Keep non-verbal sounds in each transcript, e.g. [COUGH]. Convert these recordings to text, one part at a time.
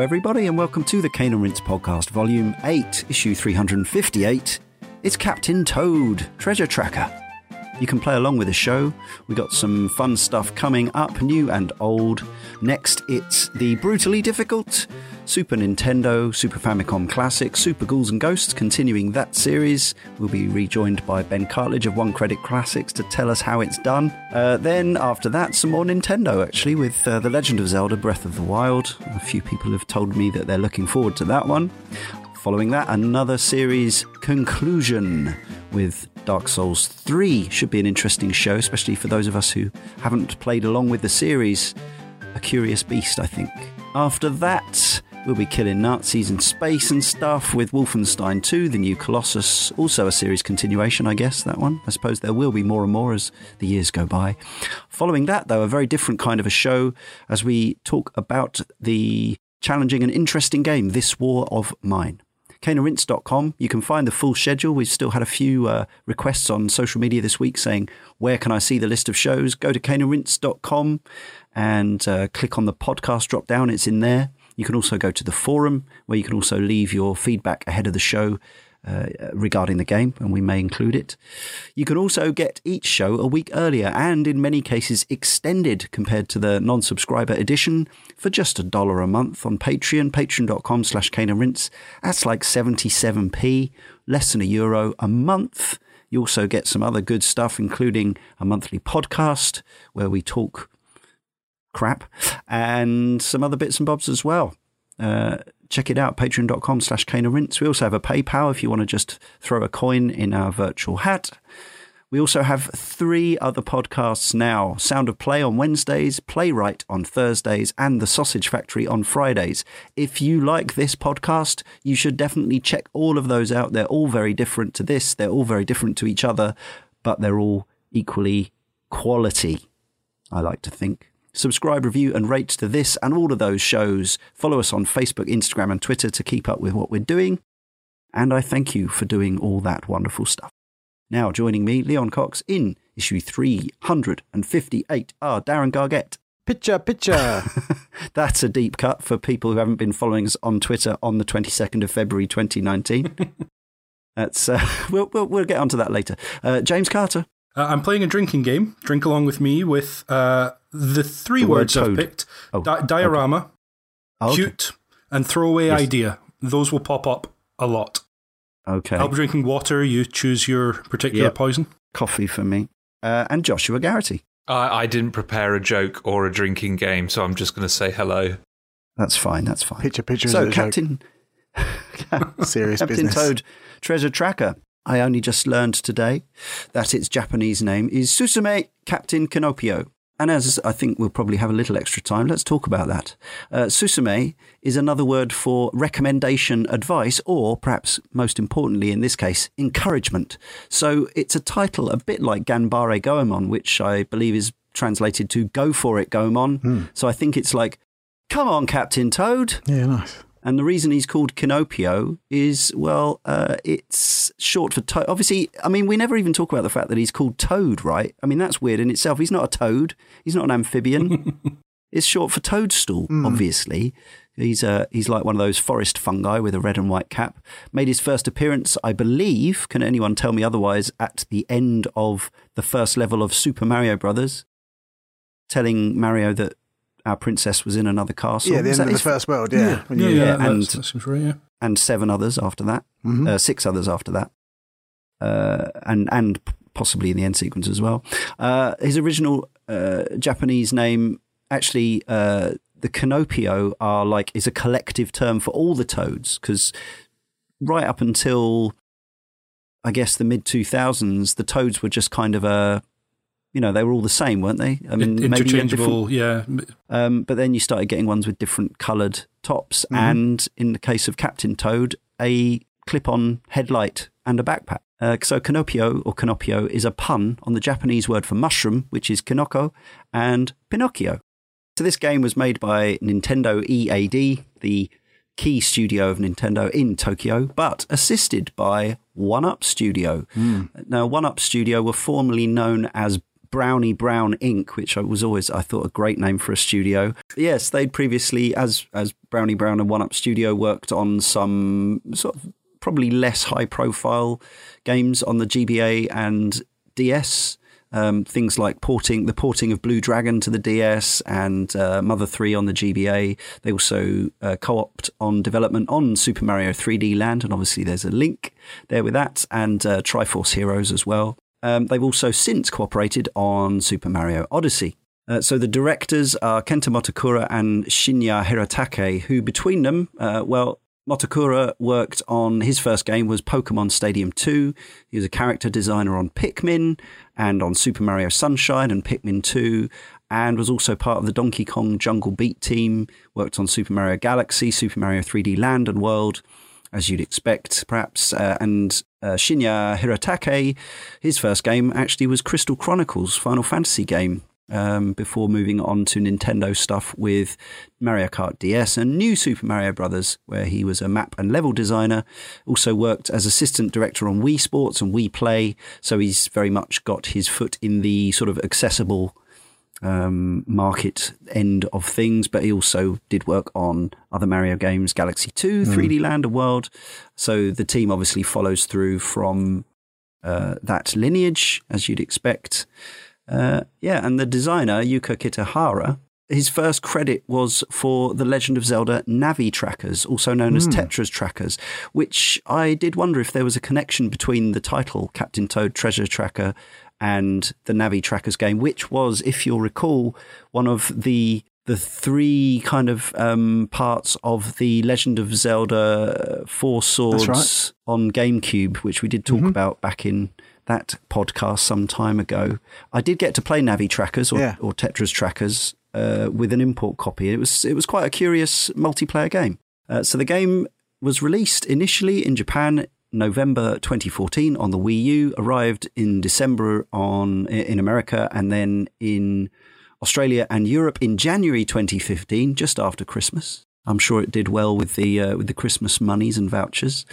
Everybody, and welcome to the Cane and Rinse Podcast, Volume 8, Issue 358. It's Captain Toad, Treasure Tracker. You can play along with the show. We got some fun stuff coming up, new and old. Next, it's the brutally difficult Super Nintendo, Super Famicom Classic, Super Ghouls and Ghosts, continuing that series. We'll be rejoined by Ben Cartledge of One Credit Classics to tell us how it's done. Uh, then, after that, some more Nintendo, actually, with uh, The Legend of Zelda Breath of the Wild. A few people have told me that they're looking forward to that one. Following that, another series conclusion with Dark Souls 3. Should be an interesting show, especially for those of us who haven't played along with the series. A curious beast, I think. After that, we'll be killing Nazis in space and stuff with Wolfenstein 2, the new Colossus. Also a series continuation, I guess, that one. I suppose there will be more and more as the years go by. Following that, though, a very different kind of a show as we talk about the challenging and interesting game, This War of Mine caneandrinse.com. You can find the full schedule. We've still had a few uh, requests on social media this week saying, Where can I see the list of shows? Go to caneandrinse.com and uh, click on the podcast drop down. It's in there. You can also go to the forum where you can also leave your feedback ahead of the show uh, regarding the game, and we may include it. You can also get each show a week earlier and, in many cases, extended compared to the non subscriber edition for just a dollar a month on Patreon, patreon.com slash rinse. That's like 77p, less than a euro a month. You also get some other good stuff, including a monthly podcast where we talk crap and some other bits and bobs as well. Uh, check it out, patreon.com slash rinse. We also have a PayPal if you want to just throw a coin in our virtual hat. We also have three other podcasts now Sound of Play on Wednesdays, Playwright on Thursdays, and The Sausage Factory on Fridays. If you like this podcast, you should definitely check all of those out. They're all very different to this, they're all very different to each other, but they're all equally quality, I like to think. Subscribe, review, and rate to this and all of those shows. Follow us on Facebook, Instagram, and Twitter to keep up with what we're doing. And I thank you for doing all that wonderful stuff. Now, joining me, Leon Cox in issue 358 are Darren Gargett. Picture, picture. [LAUGHS] That's a deep cut for people who haven't been following us on Twitter on the 22nd of February 2019. [LAUGHS] That's uh, we'll, we'll, we'll get onto that later. Uh, James Carter. Uh, I'm playing a drinking game. Drink along with me with uh, the three the words I've picked oh, di- diorama, okay. cute, and throwaway yes. idea. Those will pop up a lot. Okay. Help drinking water, you choose your particular yep. poison. Coffee for me. Uh, and Joshua Garrity. I, I didn't prepare a joke or a drinking game, so I'm just going to say hello. That's fine. That's fine. Picture, picture. So, Captain. [LAUGHS] [LAUGHS] Serious Captain business. Toad, Treasure Tracker. I only just learned today that its Japanese name is Susume Captain Kinopio. And as I think we'll probably have a little extra time, let's talk about that. Uh, susume is another word for recommendation, advice, or perhaps most importantly in this case, encouragement. So it's a title a bit like Ganbare Goemon, which I believe is translated to Go for it, Goemon. Mm. So I think it's like, Come on, Captain Toad. Yeah, nice. And the reason he's called Kinopio is, well, uh, it's short for toad. Obviously, I mean, we never even talk about the fact that he's called Toad, right? I mean, that's weird in itself. He's not a toad. He's not an amphibian. [LAUGHS] it's short for toadstool, mm. obviously. He's uh, he's like one of those forest fungi with a red and white cap. Made his first appearance, I believe. Can anyone tell me otherwise? At the end of the first level of Super Mario Brothers, telling Mario that our princess was in another castle. Yeah, the end of the first world. Yeah, yeah, yeah, yeah, and that seems right. Yeah, and seven others after that, mm-hmm. uh, six others after that, uh, and and possibly in the end sequence as well. Uh, his original uh, Japanese name actually. Uh, the Kinopio are like is a collective term for all the toads because right up until I guess the mid two thousands, the toads were just kind of a you know, they were all the same, weren't they? I mean, interchangeable, yeah. Um, but then you started getting ones with different coloured tops, mm-hmm. and in the case of Captain Toad, a clip-on headlight and a backpack. Uh, so Kinopio or Kinopio is a pun on the Japanese word for mushroom, which is kinoko, and Pinocchio. So this game was made by Nintendo EAD, the key studio of Nintendo in Tokyo, but assisted by One Up Studio. Mm. Now, One Up Studio were formerly known as Brownie Brown Inc., which I was always I thought a great name for a studio. Yes, they'd previously, as as Brownie Brown and One Up Studio, worked on some sort of probably less high profile games on the GBA and DS. Um, things like porting the porting of Blue Dragon to the DS and uh, Mother 3 on the GBA. They also uh, co-opt on development on Super Mario 3D Land, and obviously there's a link there with that, and uh, Triforce Heroes as well. Um, they've also since cooperated on Super Mario Odyssey. Uh, so the directors are Kenta Motokura and Shinya Hiratake, who between them, uh, well, Motokura worked on his first game was Pokemon Stadium 2. He was a character designer on Pikmin and on Super Mario Sunshine and Pikmin 2 and was also part of the Donkey Kong Jungle Beat team, worked on Super Mario Galaxy, Super Mario 3D Land and World as you'd expect, perhaps. Uh, and uh, Shinya Hiratake, his first game actually was Crystal Chronicles, Final Fantasy game, um, before moving on to Nintendo stuff with Mario Kart DS and New Super Mario Brothers, where he was a map and level designer. Also worked as assistant director on Wii Sports and Wii Play, so he's very much got his foot in the sort of accessible um, market end of things, but he also did work on other Mario games, Galaxy 2, mm. 3D Land, and World. So the team obviously follows through from uh, that lineage, as you'd expect. Uh, yeah, and the designer, Yuka Kitahara, his first credit was for the Legend of Zelda Navi trackers, also known as mm. Tetra's trackers, which I did wonder if there was a connection between the title Captain Toad Treasure Tracker and the Navi trackers game, which was, if you'll recall, one of the the three kind of um, parts of the Legend of Zelda Four Swords right. on GameCube, which we did talk mm-hmm. about back in that podcast some time ago. I did get to play Navi trackers or, yeah. or Tetra's trackers uh, with an import copy. It was it was quite a curious multiplayer game. Uh, so the game was released initially in Japan November 2014 on the Wii U, arrived in December on in America, and then in Australia and Europe in January 2015, just after Christmas. I'm sure it did well with the uh, with the Christmas monies and vouchers,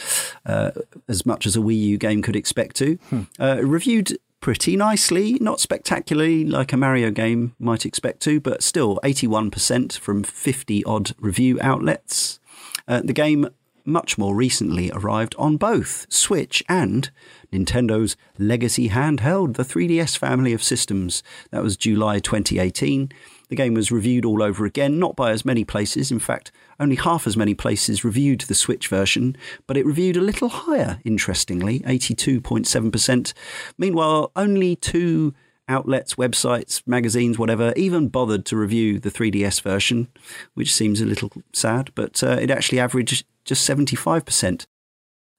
uh, as much as a Wii U game could expect to. Hmm. Uh, reviewed pretty nicely, not spectacularly like a Mario game might expect to, but still 81% from 50 odd review outlets. Uh, the game much more recently arrived on both Switch and Nintendo's legacy handheld, the 3DS family of systems. That was July 2018. The game was reviewed all over again, not by as many places. In fact, only half as many places reviewed the Switch version, but it reviewed a little higher, interestingly, 82.7%. Meanwhile, only two outlets, websites, magazines, whatever, even bothered to review the 3DS version, which seems a little sad, but uh, it actually averaged just 75%.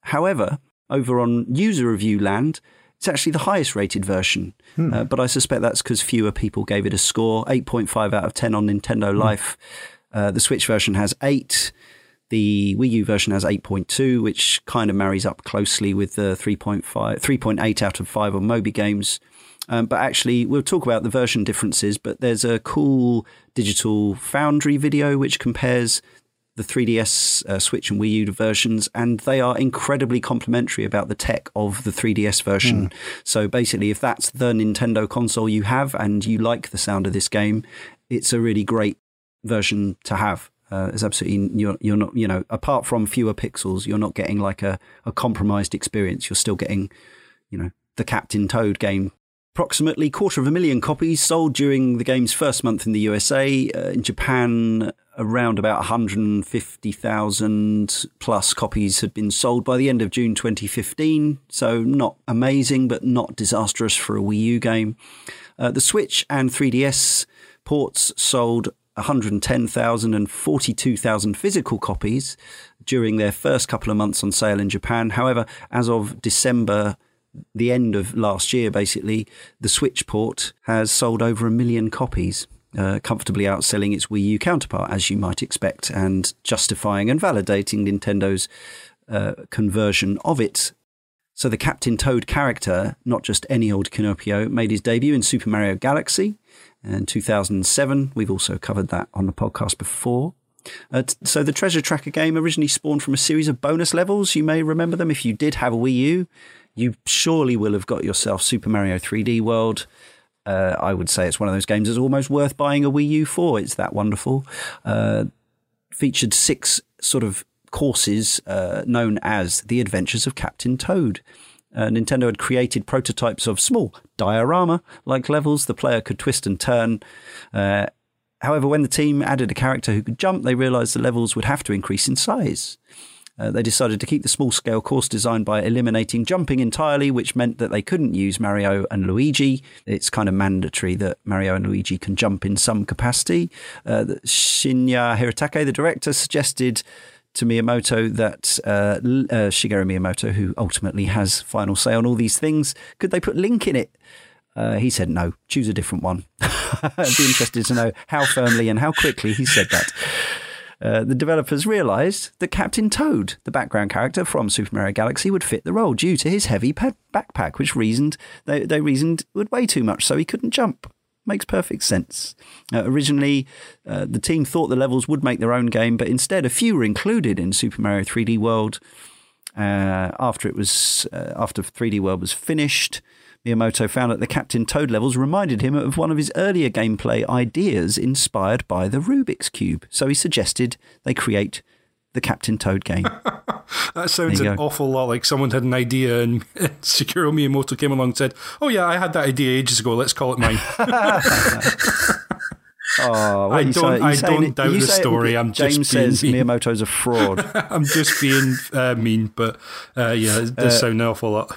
However, over on user review land, it's actually the highest rated version, hmm. uh, but I suspect that's because fewer people gave it a score 8.5 out of 10 on Nintendo hmm. Life. Uh, the Switch version has 8. The Wii U version has 8.2, which kind of marries up closely with the 3.5, 3.8 out of 5 on Moby Games. Um, but actually, we'll talk about the version differences. But there's a cool digital foundry video which compares the 3DS, uh, Switch, and Wii U versions, and they are incredibly complimentary about the tech of the 3DS version. Mm. So basically, if that's the Nintendo console you have and you like the sound of this game, it's a really great version to have. Uh, it's absolutely you're you're not you know apart from fewer pixels, you're not getting like a, a compromised experience. You're still getting you know the Captain Toad game approximately quarter of a million copies sold during the game's first month in the USA. Uh, in Japan, around about 150,000 plus copies had been sold by the end of June 2015. So not amazing, but not disastrous for a Wii U game. Uh, the Switch and 3DS ports sold 110,000 and 42,000 physical copies during their first couple of months on sale in Japan. However, as of December the end of last year, basically, the Switch port has sold over a million copies, uh, comfortably outselling its Wii U counterpart, as you might expect, and justifying and validating Nintendo's uh, conversion of it. So the Captain Toad character, not just any old Kinopio, made his debut in Super Mario Galaxy in 2007. We've also covered that on the podcast before. Uh, so the Treasure Tracker game originally spawned from a series of bonus levels. You may remember them if you did have a Wii U you surely will have got yourself Super Mario 3D World. Uh, I would say it's one of those games that's almost worth buying a Wii U for. It's that wonderful. Uh, featured six sort of courses uh, known as the Adventures of Captain Toad. Uh, Nintendo had created prototypes of small diorama like levels the player could twist and turn. Uh, however, when the team added a character who could jump, they realized the levels would have to increase in size. Uh, they decided to keep the small scale course design by eliminating jumping entirely, which meant that they couldn't use Mario and Luigi. It's kind of mandatory that Mario and Luigi can jump in some capacity. Uh, Shinya Hiratake, the director, suggested to Miyamoto that uh, uh, Shigeru Miyamoto, who ultimately has final say on all these things, could they put Link in it? Uh, he said no, choose a different one. [LAUGHS] I'd be interested to know how firmly and how quickly he said that. Uh, the developers realised that Captain Toad, the background character from Super Mario Galaxy, would fit the role due to his heavy backpack, which reasoned they, they reasoned would weigh too much, so he couldn't jump. Makes perfect sense. Uh, originally, uh, the team thought the levels would make their own game, but instead, a few were included in Super Mario 3D World. Uh, after it was uh, after 3D World was finished, Miyamoto found that the Captain Toad levels reminded him of one of his earlier gameplay ideas inspired by the Rubik's Cube. So he suggested they create the Captain Toad game. [LAUGHS] that sounds an go. awful lot like someone had an idea and [LAUGHS] Shigeru Miyamoto came along and said, Oh, yeah, I had that idea ages ago. Let's call it mine. [LAUGHS] Oh, I don't. I don't doubt the story. I'm James just says mean. Miyamoto's a fraud. I'm just being uh, mean, but uh, yeah, it does uh, sound an awful lot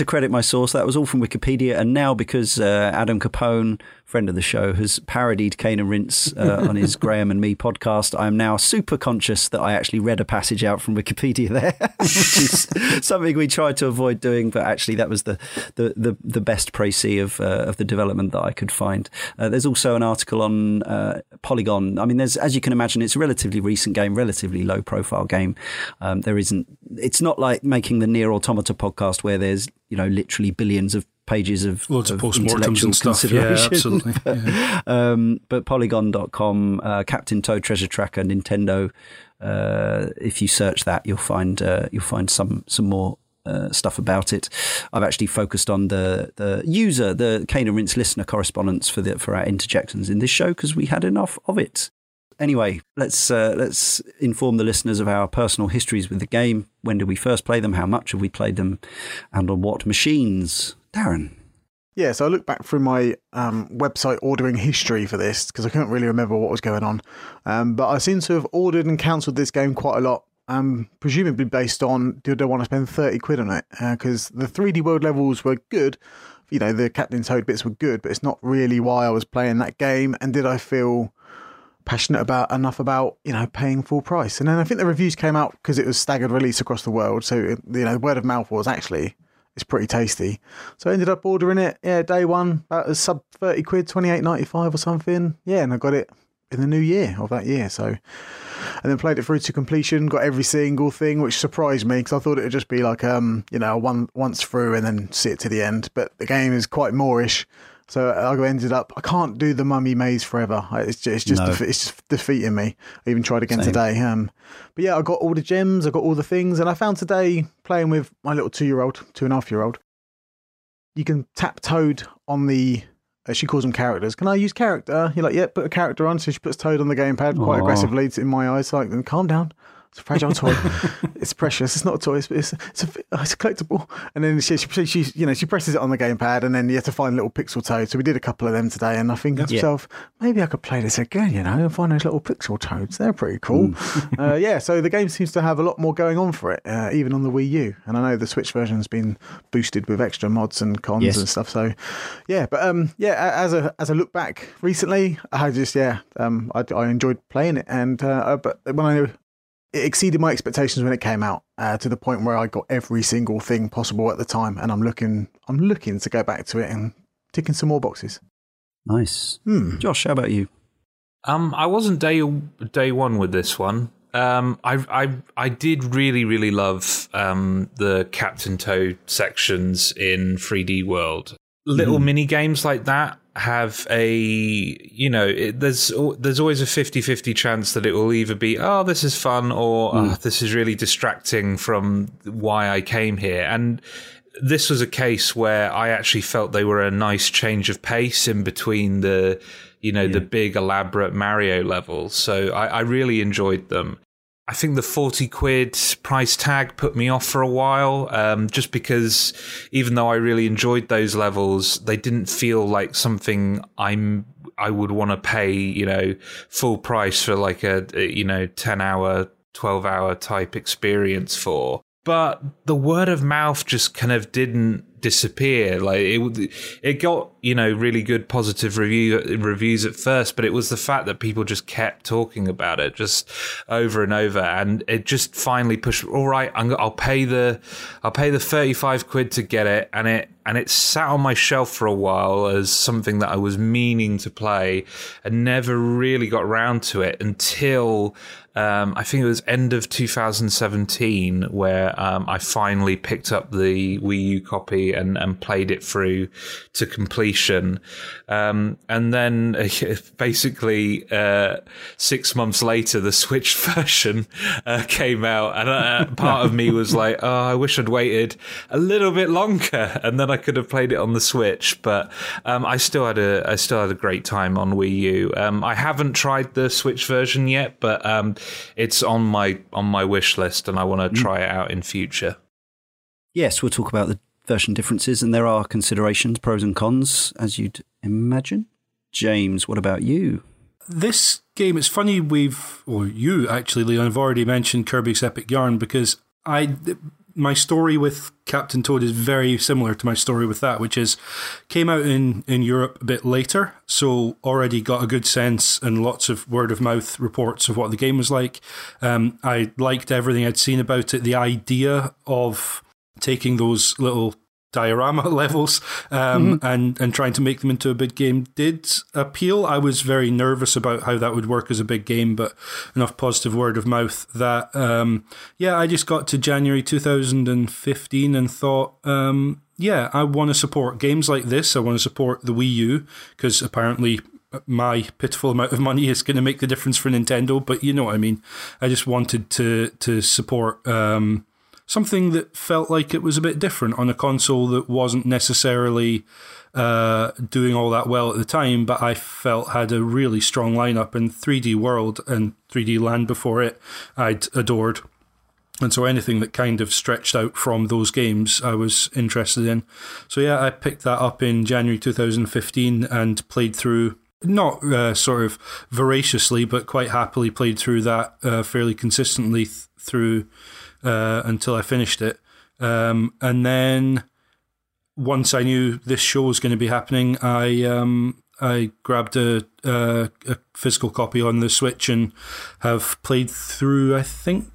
to credit my source, that was all from Wikipedia. And now, because uh, Adam Capone friend of the show, has parodied Cane and Rinse uh, [LAUGHS] on his Graham and Me podcast. I'm now super conscious that I actually read a passage out from Wikipedia there, [LAUGHS] which is [LAUGHS] something we tried to avoid doing, but actually that was the the the, the best précis of uh, of the development that I could find. Uh, there's also an article on uh, Polygon. I mean, there's as you can imagine, it's a relatively recent game, relatively low profile game. Um, there isn't. It's not like making the Nier Automata podcast where there's you know literally billions of pages of loads of, of and stuff. Yeah, absolutely. [LAUGHS] Yeah. um, but Polygon.com, uh, Captain Toad Treasure Tracker, Nintendo. Uh, if you search that, you'll find uh, you'll find some some more uh, stuff about it. I've actually focused on the the user, the Cane and Rinse listener correspondence for the for our interjections in this show because we had enough of it. Anyway, let's uh, let's inform the listeners of our personal histories with the game. When did we first play them? How much have we played them? And on what machines? Darren. Yeah, so I looked back through my um, website ordering history for this because I couldn't really remember what was going on. Um, but I seem to have ordered and cancelled this game quite a lot, um, presumably based on did I want to spend 30 quid on it? Because uh, the 3D World levels were good. You know, the Captain Toad bits were good, but it's not really why I was playing that game. And did I feel passionate about enough about you know paying full price and then i think the reviews came out because it was staggered release across the world so you know word of mouth was actually it's pretty tasty. So I ended up ordering it, yeah, day one, about sub 30 quid, 28.95 or something. Yeah, and I got it in the new year of that year. So, and then played it through to completion, got every single thing, which surprised me because I thought it would just be like, um, you know, one once through and then see it to the end. But the game is quite moreish. So I ended up. I can't do the mummy maze forever. It's just, it's just, no. it's just defeating me. I even tried again Same. today. Um, but yeah, I got all the gems. I got all the things, and I found today playing with my little two-year-old, two and a half-year-old. You can tap Toad on the. Uh, she calls them characters. Can I use character? You're like, yeah, put a character on. So she puts Toad on the gamepad quite Aww. aggressively in my eyes. Like, then calm down. It's a fragile toy. [LAUGHS] it's precious. It's not a toy. It's it's, it's, a, it's a collectible. And then she, she, she, you know she presses it on the gamepad, and then you have to find little pixel toads. So we did a couple of them today, and I think to myself, maybe I could play this again. You know, and find those little pixel toads. They're pretty cool. Mm. [LAUGHS] uh, yeah. So the game seems to have a lot more going on for it, uh, even on the Wii U. And I know the Switch version has been boosted with extra mods and cons yes. and stuff. So yeah, but um, yeah, as a as a look back recently, I just yeah, um, I, I enjoyed playing it, and uh, but when I it exceeded my expectations when it came out uh, to the point where I got every single thing possible at the time, and I'm looking, I'm looking to go back to it and ticking some more boxes. Nice, hmm. Josh. How about you? Um, I wasn't day day one with this one. Um, I I I did really really love um the Captain Toad sections in 3D World. Little mm. mini games like that have a you know it, there's there's always a 50-50 chance that it will either be oh this is fun or mm. oh, this is really distracting from why I came here and this was a case where I actually felt they were a nice change of pace in between the, you know, yeah. the big elaborate Mario levels. So I, I really enjoyed them. I think the 40 quid price tag put me off for a while, um, just because even though I really enjoyed those levels, they didn't feel like something I'm I would want to pay, you know, full price for like a, you know, 10 hour, 12 hour type experience for. But the word of mouth just kind of didn't disappear. Like it, it got you know really good positive review reviews at first, but it was the fact that people just kept talking about it just over and over, and it just finally pushed. All right, i will pay the I'll pay the thirty five quid to get it, and it and it sat on my shelf for a while as something that I was meaning to play, and never really got around to it until um, I think it was end of 2017 where um, I finally picked up the Wii U copy and, and played it through to completion. Um, and then uh, [LAUGHS] basically uh, six months later, the Switch [LAUGHS] version uh, came out, and uh, part of me [LAUGHS] was like, "Oh, I wish I'd waited a little bit longer, and then I could have played it on the Switch." But um, I still had a I still had a great time on Wii U. Um, I haven't tried the Switch version yet, but um, it's on my on my wish list, and I want to mm. try it out in future. Yes, we'll talk about the version differences, and there are considerations, pros and cons, as you'd imagine. James, what about you? This game, it's funny we've, or you actually, Leon, have already mentioned Kirby's Epic Yarn because I my story with Captain Toad is very similar to my story with that, which is came out in, in Europe a bit later, so already got a good sense and lots of word of mouth reports of what the game was like. Um, I liked everything I'd seen about it. The idea of taking those little diorama [LAUGHS] levels um, mm-hmm. and and trying to make them into a big game did appeal. I was very nervous about how that would work as a big game, but enough positive word of mouth that um, yeah, I just got to January 2015 and thought. Um, yeah, I want to support games like this. I want to support the Wii U because apparently my pitiful amount of money is going to make the difference for Nintendo. But you know what I mean. I just wanted to to support um, something that felt like it was a bit different on a console that wasn't necessarily uh, doing all that well at the time, but I felt had a really strong lineup. And 3D World and 3D Land before it, I'd adored. And so anything that kind of stretched out from those games, I was interested in. So yeah, I picked that up in January 2015 and played through not uh, sort of voraciously, but quite happily played through that uh, fairly consistently th- through uh, until I finished it. Um, and then once I knew this show was going to be happening, I um, I grabbed a, a, a, physical copy on the Switch and have played through. I think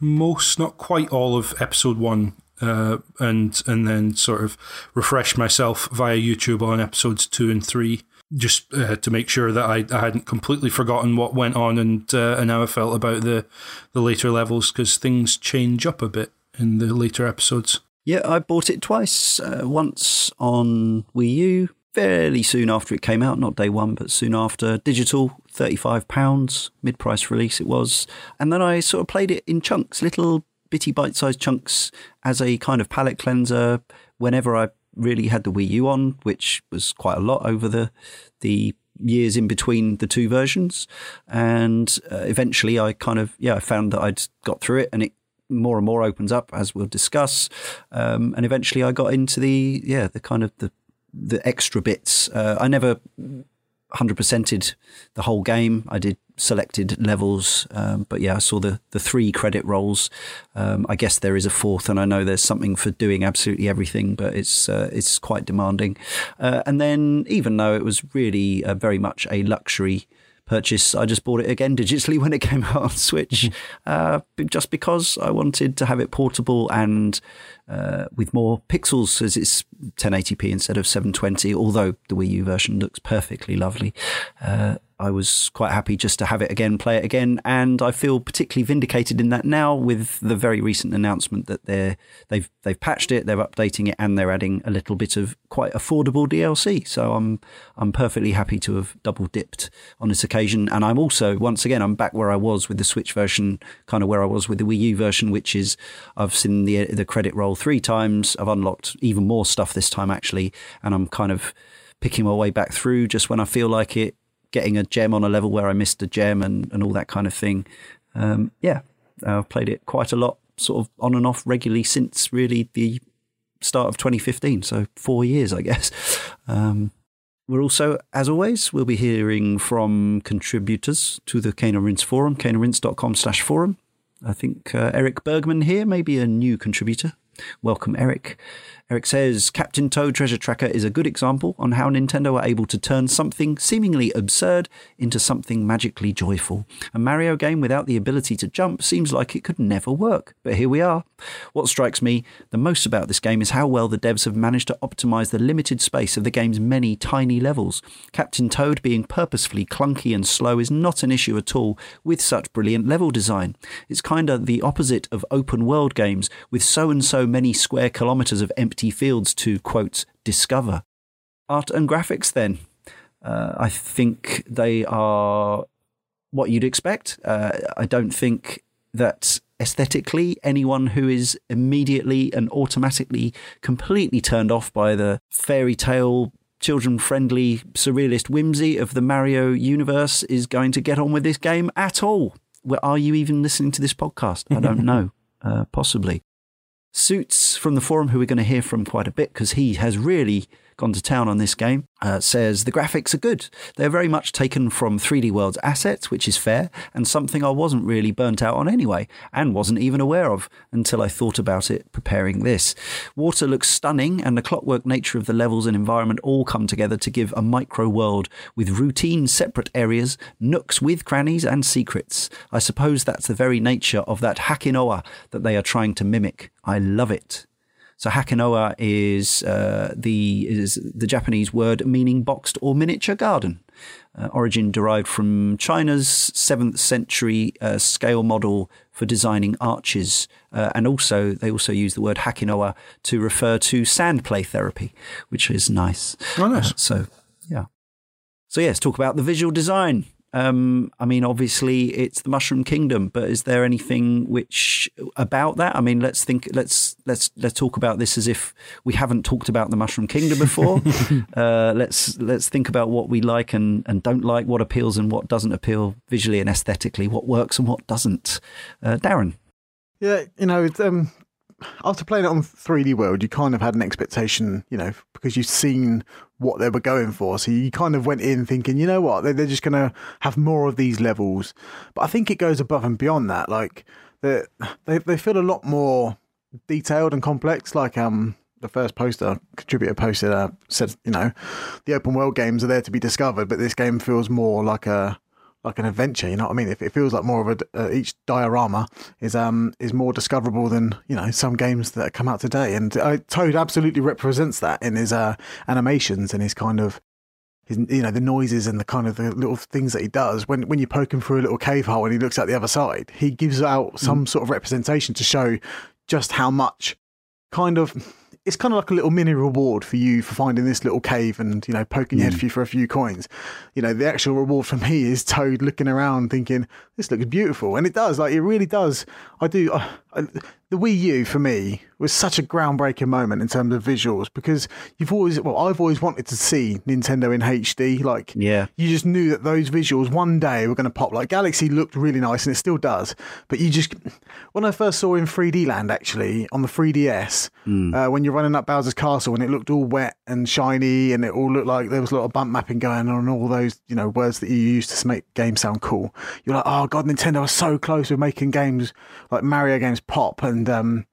most, not quite all of episode one, uh, and and then sort of refresh myself via YouTube on episodes two and three just uh, to make sure that I, I hadn't completely forgotten what went on and uh, and how I felt about the the later levels because things change up a bit in the later episodes. Yeah, I bought it twice. Uh, once on Wii U, fairly soon after it came out, not day one, but soon after. Digital, £35, mid price release it was. And then I sort of played it in chunks, little bitty bite sized chunks as a kind of palate cleanser whenever I really had the Wii U on, which was quite a lot over the the years in between the two versions. And uh, eventually, I kind of yeah, I found that I'd got through it, and it more and more opens up as we'll discuss. Um, and eventually, I got into the yeah the kind of the the extra bits. Uh, I never 100%ed the whole game. I did selected levels, um, but yeah, I saw the, the three credit rolls. Um, I guess there is a fourth, and I know there's something for doing absolutely everything, but it's uh, it's quite demanding. Uh, and then, even though it was really uh, very much a luxury purchase. I just bought it again [LAUGHS] digitally when it came out on Switch, uh, just because I wanted to have it portable and uh, with more pixels, as it's 1080p instead of 720. Although the Wii U version looks perfectly lovely. Uh, I was quite happy just to have it again, play it again, and I feel particularly vindicated in that now with the very recent announcement that they're they've they've patched it, they're updating it, and they're adding a little bit of quite affordable DLC. So I'm I'm perfectly happy to have double dipped on this occasion, and I'm also once again I'm back where I was with the Switch version, kind of where I was with the Wii U version, which is I've seen the the credit roll three times, I've unlocked even more stuff this time actually, and I'm kind of picking my way back through just when I feel like it getting a gem on a level where I missed a gem and, and all that kind of thing. Um, yeah, I've played it quite a lot, sort of on and off regularly since really the start of 2015. So four years, I guess. Um, we're also, as always, we'll be hearing from contributors to the and Rinse forum, caneandrinse.com slash forum. I think uh, Eric Bergman here may be a new contributor. Welcome, Eric. Eric says Captain Toad Treasure Tracker is a good example on how Nintendo are able to turn something seemingly absurd into something magically joyful. A Mario game without the ability to jump seems like it could never work, but here we are. What strikes me the most about this game is how well the devs have managed to optimize the limited space of the game's many tiny levels. Captain Toad being purposefully clunky and slow is not an issue at all with such brilliant level design. It's kind of the opposite of open world games with so and so many square kilometers of empty empty fields to, quote, discover. Art and graphics, then. Uh, I think they are what you'd expect. Uh, I don't think that aesthetically, anyone who is immediately and automatically completely turned off by the fairy tale, children friendly, surrealist whimsy of the Mario universe is going to get on with this game at all. Well, are you even listening to this podcast? I don't [LAUGHS] know. Uh, possibly. Suits from the forum, who we're going to hear from quite a bit because he has really gone to town on this game, uh, says the graphics are good. They're very much taken from 3D World's assets, which is fair, and something I wasn't really burnt out on anyway, and wasn't even aware of until I thought about it preparing this. Water looks stunning, and the clockwork nature of the levels and environment all come together to give a micro world with routine separate areas, nooks with crannies, and secrets. I suppose that's the very nature of that Hakinoa that they are trying to mimic. I love it. So Hakinoa is uh, the is the Japanese word meaning boxed or miniature garden. Uh, origin derived from China's seventh century uh, scale model for designing arches, uh, and also they also use the word Hakinoa to refer to sand play therapy, which is nice. Oh, nice. Uh, so yeah. So yes, talk about the visual design. Um, I mean, obviously, it's the Mushroom Kingdom, but is there anything which about that? I mean, let's think. Let's let's let's talk about this as if we haven't talked about the Mushroom Kingdom before. [LAUGHS] uh, let's let's think about what we like and, and don't like, what appeals and what doesn't appeal visually and aesthetically, what works and what doesn't. Uh, Darren. Yeah, you know, um, after playing it on 3D World, you kind of had an expectation, you know, because you've seen what they were going for. So you kind of went in thinking, you know what, they're just going to have more of these levels. But I think it goes above and beyond that. Like they they feel a lot more detailed and complex. Like um the first poster contributor posted uh, said, you know, the open world games are there to be discovered, but this game feels more like a like an adventure. You know what I mean? It, it feels like more of a uh, each diorama is um is more discoverable than you know some games that come out today. And uh, Toad absolutely represents that in his uh, animations and his kind of his, you know the noises and the kind of the little things that he does when when you poke him through a little cave hole and he looks out the other side he gives out some mm. sort of representation to show just how much kind of it's kind of like a little mini reward for you for finding this little cave and you know poking mm. your head for, you for a few coins. You know, the actual reward for me is Toad looking around thinking this looks beautiful, and it does. Like it really does. I do. Uh, the Wii U for me was such a groundbreaking moment in terms of visuals because you've always, well, I've always wanted to see Nintendo in HD. Like, yeah, you just knew that those visuals one day were going to pop. Like Galaxy looked really nice and it still does, but you just, when I first saw in 3D Land actually on the 3DS, mm. uh, when you're running up Bowser's Castle and it looked all wet and shiny and it all looked like there was a lot of bump mapping going on and all those, you know, words that you use to make games sound cool. You're like, oh god, Nintendo was so close with making games like Mario games pop and um,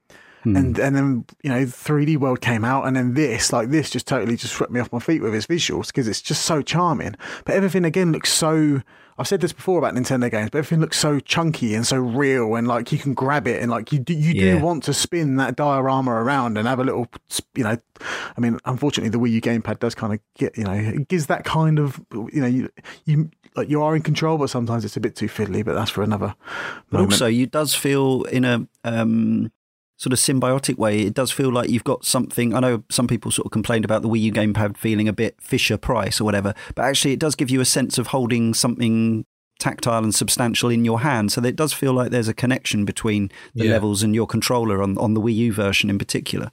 hmm. and and then you know 3D World came out, and then this like this just totally just swept me off my feet with its visuals because it's just so charming. But everything again looks so I've said this before about Nintendo games, but everything looks so chunky and so real, and like you can grab it, and like you do, you Yeah. do want to spin that diorama around and have a little, you know. I mean, unfortunately, the Wii U gamepad does kind of get, you know, it gives that kind of, you know, you you like you are in control, but sometimes it's a bit too fiddly. But that's for another. Moment. also, you does feel in a um, sort of symbiotic way. It does feel like you've got something. I know some people sort of complained about the Wii U gamepad feeling a bit Fisher Price or whatever, but actually, it does give you a sense of holding something tactile and substantial in your hand. So that it does feel like there's a connection between the Yeah. levels and your controller on on the Wii U version in particular.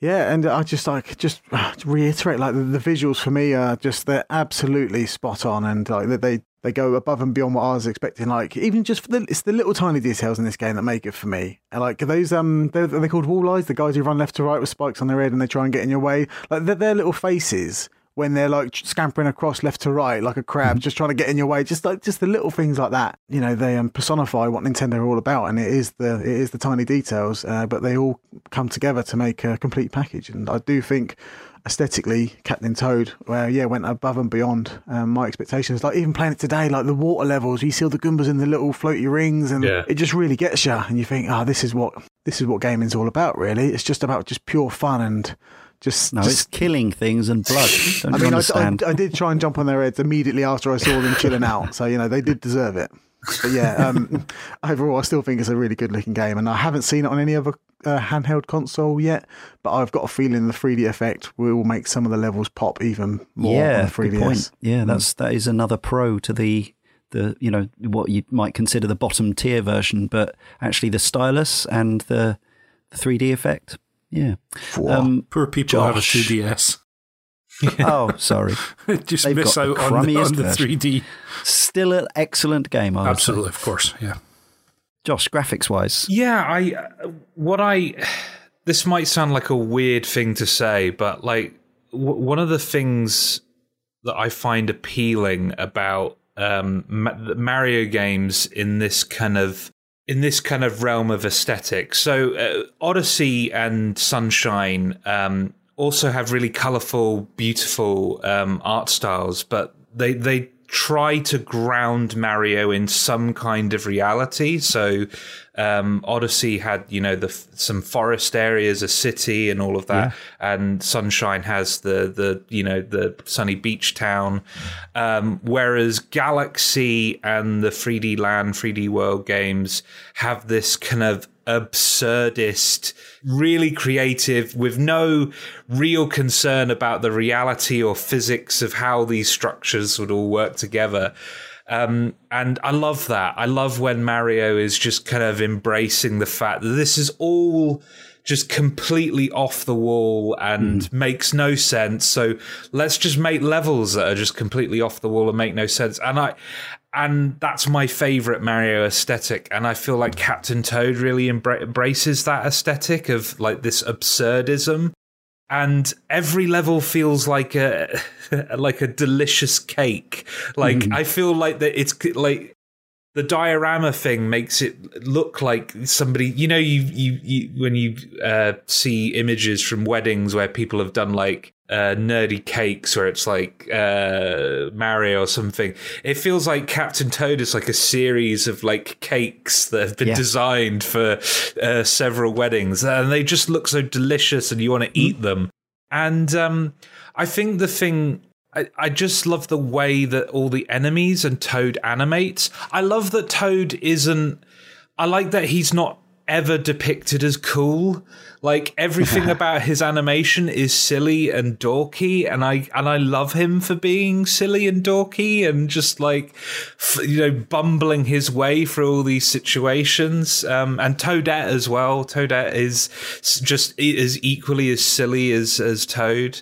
Yeah, and I just like just uh, reiterate like the, the visuals for me are just they're absolutely spot on, and like they- they go above and beyond what I was expecting. Like even just for the it's the little tiny details in this game that make it for me. And like those um they're, they're called the guys who run left to right with spikes on their head and they try and get in your way. Like they're, their little faces when they're like scampering across left to right like a crab, just trying to get in your way. Just like just the little things like that. You know, they um, personify what Nintendo are all about, and it is the it is the tiny details, uh, but they all come together to make a complete package. And I do think aesthetically, Captain Toad, well, yeah, went above and beyond um, my expectations. Like even playing it today, like the water levels, you see all the Goombas in the little floaty rings, and Yeah. it just really gets you. And you think, oh, this is what this is what gaming's all about. Really, it's just about just pure fun and just. No, just it's killing things and blood. Don't I mean, I, I. I did try and jump on their heads immediately after I saw them chilling out. So, you know, they did deserve it. But yeah, um, [LAUGHS] overall, I still think it's a really good looking game. And I haven't seen it on any other uh, handheld console yet. But I've got a feeling the 3D effect will make some of the levels pop even more yeah, on the 3DS. good point. Yeah, that's that is another pro to the the you know what you might consider the bottom tier version, but actually the stylus and the the 3D effect. Yeah. Um, Poor people who have a Josh. 2DS. [LAUGHS] oh, sorry. [LAUGHS] Just They've miss got the out on, crummiest on the 3D. Still an excellent game. I would say. Absolutely, of course. Yeah. Josh, graphics wise, Yeah, I uh, what I this might sound like a weird thing to say, but like w- one of the things that I find appealing about um, Ma- the Mario games in this kind of in this kind of realm of aesthetics. So uh, Odyssey and Sunshine um, also have really colorful, beautiful um, art styles, but they they try to ground Mario in some kind of reality. So um, Odyssey had you know the some forest areas, a city, and all of that, and Sunshine has the the you know the sunny beach town, um, whereas Galaxy and the 3D Land, 3D World games have this kind of absurdist, really creative, with no real concern about the reality or physics of how these structures would all work together. Um, and I love that. I love when Mario is just kind of embracing the fact that this is all just completely off the wall and makes no sense. So let's just make levels that are just completely off the wall and make no sense. And I, and that's my favorite Mario aesthetic. And I feel like Captain Toad really embra- embraces that aesthetic of like this absurdism. And every level feels like a [LAUGHS] like a delicious cake. Like I feel like that it's like the diorama thing makes it look like somebody you know you you, you when you uh, see images from weddings where people have done like uh, nerdy cakes where it's like uh, Mario or something. It feels like Captain Toad is like a series of like cakes that have been Yeah. designed for uh, several weddings, and they just look so delicious, and you want to eat them. And um, I think the thing I, I just love the way that all the enemies and Toad animates. I love that Toad isn't. I like that he's not ever depicted as cool. Like everything [LAUGHS] about his animation is silly and dorky, and I and I love him for being silly and dorky and just like f- you know bumbling his way through all these situations. Um, and Toadette as well. Toadette is just is equally as silly as as Toad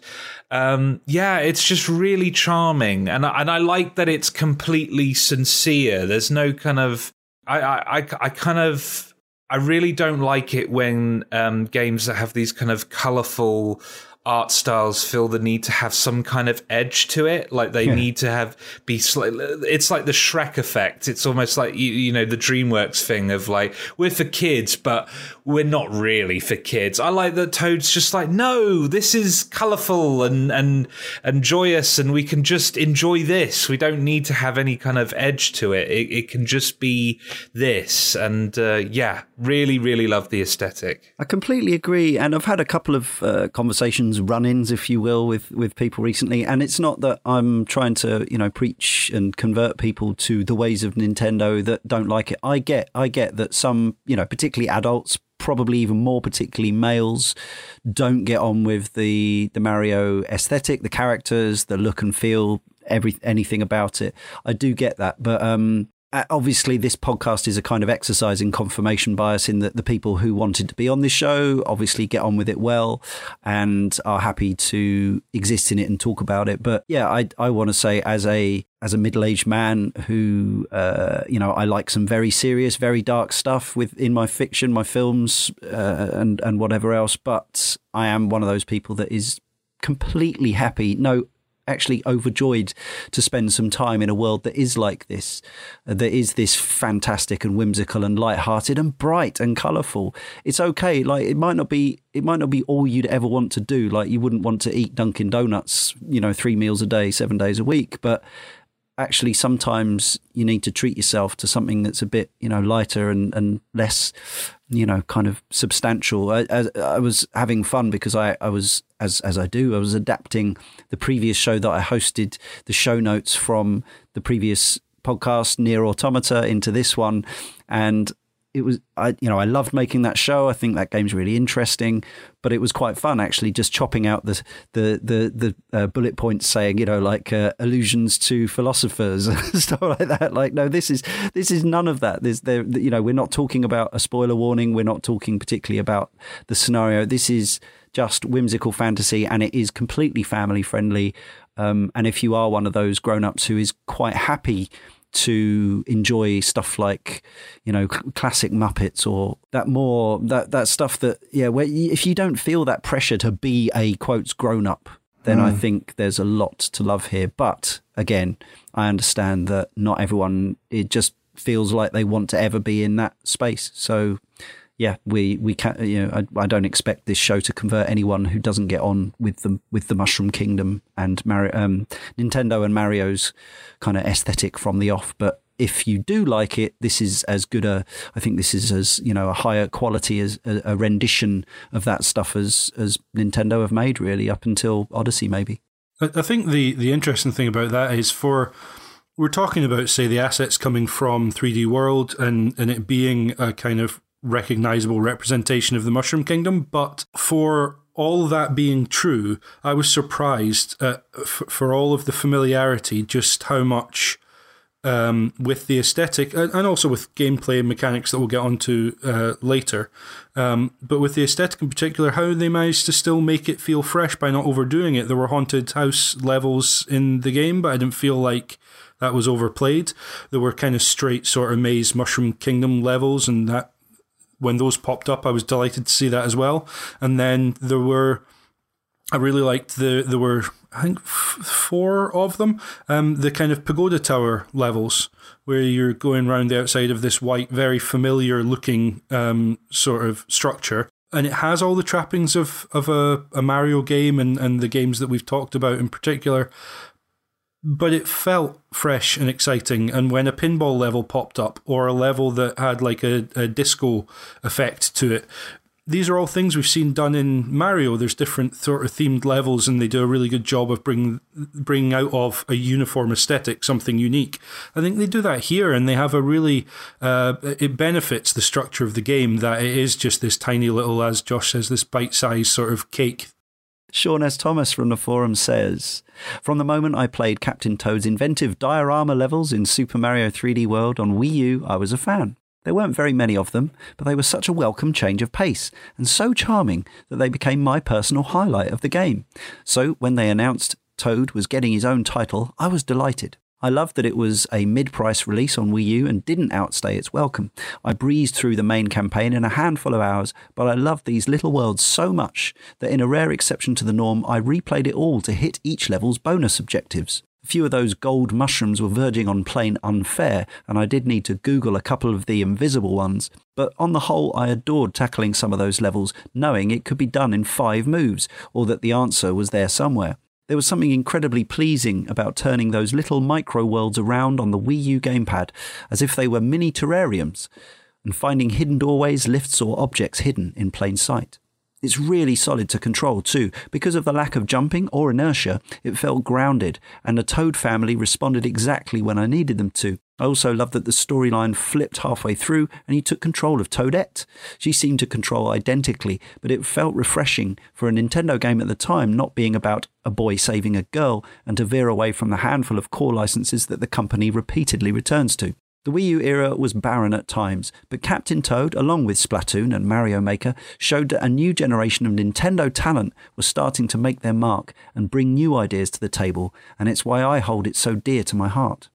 um, yeah, it's just really charming, and I, and I like that it's completely sincere. There's no kind of I I, I, I kind of I really don't like it when um, games that have these kind of colorful art styles feel the need to have some kind of edge to it. Like they yeah. need to have be slightly. It's like the Shrek effect. It's almost like you, you know the DreamWorks thing of like we're for kids, but we're not really for kids. I like that Toad's just like no, this is colourful and and and joyous, and we can just enjoy this. We don't need to have any kind of edge to it. It, it can just be this, and uh, yeah, really, really love the aesthetic. I completely agree, and I've had a couple of uh, conversations run-ins, if you will, with with people recently. And it's not that I'm trying to, you know, preach and convert people to the ways of Nintendo that don't like it. I get, I get that some, you know, particularly adults, probably even more particularly males, don't get on with the the Mario aesthetic, the characters, the look and feel, every anything about it. I do get that, but um, obviously this podcast is a kind of exercise in confirmation bias in that the people who wanted to be on this show obviously get on with it well and are happy to exist in it and talk about it. But yeah i i want to say as a as a middle-aged man who uh, you know I like some very serious very dark stuff within my fiction my films uh, and and whatever else but I am one of those people that is completely happy. No actually overjoyed to spend some time in a world that is like this, uh, that is this fantastic and whimsical and light-hearted and bright and colourful. It's okay. Like it might not be, it might not be all you'd ever want to do. Like you wouldn't want to eat Dunkin' Donuts, you know, three meals a day, seven days a week, but actually sometimes you need to treat yourself to something that's a bit you know lighter and, and less you know kind of substantial. I, I, I, was having fun because I, I was as as I do I was adapting the previous show that I hosted the show notes from the previous podcast Nier Automata into this one. And it was I you know I loved making that show. I think that game's really interesting, but it was quite fun actually just chopping out the the the, the uh, bullet points saying you know like uh, allusions to philosophers [LAUGHS] and stuff like that. Like no, this is this is none of that. There's there you know we're not talking about a spoiler warning. We're not talking particularly about the scenario. This is just whimsical fantasy and it is completely family friendly. Um, and if you are one of those grown ups who is quite happy to enjoy stuff like you know classic Muppets or that more that that stuff that yeah where if you don't feel that pressure to be a quotes grown up then mm. I think there's a lot to love here but again I understand that not everyone it just feels like they want to ever be in that space so yeah, we we can you know I, I, don't expect this show to convert anyone who doesn't get on with the with the Mushroom Kingdom and Mario, um, Nintendo and Mario's kind of aesthetic from the off. But if you do like it, this is as good a I think this is as you know a higher quality as a, a rendition of that stuff as as Nintendo have made really up until Odyssey maybe. I think the the interesting thing about that is for we're talking about say the assets coming from 3D World and and it being a kind of recognizable representation of the Mushroom Kingdom. But for all that being true, I was surprised at, for all of the familiarity, just how much. Um, with the aesthetic and also with gameplay mechanics that we'll get onto uh, later, um, but with the aesthetic in particular, how they managed to still make it feel fresh by not overdoing it. There were haunted house levels in the game, but I didn't feel like that was overplayed. There were kind of straight sort of maze mushroom kingdom levels, and that when those popped up, I was delighted to see that as well. And then there were, I really liked the there were I think f- four of them, um, the kind of pagoda tower levels where you're going around the outside of this white, very familiar looking um, sort of structure. And it has all the trappings of, of a, a Mario game and, and the games that we've talked about in particular but it felt fresh and exciting. And when a pinball level popped up, or a level that had like a, a disco effect to it, these are all things we've seen done in Mario. There's different sort of themed levels, and they do a really good job of bringing bringing out of a uniform aesthetic something unique. I think they do that here, and they have a really uh, it benefits the structure of the game that it is just this tiny little, as Josh says, this bite sized sort of cake Sean S. Thomas from the forum says From the moment I played Captain Toad's inventive diorama levels in Super Mario 3D World on Wii U, I was a fan. There weren't very many of them, but they were such a welcome change of pace and so charming that they became my personal highlight of the game. So when they announced Toad was getting his own title, I was delighted. I loved that it was a mid price release on Wii U and didn't outstay its welcome. I breezed through the main campaign in a handful of hours, but I loved these little worlds so much that in a rare exception to the norm, I replayed it all to hit each level's bonus objectives. A few of those gold mushrooms were verging on plain unfair, and I did need to Google a couple of the invisible ones. But on the whole, I adored tackling some of those levels, knowing it could be done in five moves, or that the answer was there somewhere. There was something incredibly pleasing about turning those little micro worlds around on the Wii U gamepad as if they were mini terrariums and finding hidden doorways, lifts, or objects hidden in plain sight. It's really solid to control too. Because of the lack of jumping or inertia, it felt grounded, and the Toad family responded exactly when I needed them to. I also loved that the storyline flipped halfway through and he took control of Toadette. She seemed to control identically, but it felt refreshing for a Nintendo game at the time not being about a boy saving a girl and to veer away from the handful of core licenses that the company repeatedly returns to. The Wii U era was barren at times, but Captain Toad, along with Splatoon and Mario Maker, showed that a new generation of Nintendo talent was starting to make their mark and bring new ideas to the table, and it's why I hold it so dear to my heart.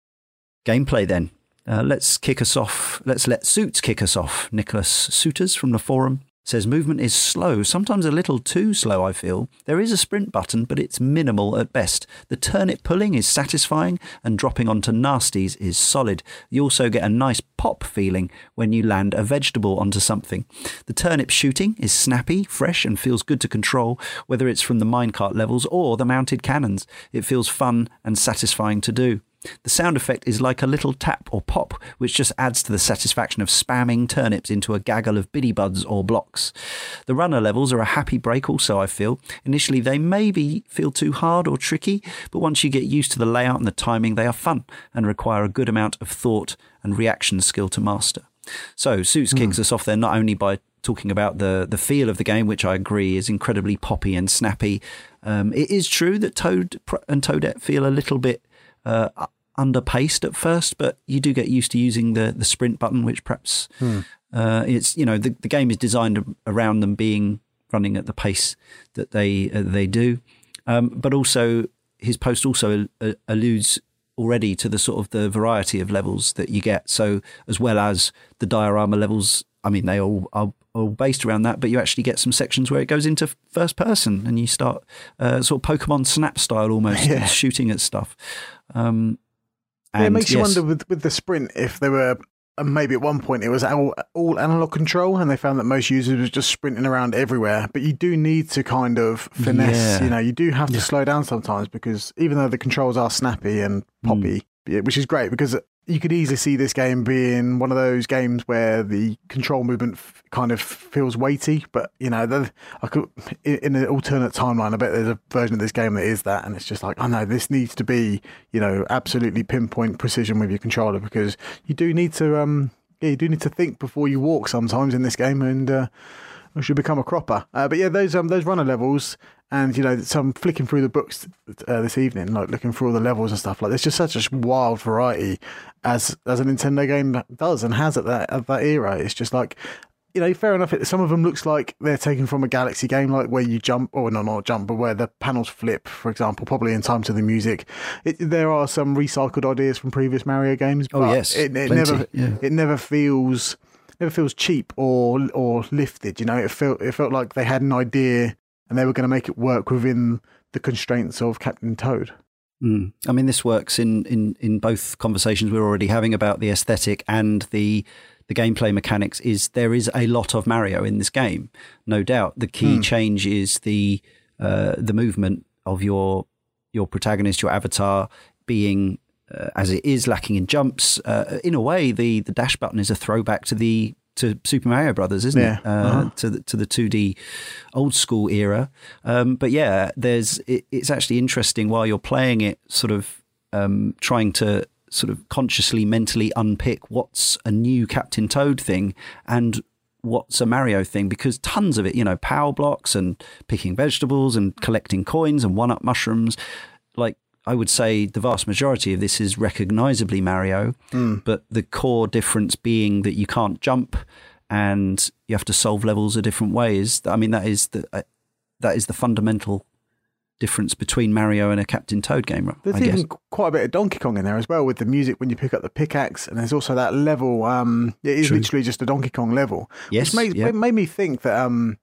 Gameplay then. Uh, let's kick us off. Let's let Suits kick us off. Nicholas Suiters from the forum says movement is slow, sometimes a little too slow, I feel. There is a sprint button, but it's minimal at best. The turnip pulling is satisfying, and dropping onto nasties is solid. You also get a nice pop feeling when you land a vegetable onto something. The turnip shooting is snappy, fresh, and feels good to control, whether it's from the minecart levels or the mounted cannons. It feels fun and satisfying to do. The sound effect is like a little tap or pop, which just adds to the satisfaction of spamming turnips into a gaggle of Biddybuds or blocks. The runner levels are a happy break, also, I feel. Initially, they maybe feel too hard or tricky, but once you get used to the layout and the timing, they are fun and require a good amount of thought and reaction skill to master. So, Suits mm. kicks us off there not only by talking about the the feel of the game, which I agree is incredibly poppy and snappy. Um, it is true that Toad and Toadette feel a little bit uh, underpaced at first, but you do get used to using the the sprint button, which perhaps hmm. uh, it's you know the the game is designed around them being running at the pace that they uh, they do, um, but also his post also uh, alludes already to the sort of the variety of levels that you get. So as well as the diorama levels, I mean they all are all based around that, but you actually get some sections where it goes into first person and you start uh, sort of Pokemon Snap style almost [LAUGHS] yeah. shooting at stuff. Um, yeah, it makes yes, you wonder with, with the sprint if they were uh, maybe at one point it was all, all analog control and they found that most users was just sprinting around everywhere but you do need to kind of finesse yeah. you know you do have to yeah. slow down sometimes because even though the controls are snappy and poppy mm. which is great because you could easily see this game being one of those games where the control movement f- kind of feels weighty. But you know, the, I could in, an alternate timeline, I bet there's a version of this game that is that, and it's just like, I oh, know this needs to be, you know, absolutely pinpoint precision with your controller because you do need to, um, yeah, you do need to think before you walk sometimes in this game, and uh, should become a cropper. Uh, but yeah, those um those runner levels, and you know, so I'm flicking through the books uh, this evening, like looking through all the levels and stuff. Like, there's just such a wild variety as as a Nintendo game does and has at that at that era. It's just like you know, fair enough. Some of them looks like they're taken from a Galaxy game, like where you jump, or no, not jump, but where the panels flip, for example, probably in time to the music. It, there are some recycled ideas from previous Mario games. oh yes, it, it never yeah. it never feels never feels cheap or or lifted. You know, it felt it felt like they had an idea and they were going to make it work within the constraints of Captain Toad. Mm. I mean, this works in, in, in both conversations we're already having about the aesthetic and the the gameplay mechanics. Is there is a lot of Mario in this game, no doubt. The key mm. change is the uh, the movement of your your protagonist, your avatar, being uh, as it is lacking in jumps. Uh, in a way, the the dash button is a throwback to the to Super Mario Brothers, isn't yeah. it? Uh, uh-huh. To the to the two D old school era. Um, but yeah, there's it, it's actually interesting while you're playing it, sort of um, trying to sort of consciously, mentally unpick what's a new Captain Toad thing and what's a Mario thing because tons of it, you know, power blocks and picking vegetables and collecting coins and one up mushrooms. Like I would say the vast majority of this is recognizably Mario, mm. but the core difference being that you can't jump and you have to solve levels a different ways. I mean, that is the uh, that is the fundamental difference between Mario and a Captain Toad game. There's I even guess. quite a bit of Donkey Kong in there as well with the music when you pick up the pickaxe, and there's also that level. Um, it is True. literally just a Donkey Kong level. Yes, which made, yeah. it made me think that um,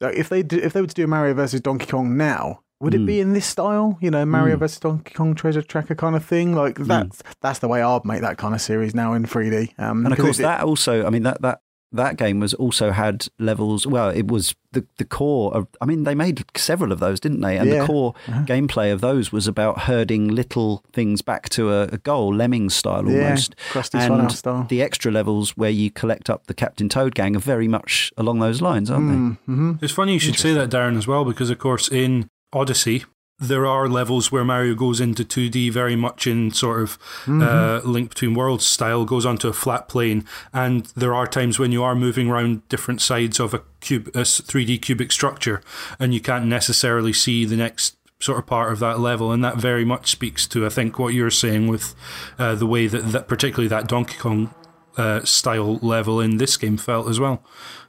if they do, if they were to do a Mario versus Donkey Kong now, would it Mm. be in this style? You know, Mario Mm. versus Donkey Kong Treasure Tracker kind of thing. Like that's that's the way I'd make that kind of series now in 3D. Um, and of course it- that also i mean that that that game was also had levels well it was the the core of i mean they made several of those didn't they and Yeah. the core Uh-huh. gameplay of those was about herding little things back to a, a goal lemming style yeah, almost Krusty and style. the extra levels where you collect up the captain toad gang are very much along those lines aren't Mm-hmm. It's funny you should say that, Darren, as well, because of course in Odyssey there are levels where Mario goes into 2D very much in sort of uh, Link Between Worlds style, goes onto a flat plane, and there are times when you are moving around different sides of a cube, a s- 3D cubic structure, and you can't necessarily see the next sort of part of that level, and that very much speaks to I think what you're saying with uh, the way that, that particularly that Donkey Kong uh, style level in this game felt as well.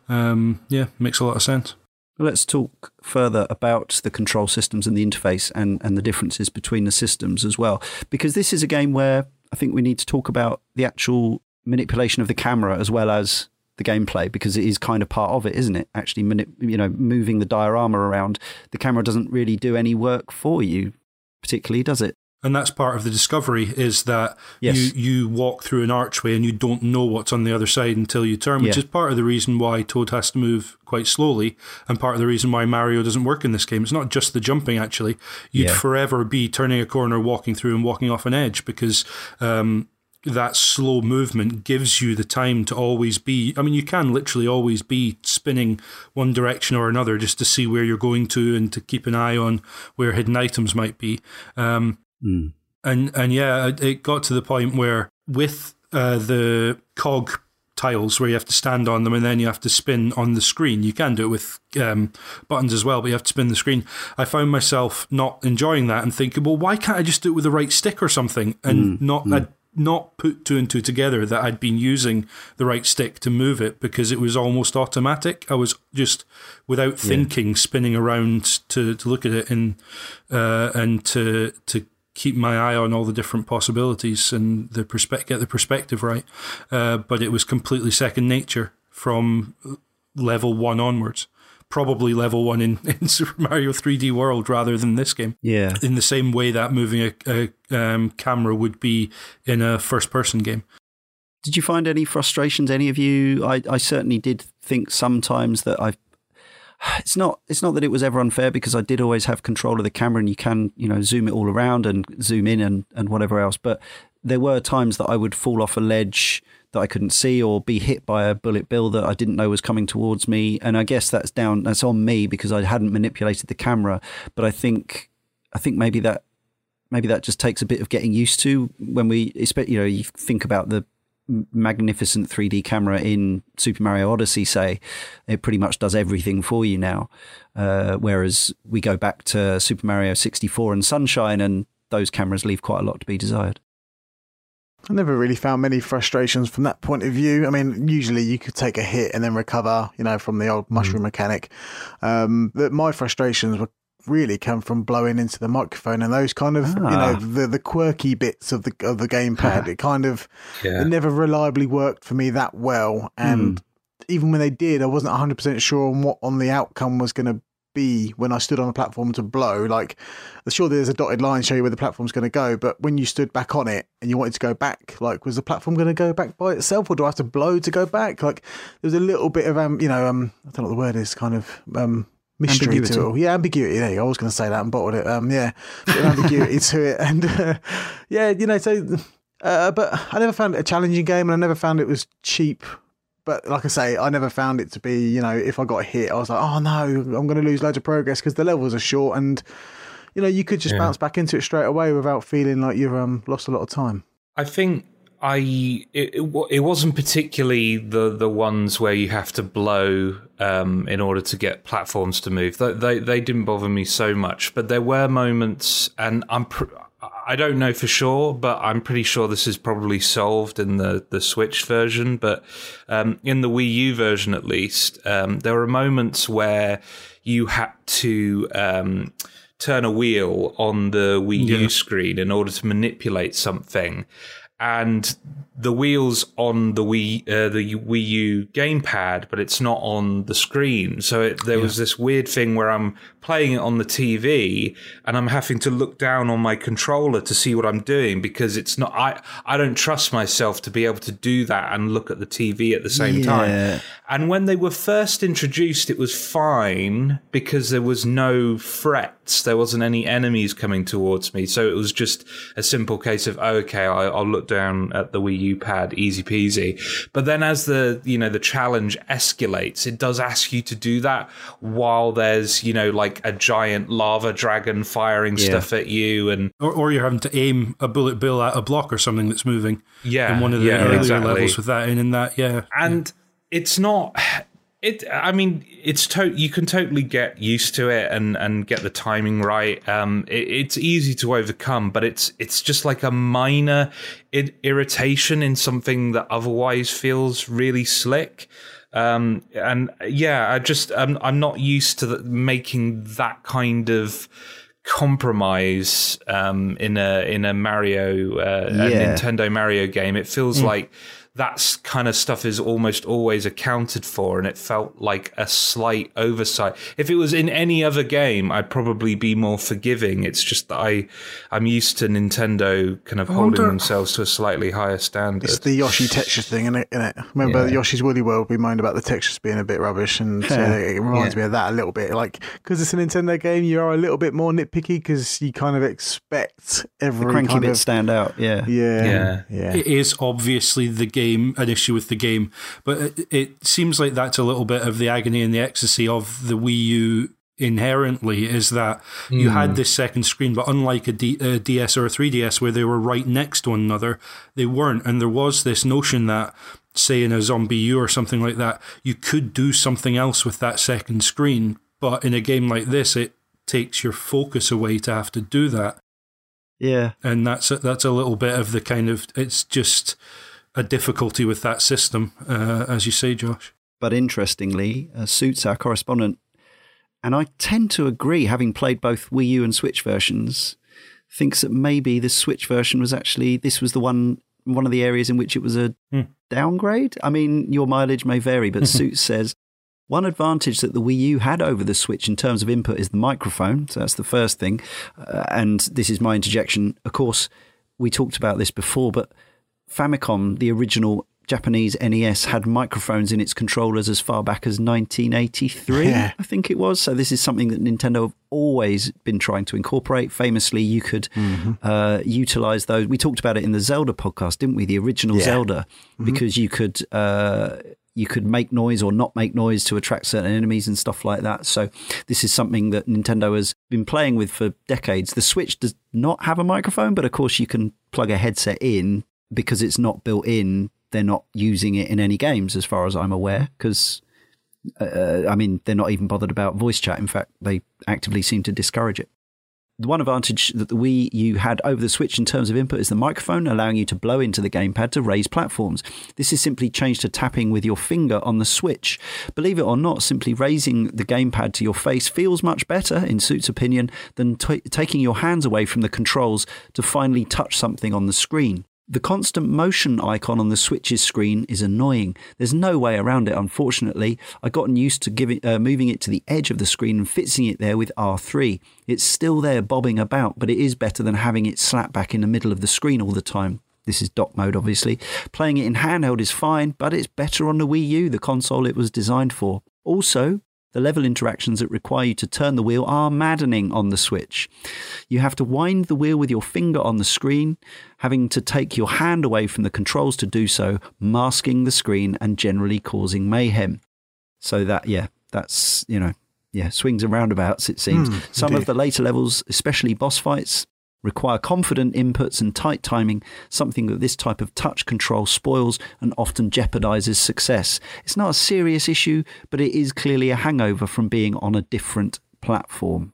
Um, yeah, makes a lot of sense. Let's talk further about the control systems and the interface and, and the differences between the systems as well. Because this is a game where I think we need to talk about the actual manipulation of the camera as well as the gameplay because it is kind of part of it, isn't it? Actually, you know, moving the diorama around, the camera doesn't really do any work for you, particularly, does it? And that's part of the discovery is that Yes. you, you walk through an archway and you don't know what's on the other side until you turn, which Yeah. is part of the reason why Toad has to move quite slowly and part of the reason why Mario doesn't work in this game. It's not just the jumping, actually. You'd Yeah. forever be turning a corner, walking through and walking off an edge because um, that slow movement gives you the time to always be. I mean, you can literally always be spinning one direction or another just to see where you're going to and to keep an eye on where hidden items might be. Um, Mm. and and yeah, it- got to the point where with uh, the cog tiles where you have to stand on them and then you have to spin on the screen. You can do it with um, buttons as well, but you have to spin the screen. I found myself not enjoying that and thinking, well, why can't I just do it with the right stick or something and not I'd not put two and two together that I'd been using the right stick to move it because it was almost automatic. I was just without thinking spinning around to, to look at it and uh, and to to keep my eye on all the different possibilities and the perspe- get the perspective right. Uh, but it was completely second nature from level one onwards. Probably level one in, [LAUGHS] in Super Mario 3D World rather than this game. Yeah. In the same way that moving a, a um, camera would be in a first person game. Did you find any frustrations, any of you? I, I certainly did think sometimes that I. [SIGHS] It's not. It's not that it was ever unfair because I did always have control of the camera, and you can, you know, zoom it all around and zoom in and and whatever else. But there were times that I would fall off a ledge that I couldn't see, or be hit by a bullet bill that I didn't know was coming towards me. And I guess that's down. That's on me because I hadn't manipulated the camera. But I think, I think maybe that maybe that just takes a bit of getting used to when we, you know, you think about the magnificent 3D camera in Super Mario Odyssey, say, it pretty much does everything for you now. Uh, whereas we go back to Super Mario 64 and Sunshine, and those cameras leave quite a lot to be desired. I never really found many frustrations from that point of view. I mean, usually you could take a hit and then recover, you know, from the old mushroom mechanic. Um, but my frustrations were really come from blowing into the microphone and those kind of, you know, Ah. the the quirky bits of the of the gamepad. [LAUGHS] it kind of Yeah. it never reliably worked for me that well, and even when they did, I wasn't 100 percent sure on what on the outcome was going to be when I stood on a platform to blow. Like, sure, there's a dotted line show you where the platform's going to go, but when you stood back on it and you wanted to go back, like, was the platform going to go back by itself, or do I have to blow to go back? Like, there's a little bit of um, you know, um, I don't know what the word is, kind of um. Mystery Ambiguity. to it. Yeah, ambiguity. There you go. I was going to say that and bottled it. Um, yeah, ambiguity to it, and uh, [LAUGHS] yeah, you know, so. Uh, but I never found it a challenging game, and I never found it was cheap. But like I say, I never found it to be, you know, if I got hit, I was like, oh no, I'm going to lose loads of progress because the levels are short, and you know, you could just Yeah. bounce back into it straight away without feeling like you've um, lost a lot of time. I think I it, it, it wasn't particularly the the ones where you have to blow um, in order to get platforms to move. They, they they didn't bother me so much, but there were moments, and I'm pr- I don't know for sure, but I'm pretty sure this is probably solved in the the Switch version. But um, in the Wii U version, at least, um, there were moments where you had to. Um, turn a wheel on the Wii Yeah. U screen in order to manipulate something. And the wheels on the Wii uh, the Wii U gamepad, but it's not on the screen. So it, there was this weird thing where I'm playing it on the TV and I'm having to look down on my controller to see what I'm doing because it's not. I I don't trust myself to be able to do that and look at the TV at the same Yeah. time. And when they were first introduced, it was fine because there was no threats. There wasn't any enemies coming towards me. So it was just a simple case of, oh, okay, I, I'll look down at the Wii U pad, easy peasy. But then as the, you know, the challenge escalates, it does ask you to do that while there's, you know, like a giant lava dragon firing Yeah. stuff at you. And Or, or you're having to aim a bullet bill at a block or something that's moving. Yeah, in one of the yeah, earlier exactly. levels with that, and in that, yeah, and it's not it i mean it's to, you can totally get used to it and and get the timing right. Um it, it's easy to overcome but it's it's just like a minor I- irritation in something that otherwise feels really slick. Um and yeah i just i'm, I'm not used to the, making that kind of compromise um in a in a mario uh, a nintendo mario game. It feels like that's kind of stuff is almost always accounted for and it felt like a slight oversight if it was in any other game i'd probably be more forgiving it's just that i i'm used to nintendo kind of holding wonder- themselves to a slightly higher standard It's the Yoshi texture thing, isn't it? Remember Yeah. Yoshi's Woolly World? We moaned about the textures being a bit rubbish, and uh, so it reminds me of that a little bit. Like because it's a Nintendo game, you are a little bit more nitpicky because you kind of expect every Cranky kind bits of stand out. Yeah. yeah, Yeah. yeah. it is obviously the game an issue with the game, but it, it seems like that's a little bit of the agony and the ecstasy of the Wii U inherently is that you had hmm. this second screen, but unlike a, D, a DS or a 3DS where they were right next to one another, they weren't. And there was this notion that, say, in a ZombiU or something like that, you could do something else with that second screen. But in a game like this, it takes your focus away to have to do that Yeah. and that's a, that's a little bit of the kind of it's just a difficulty with that system, uh, as you say, Josh. But interestingly, uh, Suits, our correspondent, and I tend to agree, having played both Wii U and Switch versions, thinks that maybe the Switch version was actually this was the one one of the areas in which it was a Hmm. downgrade. I mean, your mileage may vary, but [LAUGHS] Suits says one advantage that the Wii U had over the Switch in terms of input is the microphone. So that's the first thing. Uh, and this is my interjection. Of course, we talked about this before, but Famicom, the original Japanese NES, had microphones in its controllers as far back as 1983, Yeah. I think it was. So this is something that Nintendo have always been trying to incorporate. Famously, you could uh, utilize those. We talked about it in the Zelda podcast, didn't we? The original Yeah. Zelda, because you could. Uh, you could make noise or not make noise to attract certain enemies and stuff like that. So this is something that Nintendo has been playing with for decades. The Switch does not have a microphone, but of course you can plug a headset in because it's not built in. They're not using it in any games, as far as I'm aware. Because uh, I mean, they're not even bothered about voice chat. In fact, they actively seem to discourage it. The one advantage that the Wii U had over the Switch in terms of input is the microphone, allowing you to blow into the gamepad to raise platforms. This is simply changed to tapping with your finger on the Switch. Believe it or not, simply raising the gamepad to your face feels much better, in Suit's opinion, than t- taking your hands away from the controls to finally touch something on the screen. The constant motion icon on the switches screen is annoying. There's no way around it, unfortunately. I've gotten used to giving, uh, moving it to the edge of the screen and fixing it there with R3. It's still there bobbing about, but it is better than having it slap back in the middle of the screen all the time. This is dock mode, obviously. Playing it in handheld is fine, but it's better on the Wii U, the console it was designed for. Also, the level interactions that require you to turn the wheel are maddening on the Switch. You have to wind the wheel with your finger on the screen, having to take your hand away from the controls to do so, masking the screen and generally causing mayhem. So that, yeah, that's, you know, yeah, swings and roundabouts, it seems. Hmm, Some of the later levels, especially boss fights, require confident inputs and tight timing, something that this type of touch control spoils and often jeopardizes success. It's not a serious issue, but it is clearly a hangover from being on a different platform.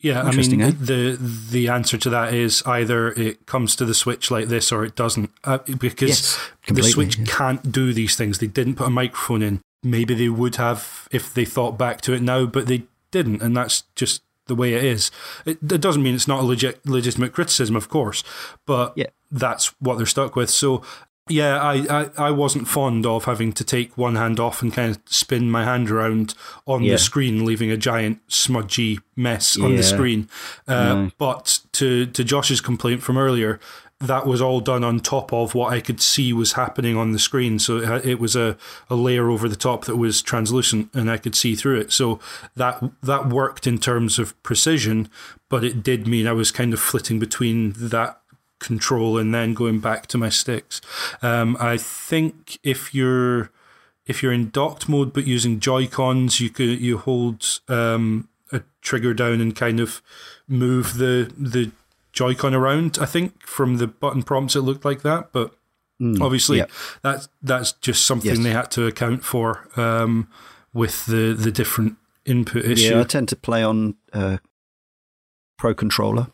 Yeah, I mean, eh? the the answer to that is either it comes to the Switch like this or it doesn't, uh, because Yes, the Switch yeah. can't do these things. They didn't put a microphone in. Maybe they would have if they thought back to it now, but they didn't, and that's just the way it is. It, it doesn't mean it's not a legit, legitimate criticism, of course, but Yeah. that's what they're stuck with. So, yeah, I, I, I wasn't fond of having to take one hand off and kind of spin my hand around on Yeah. the screen, leaving a giant smudgy mess on Yeah. the screen. Uh, No. But to, to Josh's complaint from earlier, that was all done on top of what I could see was happening on the screen. So it, it was a, a layer over the top that was translucent and I could see through it. So that that worked in terms of precision, but it did mean I was kind of flitting between that control and then going back to my sticks. Um, I think if you're if you're in docked mode but using Joy Cons, you could you hold um, a trigger down and kind of move the the Joy-Con around. I think from the button prompts it looked like that, but obviously yeah. that's that's just something Yes. they had to account for um, with the the different input issue. Yeah, I tend to play on uh, Pro Controller,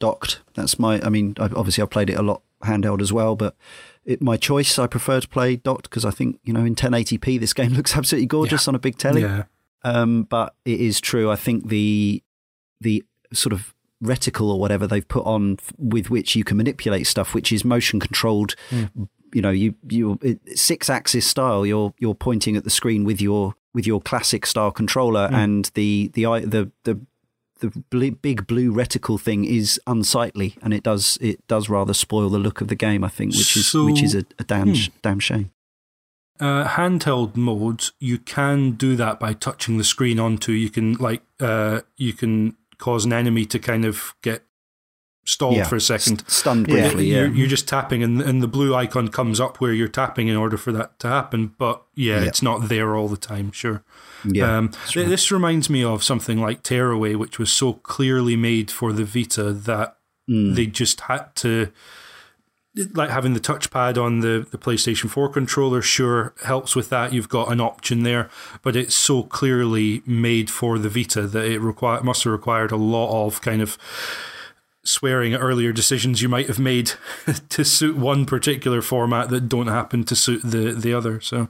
docked. That's my. I mean, obviously, I played it a lot handheld as well, but it, my choice. I prefer to play docked because I think you know in 1080p this game [LAUGHS] looks absolutely gorgeous on a big telly. yeah. Um, but it is true. I think the the sort of reticle or whatever they've put on f- with which you can manipulate stuff, which is motion controlled. You know, you you six axis style. You're you're pointing at the screen with your with your classic style controller, and the the the the the big blue reticle thing is unsightly, and it does it does rather spoil the look of the game. I think, which is which is a, a damn sh damn shame. Uh, handheld modes, you can do that by touching the screen onto. You can like uh, you can cause an enemy to kind of get stalled Yeah, for a second. St- stunned briefly. Yeah, You're, you're just tapping, and, and the blue icon comes up where you're tapping in order for that to happen. But yeah, Yeah. it's not there all the time. Sure. yeah. Um, th- This reminds me of something like Tearaway, which was so clearly made for the Vita that Mm. they just had to. Like having the touchpad on the, the PlayStation 4 controller, sure, helps with that. You've got an option there, but it's so clearly made for the Vita that it require, must have required a lot of kind of swearing at earlier decisions you might have made [LAUGHS] to suit one particular format that don't happen to suit the, the other. So,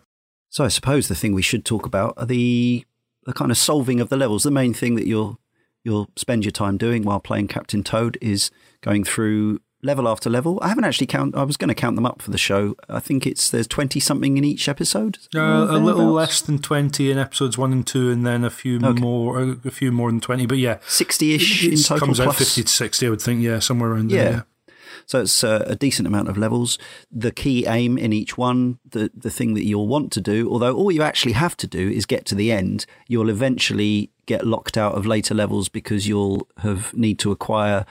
So I suppose the thing we should talk about are the the kind of solving of the levels. The main thing that you'll you'll spend your time doing while playing Captain Toad is going through level after level. I haven't actually count. I was going to count them up for the show. I think it's there's twenty something in each episode. Uh, a little less than twenty in episodes one and two, and then a few Okay. more, a, a few more than twenty. But yeah, sixty-ish in total. comes out fifty to sixty. I would think. Yeah, somewhere around there. Yeah. Yeah. So it's uh, a decent amount of levels. The key aim in each one, the the thing that you'll want to do, although all you actually have to do is get to the end, you'll eventually get locked out of later levels because you'll have need to acquire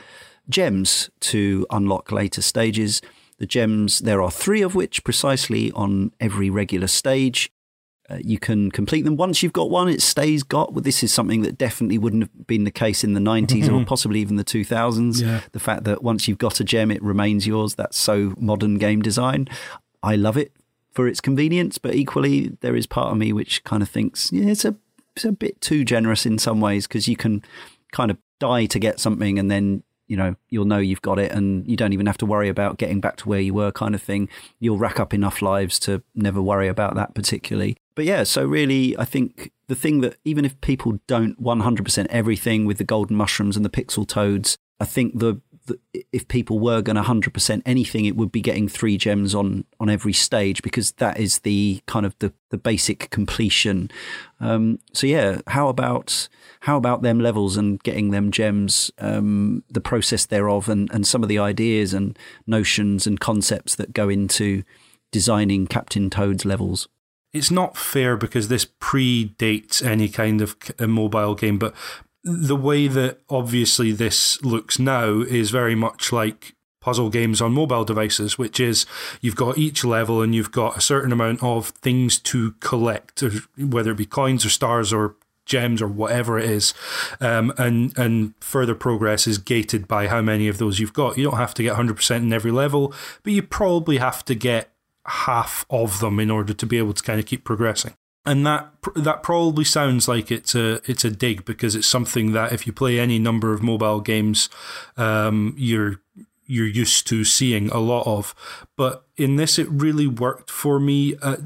gems to unlock later stages. The gems, there are three of which precisely on every regular stage. Uh, you can complete them. Once you've got one, it stays got. Well, this is something that definitely wouldn't have been the case in the 90s or possibly even the 2000s. Yeah. The fact that once you've got a gem, it remains yours. That's so modern game design. I love it for its convenience, but equally, there is part of me which kind of thinks, yeah, it's a, it's a bit too generous in some ways because you can kind of die to get something and then you know you'll know you've got it and you don't even have to worry about getting back to where you were kind of thing. You'll rack up enough lives to never worry about that particularly. But yeah so really i think the thing that even if people don't 100% everything with the golden mushrooms and the pixel toads i think the, if people were going to 100% anything it would be getting three gems on on every stage because that is the kind of the the basic completion. Um, so yeah how about how about them levels and getting them gems um, the process thereof and and some of the ideas and notions and concepts that go into designing captain toad's levels? It's not fair because this predates any kind of mobile game, but the way that obviously this looks now is very much like puzzle games on mobile devices, which is you've got each level and you've got a certain amount of things to collect, whether it be coins or stars or gems or whatever it is, um, and and further progress is gated by how many of those you've got. You don't have to get 100% in every level, but you probably have to get half of them in order to be able to kind of keep progressing. And that that probably sounds like it's a it's a dig because it's something that if you play any number of mobile games, um, you're you're used to seeing a lot of. But in this, it really worked for me. Uh,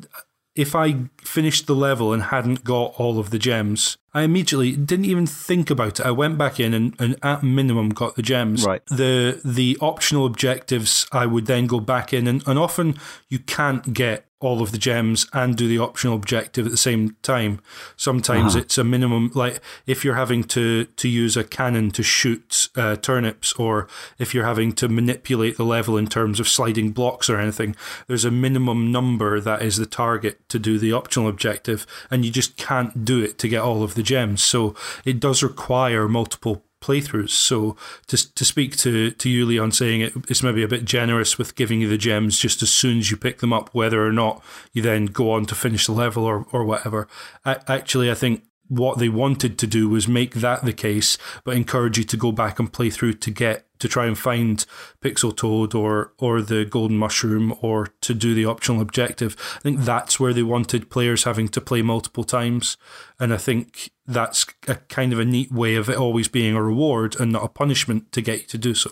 if I finished the level and hadn't got all of the gems, I immediately didn't even think about it. I went back in and, and at minimum got the gems. Right. The the optional objectives I would then go back in and, and often you can't get all of the gems and do the optional objective at the same time. Sometimes Uh-huh. it's a minimum, like if you're having to, to use a cannon to shoot uh, turnips, or if you're having to manipulate the level in terms of sliding blocks or anything, there's a minimum number that is the target to do the optional objective, and you just can't do it to get all of the gems. So it does require multiple playthroughs. So to to speak to to you, Leon, saying it, it's maybe a bit generous with giving you the gems just as soon as you pick them up, whether or not you then go on to finish the level or or whatever. I, actually, I think. What they wanted to do was make that the case, but encourage you to go back and play through to get to try and find Pixel Toad or or the Golden Mushroom or to do the optional objective. I think that's where they wanted players having to play multiple times, and I think that's a kind of a neat way of it always being a reward and not a punishment to get you to do so.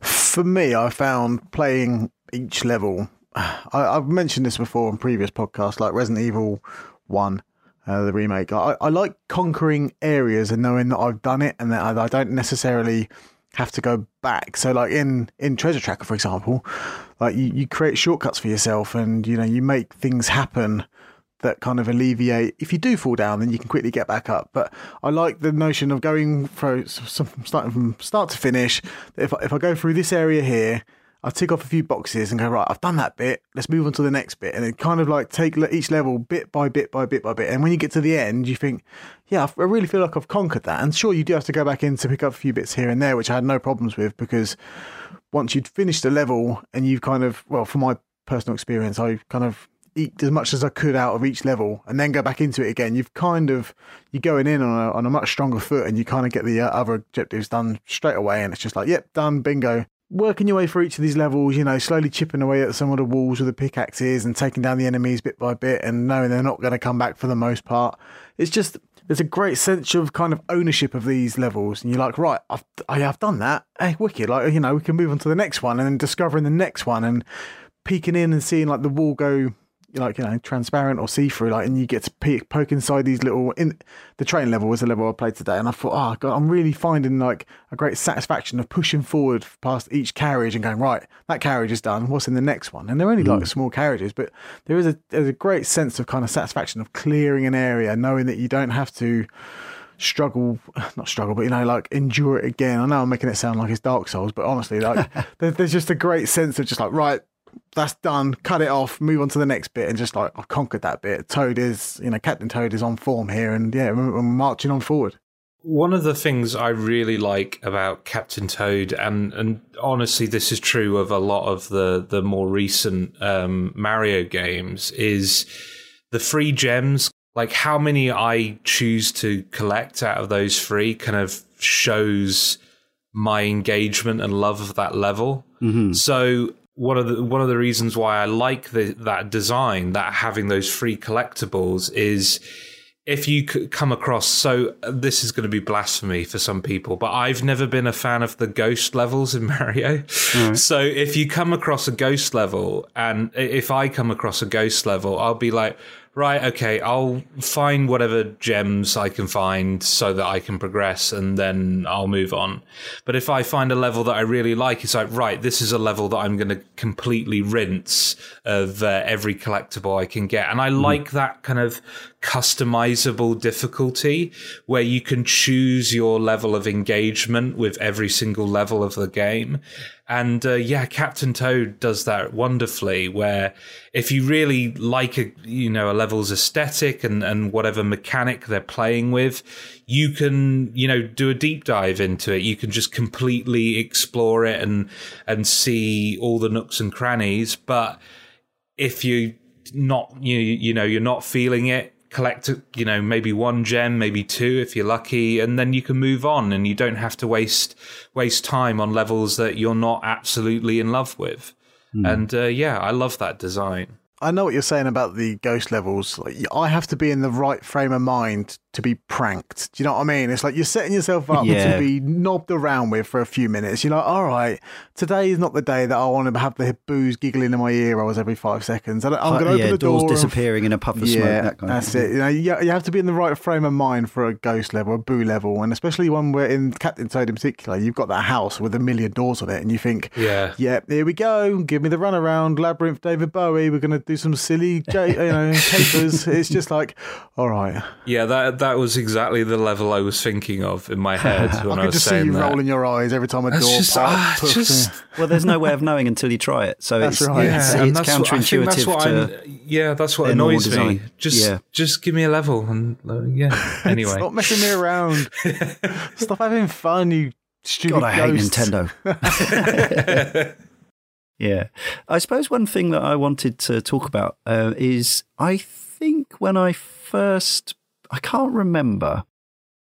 For me, I found playing each level. I, I've mentioned this before on previous podcasts, like Resident Evil One, uh, the remake. I, I like conquering areas and knowing that I've done it and that I, I don't necessarily have to go back. So, like in in Treasure Tracker, for example, like you, you create shortcuts for yourself, and you know you make things happen that kind of alleviate if you do fall down then you can quickly get back up but i like the notion of going some, starting from start to finish if I, if I go through this area here i tick off a few boxes and go right i've done that bit let's move on to the next bit and then kind of like take each level bit by bit by bit by bit and when you get to the end you think yeah i really feel like i've conquered that and sure you do have to go back in to pick up a few bits here and there which i had no problems with because once you'd finished the level and you've kind of well from my personal experience i kind of eat as much as I could out of each level and then go back into it again. You've kind of you're going in on a, on a much stronger foot and you kind of get the uh, other objectives done straight away and it's just like yep done bingo. Working your way through each of these levels, you know, slowly chipping away at some of the walls with the pickaxes and taking down the enemies bit by bit and knowing they're not going to come back for the most part. It's just there's a great sense of kind of ownership of these levels, and you're like, right, I've I have done that. Hey, wicked! Like you know, we can move on to the next one, and then discovering the next one, and peeking in and seeing like the wall go like you know transparent or see through like and you get to peek, poke inside these little in the train level was the level I played today and I thought oh god I'm really finding like a great satisfaction of pushing forward past each carriage and going right that carriage is done what's in the next one? And they're only like mm. small carriages but there is a there's a great sense of kind of satisfaction of clearing an area knowing that you don't have to struggle [SIGHS] not struggle but you know like endure it again. I know i'm making it sound like it's dark souls but honestly like [LAUGHS] there's just a great sense of just like right that's done cut it off move on to the next bit and just like i've conquered that bit toad is you know captain toad is on form here and yeah we're, we're marching on forward One of the things I really like about Captain Toad, and, and honestly, this is true of a lot of the, the more recent um, Mario games, is the free gems. Like how many I choose to collect out of those free kind of shows my engagement and love of that level. So one of the one of the reasons why I like the, that design, that having those free collectibles, is if you come across. So this is going to be blasphemy for some people, but I've never been a fan of the ghost levels in [LAUGHS] Mario. So if you come across a ghost level, and if I come across a ghost level, I'll be like. Right, okay, I'll find whatever gems I can find so that I can progress and then I'll move on. But if I find a level that I really like, it's like, right, this is a level that I'm going to completely rinse of uh, every collectible I can get. And I like that kind of customizable difficulty where you can choose your level of engagement with every single level of the game. And uh, yeah, Captain Toad does that wonderfully. Where if you really like a you know a level's aesthetic and and whatever mechanic they're playing with, you can you know do a deep dive into it. You can just completely explore it and and see all the nooks and crannies. But if you not you you know you're not feeling it collect you know maybe one gem maybe two if you're lucky and then you can move on and you don't have to waste waste time on levels that you're not absolutely in love with. And uh, yeah i love that design. I know what you're saying about the ghost levels. Like, I have to be in the right frame of mind to be pranked. Do you know what I mean? It's like you're setting yourself up Yeah. to be knobbed around with for a few minutes. You're like, all right, today is not the day that I want to have the Boos giggling in my ear hours every five seconds. I don't- I'm going to open yeah, the doors door. and- disappearing in a puff of yeah, smoke. That kind that's of thing. it. You know, you, you have to be in the right frame of mind for a ghost level, a boo level, and especially one where in Captain Toad in particular, you've got that house with a million doors on it, and you think, Yeah. yeah, here we go. Give me the runaround, labyrinth, David Bowie. We're going to do some silly, J- you know, [LAUGHS] capers. it's just like, all right. Yeah, that that was exactly the level I was thinking of in my head [LAUGHS] when I I, could was just see saying you that. rolling your eyes every time a That's door just, pop- ah, puffs just. [LAUGHS] Well, there's no way of knowing until you try it. So That's it's, right. it's, yeah, and it's that's what, that's counterintuitive what to. I'm, yeah, that's what their normal annoys me. Just Yeah. just give me a level and uh, yeah. [LAUGHS] Anyway, Stop messing me around. Stop having fun, you stupid God, I hate. Nintendo. yeah. I suppose one thing that I wanted to talk about uh, is I think when I first, I can't remember,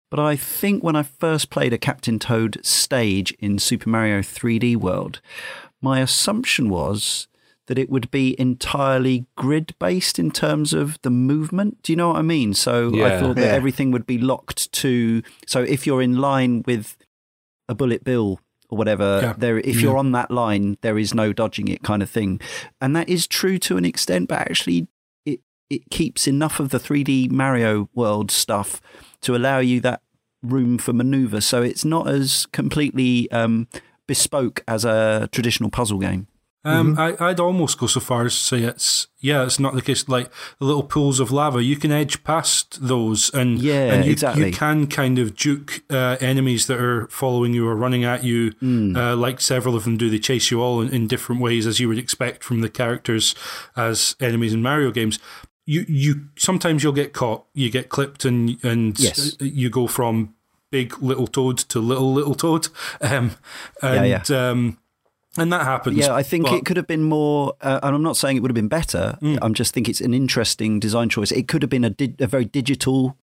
but I think when I first played a Captain Toad stage in Super Mario 3D World, my assumption was that it would be entirely grid based in terms of the movement. Do you know what I mean? So I thought that Yeah. everything would be locked to. So if you're in line with a bullet bill or whatever, Yeah. there if you're mm. on that line, there is no dodging it kind of thing. And that is true to an extent, but actually it it keeps enough of the 3D Mario world stuff to allow you that room for maneuver. So it's not as completely um, bespoke as a traditional puzzle game. Um, I, I'd almost go so far as to say it's yeah, it's not the case. Like the little pools of lava, you can edge past those, and Yeah, and you, exactly. you can kind of juke uh, enemies that are following you or running at you. Hmm. Uh, like several of them do, they chase you all in, in different ways, as you would expect from the characters as enemies in Mario games. You you sometimes you'll get caught, you get clipped, and and Yes. you go from big little toad to little little toad, um, Yeah, and yeah. Um, and that happens. Yeah, I think but- it could have been more, uh, and I'm not saying it would have been better. I'm just think it's an interesting design choice. It could have been a, di- a very digital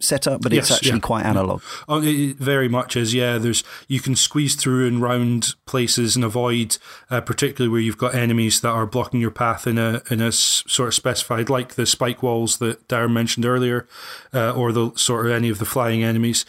setup, but it's actually yeah. quite analog. Oh, it it very much is. Yeah, there's you can squeeze through and round places and avoid, uh, particularly where you've got enemies that are blocking your path in a in a s- sort of specified, like the spike walls that Darren mentioned earlier, uh, or the sort of any of the flying enemies.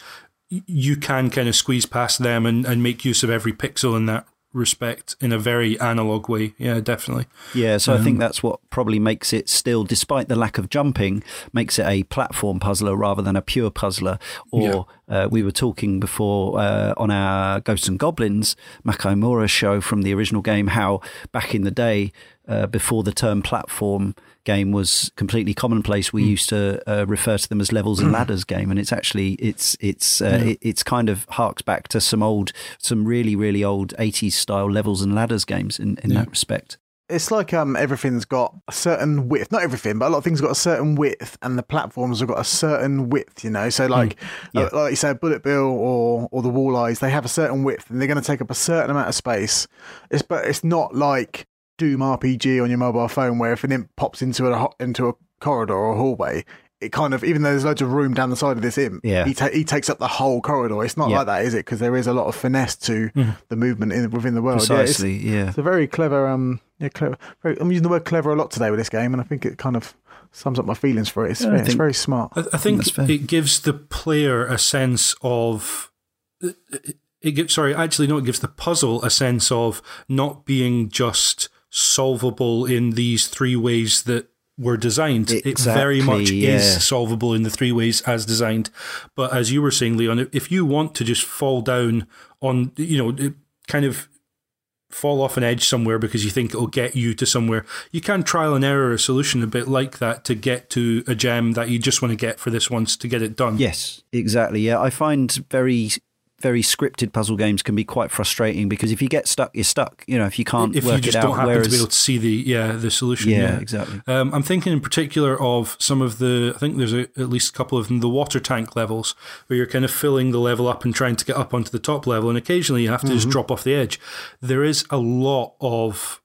You can kind of squeeze past them and, and make use of every pixel in that respect in a very analog way. Yeah, definitely. Yeah, so I think that's what probably makes it still, despite the lack of jumping, makes it a platform puzzler rather than a pure puzzler. Or uh, we were talking before uh, on our Ghosts and Goblins Makaimura show from the original game how back in the day, uh, before the term platform game was completely commonplace, we used to uh, refer to them as levels and ladders game, and it's actually it's it's uh, it, it's kind of harks back to some old, some really really old '80s style levels and ladders games in in that respect. It's like um, everything's got a certain width. Not everything, but a lot of things got a certain width, and the platforms have got a certain width. You know, so like, yeah. uh, like you say, Bullet Bill or or the Wall Eyes, they have a certain width, and they're going to take up a certain amount of space. It's but it's not like Doom RPG on your mobile phone, where if an imp pops into a into a corridor or a hallway, it kind of even though there's loads of room down the side of this imp, Yeah. he, ta- he takes up the whole corridor. It's not Yeah. like that, is it? Because there is a lot of finesse to the movement in, within the world. Yeah, it's- Precisely, yeah. it's a very clever, um, yeah, clever. Very, I'm using the word clever a lot today with this game, and I think it kind of sums up my feelings for it. It's, Yeah, I yeah, it's very smart. I, I think That's it gives the player a sense of. It, it gives, sorry, actually, no, it gives the puzzle a sense of not being just solvable in these three ways that were designed. it very much yeah. is solvable in the three ways as designed. But as you were saying, Leon, if you want to just fall down on, you know, kind of fall off an edge somewhere because you think it'll get you to somewhere. You can trial and error a solution a bit like that to get to a gem that you just want to get for this once to get it done. Yes, exactly. Yeah, I find very very scripted puzzle games can be quite frustrating because if you get stuck, you're stuck. You know, if you can't If work you just it don't happen whereas, to be able to see the yeah the solution, yeah, yeah, exactly. Um, I'm thinking in particular of some of the, I think there's a, at least a couple of them, the water tank levels, where you're kind of filling the level up and trying to get up onto the top level, and occasionally you have to just drop off the edge. There is a lot of,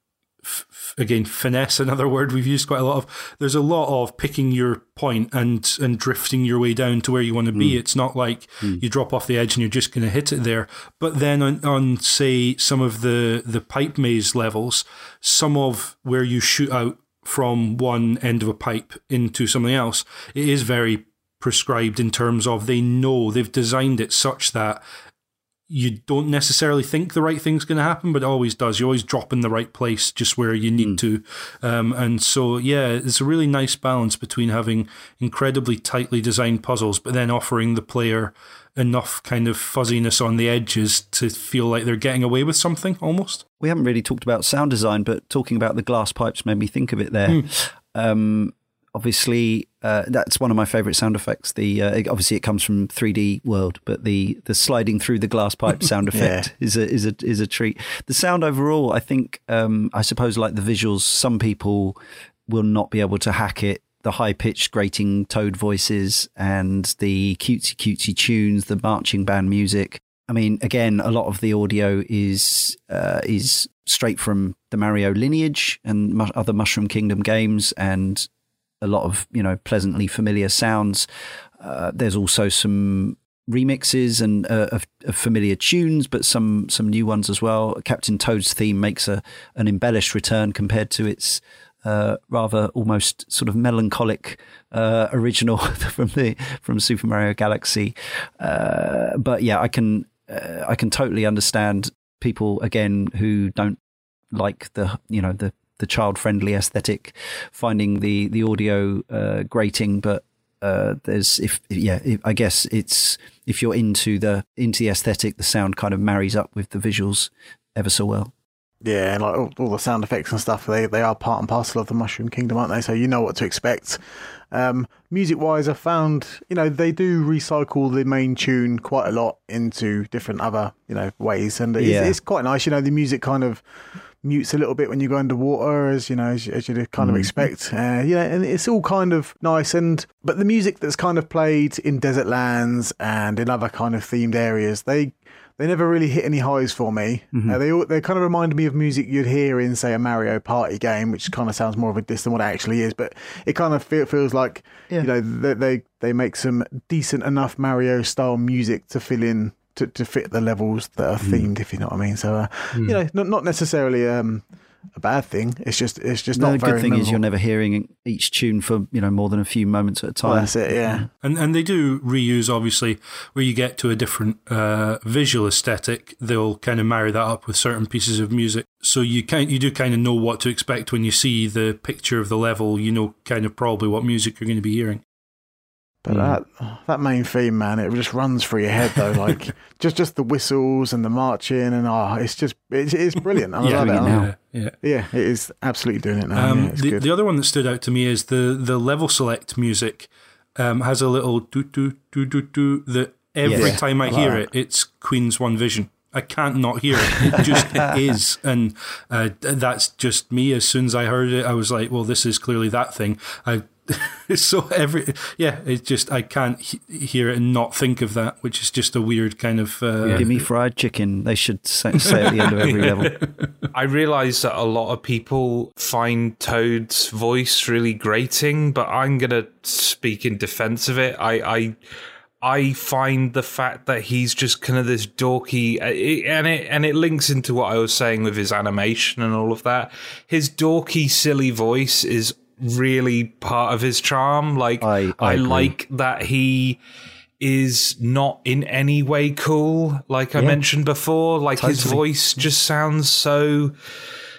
again, finesse, another word we've used quite a lot of. There's a lot of picking your point and and drifting your way down to where you want to be. Hmm. It's not like hmm. you drop off the edge and you're just going to hit it there. But then on, on say some of the the pipe maze levels, some of where you shoot out from one end of a pipe into something else, it is very prescribed in terms of they know they've designed it such that you don't necessarily think the right thing's going to happen, but it always does. You always drop in the right place just where you need mm. to. Um, and so, yeah, it's a really nice balance between having incredibly tightly designed puzzles, but then offering the player enough kind of fuzziness on the edges to feel like they're getting away with something almost. We haven't really talked about sound design, but talking about the glass pipes made me think of it there. Mm. Um, obviously uh, that's one of my favorite sound effects. The uh, obviously it comes from 3d world but the the sliding through the glass pipe [LAUGHS] sound effect yeah. is a is a is a treat. The sound overall i think um, i suppose like the visuals some people will not be able to hack it. The high pitched grating toad voices and the cutesy cutesy tunes the marching band music. I mean again a lot of the audio is uh, is straight from the mario lineage and other mushroom kingdom games and a lot of you know pleasantly familiar sounds. Uh, there's also some remixes and uh, of, of, familiar tunes, but some some new ones as well. Captain Toad's theme makes a an embellished return compared to its uh, rather almost sort of melancholic uh, original [LAUGHS] from the from Super Mario Galaxy. Uh, but yeah, I can uh, I can totally understand people again who don't like the you know the the child friendly aesthetic, finding the the audio uh, grating, but uh, there's if yeah if, I guess it's if you're into the into the aesthetic, the sound kind of marries up with the visuals ever so well. Yeah, and like all, all, the sound effects and stuff, they they are part and parcel of the Mushroom Kingdom, aren't they? So you know what to expect. Um, music wise, I found you know they do recycle the main tune quite a lot into different other you know ways, and it's, yeah. it's quite nice. You know, the music kind of mutes a little bit when you go underwater, as you know, as, as you'd kind of mm. expect. Uh, yeah, and it's all kind of nice. And but the music that's kind of played in desert lands and in other kind of themed areas, they they never really hit any highs for me. Mm-hmm. Uh, they they kind of remind me of music you'd hear in, say, a Mario Party game, which kind of sounds more of a diss than what it actually is. But it kind of feel, feels like yeah. you know they, they they make some decent enough Mario style music to fill in to, to fit the levels that are hmm. themed, mm. if you know what I mean. So, uh, mm. you know, not not necessarily um, a bad thing. It's just it's just no, not. The good thing memorable. is you're never hearing each tune for you know more than a few moments at a time. Well, that's it, yeah. And and they do reuse obviously where you get to a different uh, visual aesthetic. They'll kind of marry that up with certain pieces of music, so you kind you do kind of know what to expect when you see the picture of the level. You know, kind of probably what music you're going to be hearing. But mm. that that main theme, man, it just runs through your head though. [LAUGHS] Like just just the whistles and the marching, and oh, it's just it's, it's brilliant. I [LAUGHS] yeah, love it. Yeah, yeah, yeah, it is absolutely doing it now. Um, yeah, the, the, other one that stood out to me is the the level select music um, has a little do do do do do that every yeah, time I, I hear like it, it's Queen's One Vision. I can't not hear it. It just [LAUGHS] is, and uh, that's just me. As soon as I heard it, I was like, "Well, this is clearly that thing." I [LAUGHS] so every yeah, it's just I can't he- hear it and not think of that, which is just a weird kind of. Uh, yeah. Give me fried chicken. They should say, say at the end of every [LAUGHS] level. I realise that a lot of people find Toad's voice really grating, but I'm gonna speak in defence of it. I. I I find the fact that he's just kind of this dorky, uh, and it and it links into what I was saying with his animation and all of that. His dorky, silly voice is really part of his charm. Like I, I, I like that he is not in any way cool. Like I yeah. mentioned before, like totally. his voice just sounds so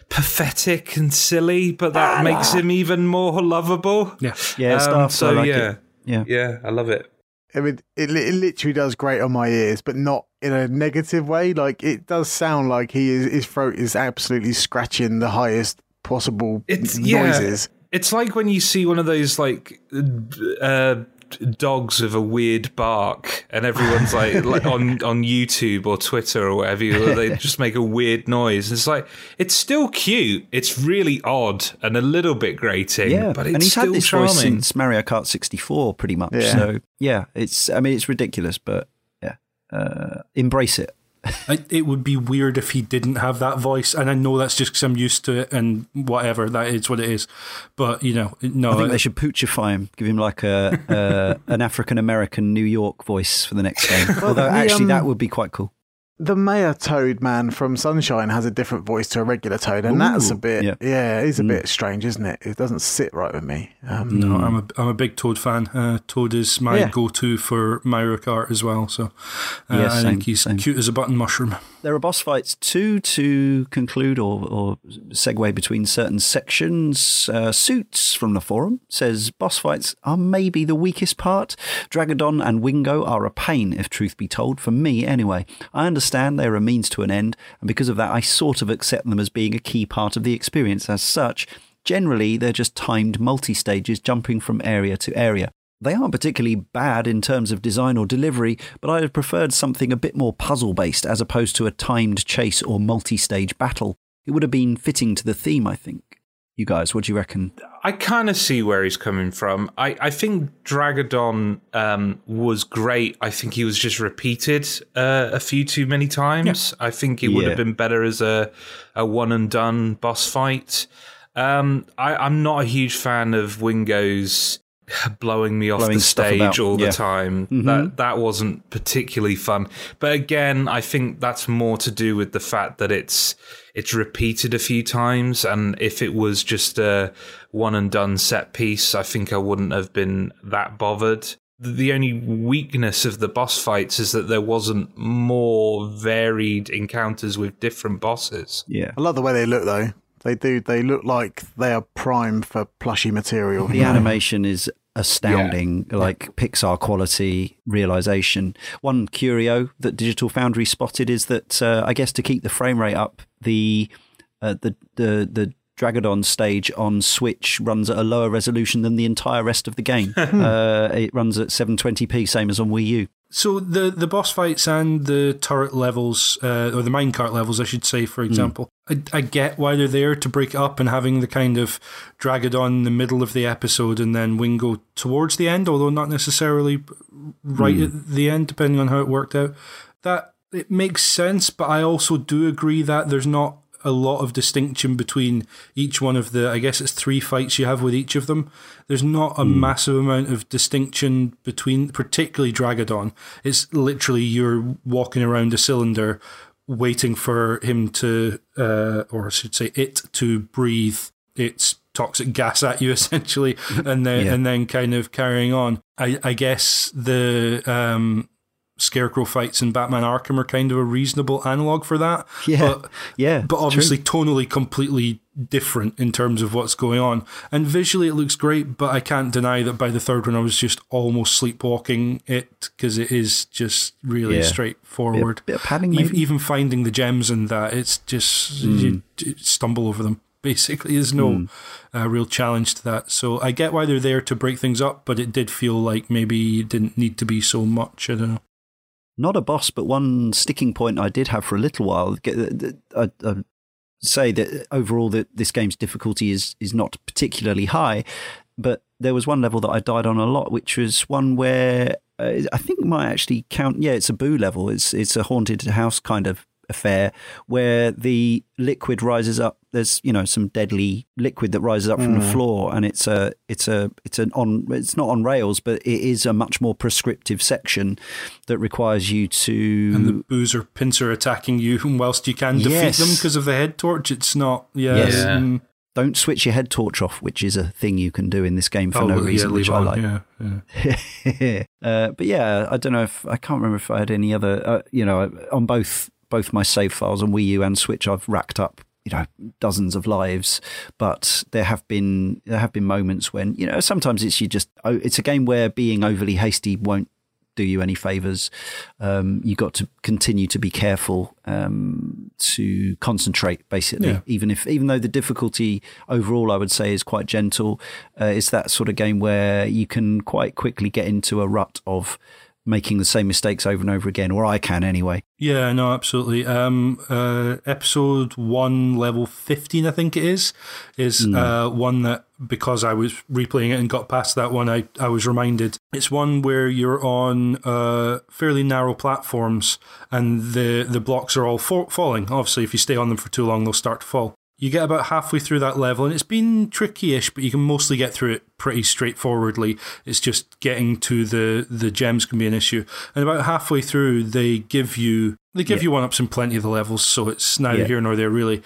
pathetic and silly, but that ah, makes him even more lovable. Yeah, yeah. Um, so like yeah, it. yeah, yeah. I love it. I mean, it, it literally does great on my ears, but not in a negative way. Like it does sound like he is his throat is absolutely scratching the highest possible it's, noises. Yeah. It's like when you see one of those like uh, dogs with a weird bark, and everyone's like, [LAUGHS] like on on YouTube or Twitter or whatever, they [LAUGHS] just make a weird noise. It's like it's still cute. It's really odd and a little bit grating. Yeah, but it's and he's still had this charming. voice since Mario Kart 64, pretty much. Yeah. So yeah, it's I mean it's ridiculous, but yeah, uh, embrace it. It would be weird if he didn't have that voice, and I know that's just because I'm used to it and whatever. That is what it is. But you know, no. I think they should poochify him, give him like a, a an African American New York voice for the next game. [LAUGHS] Although actually, um, that would be quite cool. The mayor toad man from Sunshine has a different voice to a regular toad, and that's a bit yeah. yeah, it's a Mm. bit strange, isn't it? It doesn't sit right with me. Um, No, I'm a I'm a big Toad fan. Uh, Toad is my Yeah. go-to for Mario Kart as well. So uh, Yeah, I same, think he's same. cute as a button mushroom. There are boss fights too to conclude or, or segue between certain sections. Uh, Suits from the forum says boss fights are maybe the weakest part. Draggadon and Wingo are a pain, if truth be told, for me anyway. I understand they're a means to an end, and because of that, I sort of accept them as being a key part of the experience as such. Generally, they're just timed multi stages jumping from area to area. They aren't particularly bad in terms of design or delivery, but I'd have preferred something a bit more puzzle based as opposed to a timed chase or multi stage battle. It would have been fitting to the theme, I think. You guys, what do you reckon? I kind of see where he's coming from. I, I think Draggadon um, was great. I think he was just repeated uh, a few too many times. I think it would Yeah. have been better as a, a one and done boss fight. Um, I, I'm not a huge fan of Wingo's [LAUGHS] blowing me off Blowing the stage about, all yeah. the time. Mhm. That that wasn't particularly fun. But again, I think that's more to do with the fact that it's it's repeated a few times, and if it was just a one and done set piece, I think I wouldn't have been that bothered. The only weakness of the boss fights is that there wasn't more varied encounters with different bosses. Yeah. I love the way they look though. They do. They look like they are prime for plushy material. The animation is astounding, like Pixar quality realization. One curio that Digital Foundry spotted is that uh, I guess to keep the frame rate up, the uh, the the the Draggadon stage on Switch runs at a lower resolution than the entire rest of the game. [LAUGHS] uh, it runs at 720p, same as on Wii U. So the the boss fights and the turret levels, uh, or the minecart levels, I should say, for example, I, I get why they're there to break it up and having the kind of Draggadon in the middle of the episode and then Wingo towards the end, although not necessarily right at the end, depending on how it worked out. That it makes sense, but I also do agree that there's not a lot of distinction between each one of the I guess it's three fights you have with each of them. There's not a massive amount of distinction between particularly Draggadon. It's literally you're walking around a cylinder waiting for him to uh, or I should say it to breathe its toxic gas at you [LAUGHS] essentially and then Yeah. and then kind of carrying on. I, I guess the um Scarecrow fights in Batman Arkham are kind of a reasonable analog for that. Yeah, But yeah, but obviously tonally completely different in terms of what's going on. And visually it looks great, but I can't deny that by the third one I was just almost sleepwalking it because it is just really Yeah. straightforward. Bit, bit of padding, maybe. Even finding the gems and that, it's just you, you stumble over them. [LAUGHS] Basically, there's no uh, real challenge to that. So I get why they're there to break things up, but it did feel like maybe it didn't need to be so much. I don't know. Not a boss, but one sticking point I did have for a little while. I, I say that overall that this game's difficulty is is not particularly high, but there was one level that I died on a lot, which was one where uh, I think might actually count. Yeah, it's a boo level. It's it's a haunted house kind of affair where the liquid rises up. There's you know some deadly liquid that rises up from the floor, and it's a it's a it's an on it's not on rails, but it is a much more prescriptive section that requires you to and the boozer pincer attacking you [LAUGHS] whilst you can defeat Yes. them because of the head torch. It's not, yeah. Yes. Yeah. mm, don't switch your head torch off, which is a thing you can do in this game for oh, no yeah, reason, leave which I like. Yeah, yeah. [LAUGHS] uh, but yeah, I don't know if I can't remember if I had any other. Uh, you know, on both both my save files on Wii U and Switch, I've racked up you know dozens of lives. But there have been there have been moments when you know sometimes it's you just oh, it's a game where being overly hasty won't do you any favors. Um, you got to continue to be careful um, to concentrate, basically. Yeah. Even if, even though the difficulty overall, I would say, is quite gentle, uh, it's that sort of game where you can quite quickly get into a rut of making the same mistakes over and over again, or I can anyway. Yeah, no, absolutely. Um, uh, episode one, level fifteen, I think it is, is uh, one that because I was replaying it and got past that one, I I was reminded it's one where you're on uh, fairly narrow platforms and the the blocks are all fa- falling. Obviously, if you stay on them for too long, they'll start to fall. You get about halfway through that level, and it's been tricky-ish, but you can mostly get through it pretty straightforwardly. It's just getting to the the gems can be an issue. And about halfway through, they give you they give Yeah. you one ups in plenty of the levels, so it's neither Yeah. here nor there really.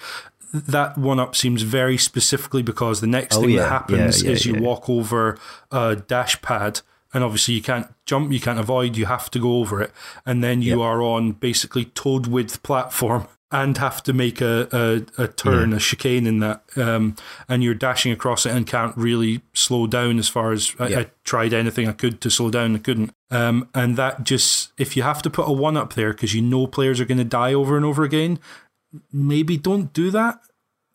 That one up seems very specifically because the next Oh, thing yeah. that happens is you walk over a dash pad, and obviously you can't jump, you can't avoid, you have to go over it, and then you are on basically toad width platform [LAUGHS] and have to make a, a, a turn, a chicane in that, um, and you're dashing across it and can't really slow down as far as I, Yeah. I tried anything I could to slow down, I couldn't. Um, and that just, if you have to put a one up there because you know players are going to die over and over again, maybe don't do that.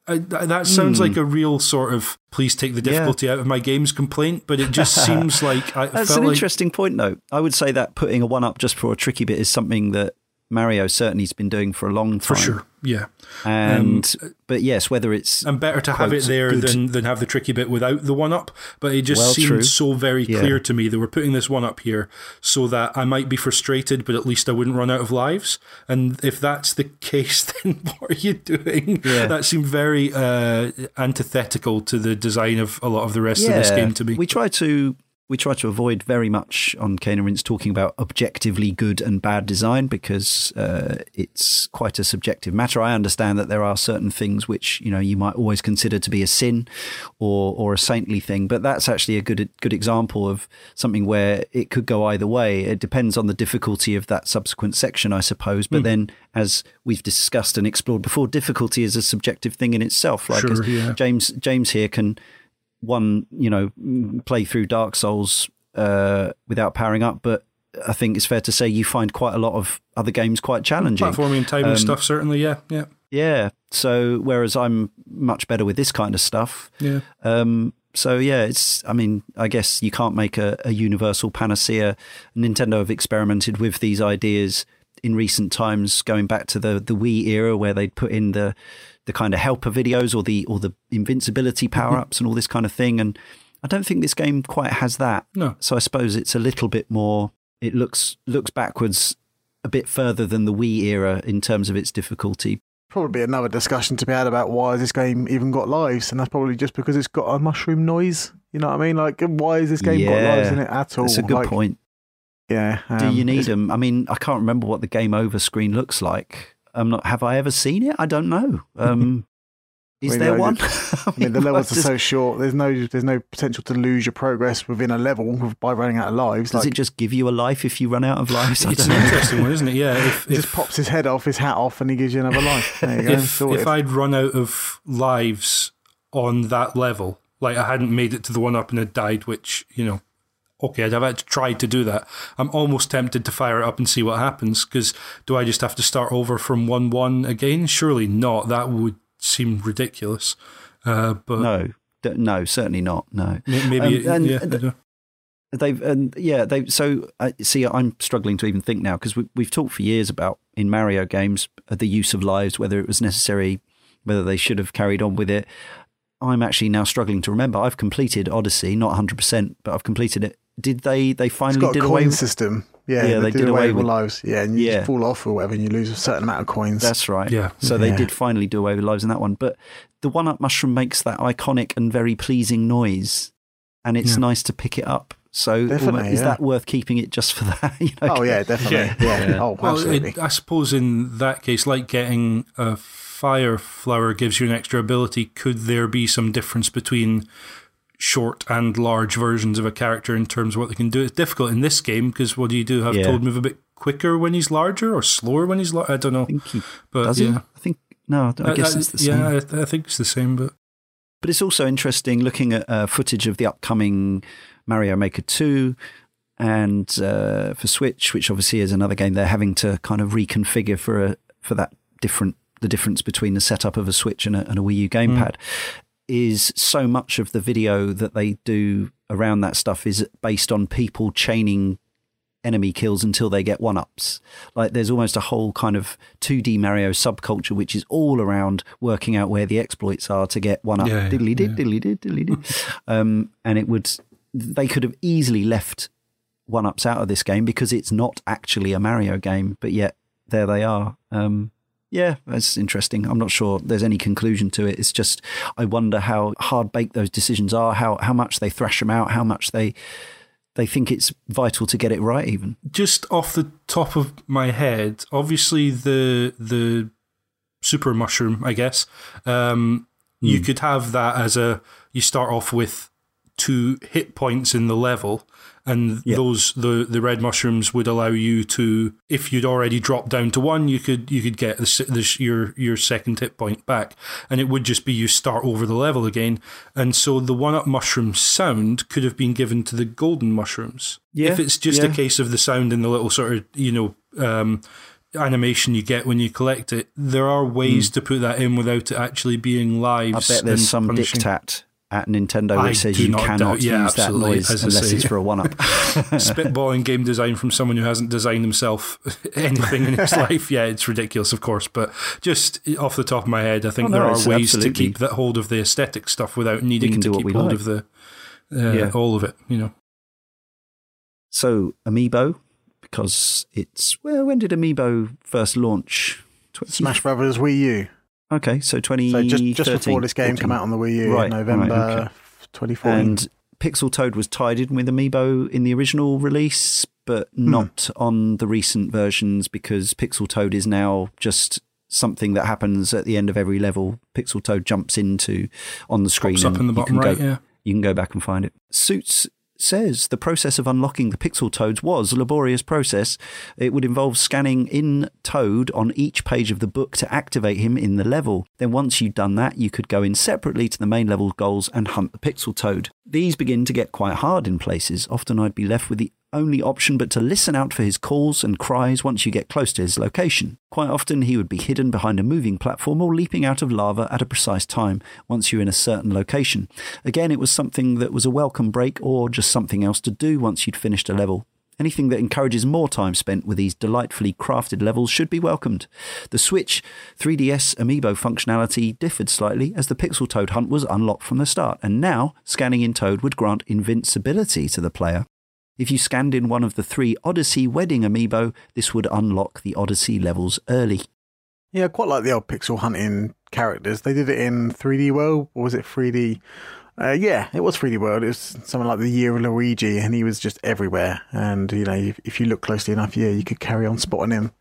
I, that sounds like a real sort of please take the Hmm. Yeah. difficulty out of my games complaint, but it just [LAUGHS] seems like I That's an like interesting point, though. I would say that putting a one up just for a tricky bit is something that Mario certainly has been doing for a long time. for sure, yeah. And but yes, whether it's And better to have it there good. than, than have the tricky bit without the one up. But it just Well, seemed true. so very Yeah. clear to me that we're putting this one up here so that I might be frustrated, but at least I wouldn't run out of lives. And if that's the [LAUGHS] case, then [LAUGHS] what are you doing? Yeah. That seemed very uh, antithetical to the design of a lot of the rest of this game to me. We try to we try to avoid very much on Cane and Rinse talking about objectively good and bad design because uh, it's quite a subjective matter. I understand that there are certain things which you know you might always consider to be a sin or or a saintly thing, but that's actually a good good example of something where it could go either way. It depends on the difficulty of that subsequent section, I suppose. But then, as we've discussed and explored before, difficulty is a subjective thing in itself. Like Sure, as yeah. James James here can one, you know, play through Dark Souls uh, without powering up, but I think it's fair to say you find quite a lot of other games quite challenging. Platforming and timing Um, stuff, certainly, yeah, yeah, Yeah. So whereas I'm much better with this kind of stuff. yeah. Um, so yeah, it's. I mean, I guess you can't make a, a universal panacea. Nintendo have experimented with these ideas in recent times, going back to the the Wii era, where they'd put in the the kind of helper videos or the or the invincibility mm-hmm. power ups and all this kind of thing. And I don't think this game quite has that. No. So I suppose it's a little bit more. It looks looks backwards a bit further than the Wii era in terms of its difficulty. Probably another discussion to be had about why has this game even got lives, and that's probably just because it's got a mushroom noise. You know what I mean? Like, why has this game got lives in it at all? That's a good Like, point. Yeah. Do um, you need them? I mean, I can't remember what the game over screen looks like. I'm not. Have I ever seen it? I don't know. Um, [LAUGHS] is mean, there no, one? [LAUGHS] I mean, the levels are so short. There's no, there's no potential to lose your progress within a level by running out of lives. Does like, it just give you a life if you run out of lives? It's an know. interesting one, isn't it? Yeah. If, He just pops his head off, his hat off, and he gives you another life. There you go. if, if I'd run out of lives on that level, like I hadn't made it to the one up and had died, which, you know, okay, I'd have had tried to do that. I'm almost tempted to fire it up and see what happens because do I just have to start over from 1 1 again? Surely not. That would seem ridiculous. Uh, but No, d- no, certainly not. No. maybe, Um, and- yeah. They've and yeah they so uh, see I'm struggling to even think now because we, we've talked for years about in Mario games uh, the use of lives whether it was necessary whether they should have carried on with it I'm actually now struggling to remember I've completed Odyssey not 100 percent but I've completed it did they they it's finally got did a away coin with system. Yeah, Yeah, they, they did, did away, away with with- lives. Yeah, and you Yeah. just fall off or whatever, and you lose a certain amount of coins. That's right. Yeah. So they Yeah. did finally do away with lives in that one. But the one up mushroom makes that iconic and very pleasing noise. And it's Yeah. nice to pick it up. So Definitely, almo- is that worth keeping it just for [LAUGHS] that? You know, oh yeah, definitely. Yeah. Yeah. Yeah. Oh, Well, absolutely. it, I suppose in that case, like getting a fire flower gives you an extra ability, could there be some difference between short and large versions of a character in terms of what they can do? It's difficult in this game because what do you do? Have Yeah. Toad move a bit quicker when he's larger or slower when he's larger? I don't know. I he But does. yeah. He? I think no. I guess Uh, it's the same. Yeah, I, I think it's the same, but But it's also interesting looking at uh, footage of the upcoming Mario Maker 2 and uh, for Switch, which obviously is another game they're having to kind of reconfigure for a, for that different the difference between the setup of a Switch and a, and a Wii U gamepad. Is so much of the video that they do around that stuff is based on people chaining enemy kills until they get one ups. Like there's almost a whole kind of 2D Mario subculture which is all around working out where the exploits are to get one up. Yeah, diddly did, yeah. diddly did, diddly did. um, and it would, they could have easily left one ups out of this game because it's not actually a Mario game, but yet there they are. Um, Yeah, that's interesting. I'm not sure there's any conclusion to it. It's just I wonder how hard baked those decisions are, how how much they thrash them out, how much they they think it's vital to get it right. Even just off the top of my head, obviously the the super mushroom, I guess. Um, mm. You hmm. could have that as a you start off with two hit points in the level, and those the the red mushrooms would allow you to, if you'd already dropped down to one, you could you could get the, the, your your second hit point back, and it would just be you start over the level again. And so the one up mushroom sound could have been given to the golden mushrooms. Yeah, if it's just yeah. a case of the sound and the little sort of you know. Um, animation you get when you collect it. There are ways mm. to put that in without it actually being live. I bet there's some punishing. diktat at Nintendo which says you cannot yeah, use that noise unless it's for a one up. [LAUGHS] Spitballing game design from someone who hasn't designed himself [LAUGHS] anything in his [LAUGHS] life. Yeah, it's ridiculous, of course. But just off the top of my head, I think oh, no, there are ways absolutely. to keep that hold of the aesthetic stuff without needing to keep hold like. of the uh, yeah. all of it, you know. So, Amiibo, because it's, well, when did Amiibo first launch? 20... Smash Brothers Wii U. Okay, so 20. So just, just before this game 14. came out on the Wii U right, in November right, okay. 2014. And Pixel Toad was tied in with Amiibo in the original release, but hmm. not on the recent versions because Pixel Toad is now just something that happens at the end of every level. Pixel Toad jumps into on the screen. Pops up in the bottom right, go, yeah. You can go back and find it. Suits says the process of unlocking the pixel toads was a laborious process. It would involve scanning in Toad on each page of the book to activate him in the level. Then once you'd done that, you could go in separately to the main level goals and hunt the pixel toad. These begin to get quite hard in places. Often I'd be left with the only option but to listen out for his calls and cries once you get close to his location. Quite often he would be hidden behind a moving platform or leaping out of lava at a precise time once you're in a certain location. Again, it was something that was a welcome break or just something else to do once you'd finished a level. Anything that encourages more time spent with these delightfully crafted levels should be welcomed. The Switch 3DS Amiibo functionality differed slightly as the Pixel Toad hunt was unlocked from the start, and now scanning in Toad would grant invincibility to the player. If you scanned in one of the three Odyssey Wedding amiibo, this would unlock the Odyssey levels early. Yeah, quite like the old pixel hunting characters. They did it in 3D World, or was it 3D? Uh, yeah, it was 3D World. It was something like the year of Luigi, and he was just everywhere. And, you know, if, if you look closely enough, yeah, you could carry on spotting him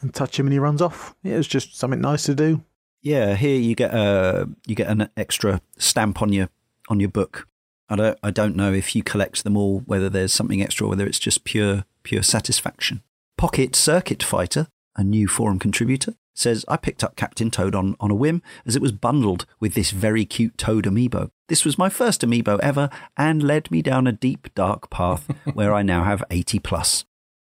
and touch him and he runs off. Yeah, it was just something nice to do. Yeah, here you get a you get an extra stamp on your on your book I don't, I don't know if you collect them all, whether there's something extra or whether it's just pure, pure satisfaction. Pocket Circuit Fighter, a new forum contributor, says, I picked up Captain Toad on, on a whim as it was bundled with this very cute Toad amiibo. This was my first amiibo ever and led me down a deep, dark path [LAUGHS] where I now have 80 plus.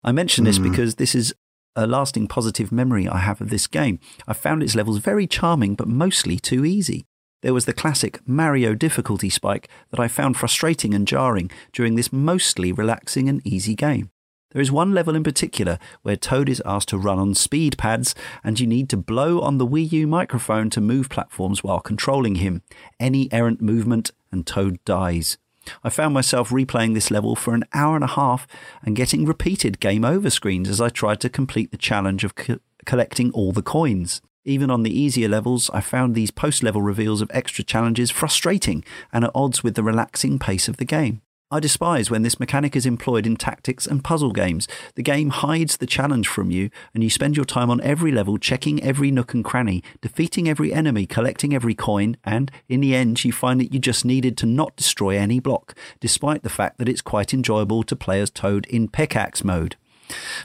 I mention this mm. because this is a lasting positive memory I have of this game. I found its levels very charming, but mostly too easy. There was the classic Mario difficulty spike that I found frustrating and jarring during this mostly relaxing and easy game. There is one level in particular where Toad is asked to run on speed pads, and you need to blow on the Wii U microphone to move platforms while controlling him. Any errant movement, and Toad dies. I found myself replaying this level for an hour and a half and getting repeated game over screens as I tried to complete the challenge of co- collecting all the coins. Even on the easier levels, I found these post level reveals of extra challenges frustrating and at odds with the relaxing pace of the game. I despise when this mechanic is employed in tactics and puzzle games. The game hides the challenge from you, and you spend your time on every level checking every nook and cranny, defeating every enemy, collecting every coin, and in the end, you find that you just needed to not destroy any block, despite the fact that it's quite enjoyable to play as Toad in pickaxe mode.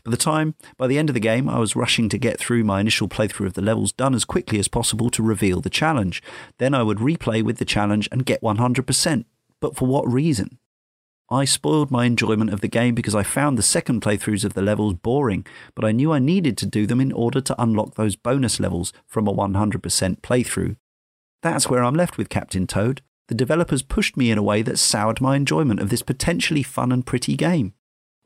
By the time, by the end of the game, I was rushing to get through my initial playthrough of the levels done as quickly as possible to reveal the challenge. Then I would replay with the challenge and get 100%. But for what reason? I spoiled my enjoyment of the game because I found the second playthroughs of the levels boring, but I knew I needed to do them in order to unlock those bonus levels from a 100% playthrough. That's where I'm left with Captain Toad. The developers pushed me in a way that soured my enjoyment of this potentially fun and pretty game.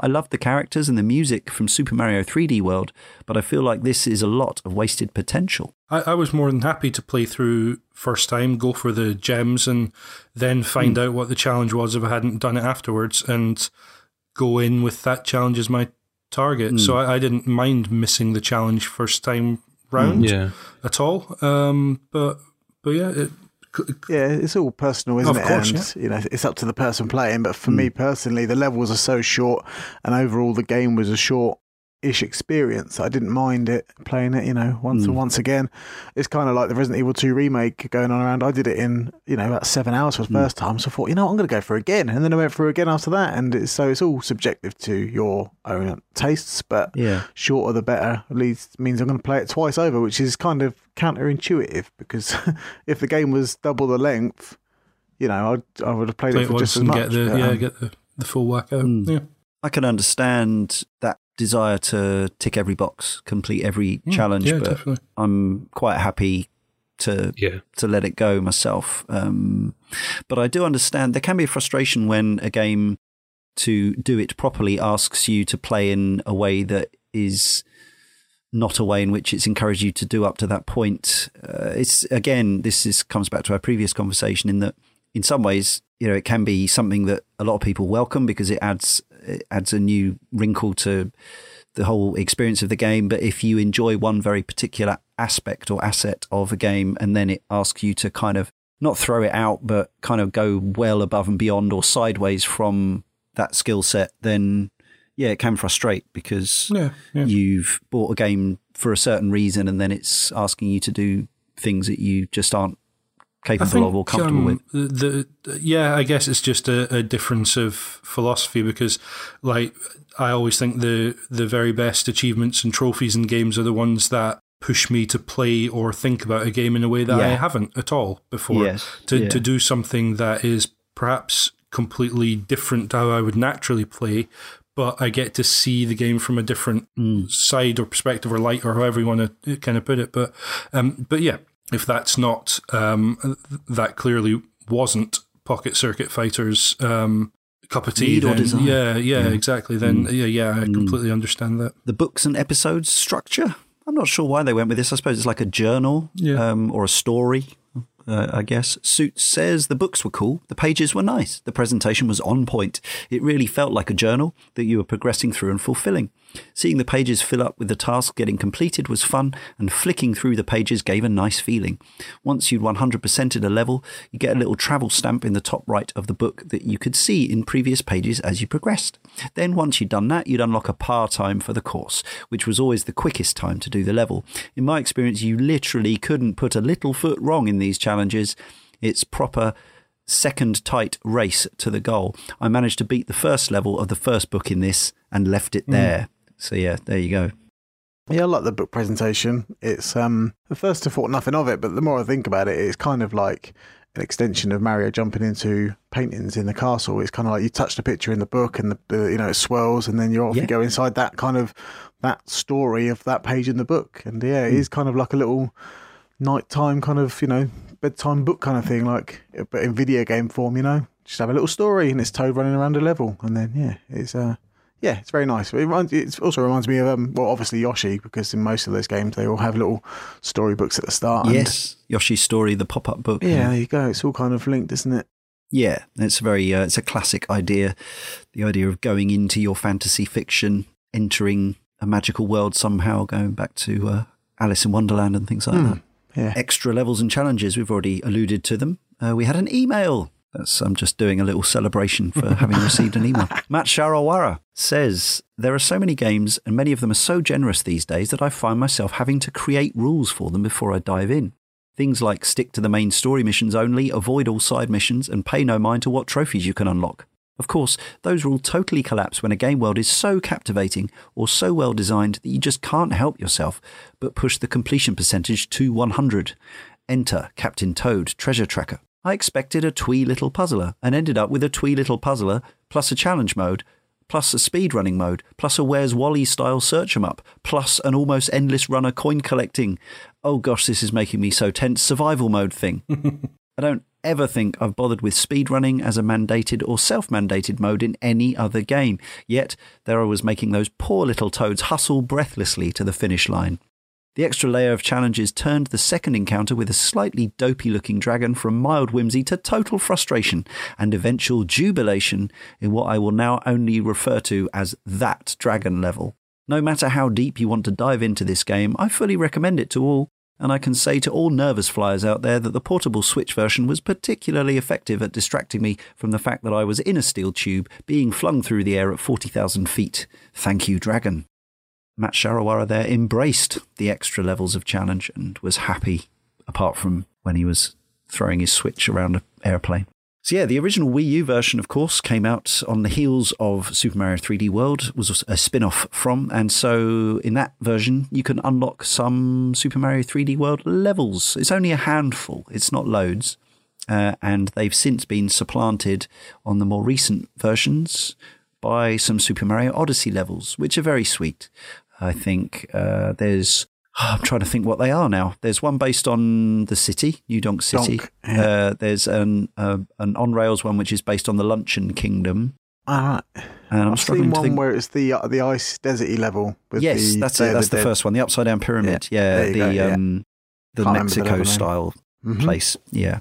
I love the characters and the music from Super Mario 3D World, but I feel like this is a lot of wasted potential. I, I was more than happy to play through first time, go for the gems, and then find mm. out what the challenge was if I hadn't done it afterwards, and go in with that challenge as my target. Mm. So I, I, didn't mind missing the challenge first time round Yeah. at all. Um, but but yeah, it, Yeah, it's all personal, isn't Of it? course, and you know, it's up to the person playing. But for me hmm. personally, the levels are so short, and overall, the game was a short-ish experience. I didn't mind it playing it, you know, once and once again. It's kind of like the Resident Evil Two remake going on around. I did it in you know about seven hours for the first time, so I thought, you know, what, I'm going to go for it again, and then I went through again after that, and it's, so it's all subjective to your own tastes, but Yeah. shorter the better. At least means I'm going to play it twice over, which is kind of counterintuitive because [LAUGHS] if the game was double the length, you know, I'd, I would have played play it it for once just as and much. get the but, yeah um, get the, the full whack out. Mm. Yeah. I can understand that desire to tick every box, complete every Mm, challenge, yeah, but definitely. I'm quite happy to Yeah. to let it go myself. Um, but I do understand there can be a frustration when a game to do it properly asks you to play in a way that is not a way in which it's encouraged you to do up to that point. Uh, it's again, this is comes back to our previous conversation in that in some ways, you know, it can be something that a lot of people welcome because it adds it adds a new wrinkle to the whole experience of the game. But if you enjoy one very particular aspect or asset of a game, and then it asks you to kind of not throw it out, but kind of go well above and beyond or sideways from that skill set, then yeah, it can frustrate because Yeah, yeah. you've bought a game for a certain reason, and then it's asking you to do things that you just aren't capable of or comfortable um, with. The, the yeah, I guess it's just a, a difference of philosophy because, like, I always think the the very best achievements and trophies in games are the ones that push me to play or think about a game in a way that I haven't at all before. Yes, To yeah. to do something that is perhaps completely different to how I would naturally play. But I get to see the game from a different Mm. side or perspective or light or however you want to kind of put it. But um, but yeah, if that's not um, that clearly wasn't Pocket Circuit Fighters um, cup of tea, then desire. yeah, yeah, exactly. Then Mm. yeah, yeah, I completely understand that. the books and episodes structure. I'm not sure why they went with this. I suppose it's like a journal Yeah. um, or a story, uh, I guess. Suits says the books were cool. The pages were nice. The presentation was on point. It really felt like a journal that you were progressing through and fulfilling. Seeing the pages fill up with the task getting completed was fun, and flicking through the pages gave a nice feeling. Once you'd 100%ed a level, you get a little travel stamp in the top right of the book that you could see in previous pages as you progressed. Then, once you'd done that, you'd unlock a par time for the course, which was always the quickest time to do the level. In my experience, you literally couldn't put a little foot wrong in these challenges. It's proper second tight race to the goal. I managed to beat the first level of the first book in this and left it mm. there. So yeah, there you go. Yeah, I like the book presentation. It's um at first I thought nothing of it, but the more I think about it, it's kind of like an extension of Mario jumping into paintings in the castle. It's kind of like you touch the picture in the book, and the, the you know it swirls, and then you're off. Yeah. You go inside that kind of that story of that page in the book, and yeah, it is kind of like a little nighttime kind of you know bedtime book kind of thing, like but in video game form. You know, just have a little story, and it's Toad running around a level, and then yeah, it's uh yeah, it's very nice. It, reminds, it also reminds me of, um, well, obviously Yoshi, because in most of those games they all have little storybooks at the start. and- Yes, Yoshi's Story, the pop up book. yeah, there you go. It's all kind of linked, isn't it? Yeah, it's a very uh, it's a classic idea, the idea of going into your fantasy fiction, entering a magical world somehow, going back to uh, Alice in Wonderland and things like Hmm. that. Yeah. Extra levels and challenges, we've already alluded to them. Uh, we had an email. That's, I'm just doing a little celebration for having received an email. [LAUGHS] Matt Sharawara says there are so many games, and many of them are so generous these days that I find myself having to create rules for them before I dive in. Things like stick to the main story missions only, avoid all side missions, and pay no mind to what trophies you can unlock. Of course, those rules totally collapse when a game world is so captivating or so well designed that you just can't help yourself but push the completion percentage to 100. Enter Captain Toad Treasure Tracker. I expected a twee little puzzler and ended up with a twee little puzzler plus a challenge mode plus a speedrunning mode, plus a Where's Wally style search 'em up, plus an almost endless runner coin collecting. Oh gosh, this is making me so tense. Survival mode thing. [LAUGHS] I don't ever think I've bothered with speedrunning as a mandated or self mandated mode in any other game. Yet there I was making those poor little toads hustle breathlessly to the finish line. The extra layer of challenges turned the second encounter with a slightly dopey looking dragon from mild whimsy to total frustration and eventual jubilation in what I will now only refer to as that dragon level. No matter how deep you want to dive into this game, I fully recommend it to all, and I can say to all nervous flyers out there that the portable Switch version was particularly effective at distracting me from the fact that I was in a steel tube being flung through the air at 40,000 feet. Thank you, Dragon. Matt Sharawara there embraced the extra levels of challenge and was happy, apart from when he was throwing his Switch around an airplane. So yeah, the original Wii U version, of course, came out on the heels of Super Mario 3D World, was a spin-off from, and so in that version you can unlock some Super Mario 3D World levels. It's only a handful, it's not loads, uh, and they've since been supplanted on the more recent versions by some Super Mario Odyssey levels, which are very sweet. I think uh, there's [SIGHS] I'm trying to think what they are now. There's one based on the city, New Donk City. Donk, yeah. uh, there's an uh, an on rails one which is based on the Luncheon Kingdom. Uh, And I'm I've struggling one think. where it's the uh, the ice deserty level. With yes, the, that's it. That's the, Dead. first one, the upside down pyramid. Yeah, you the go, yeah. um, the Can't remember the Mexico level style place. Yeah.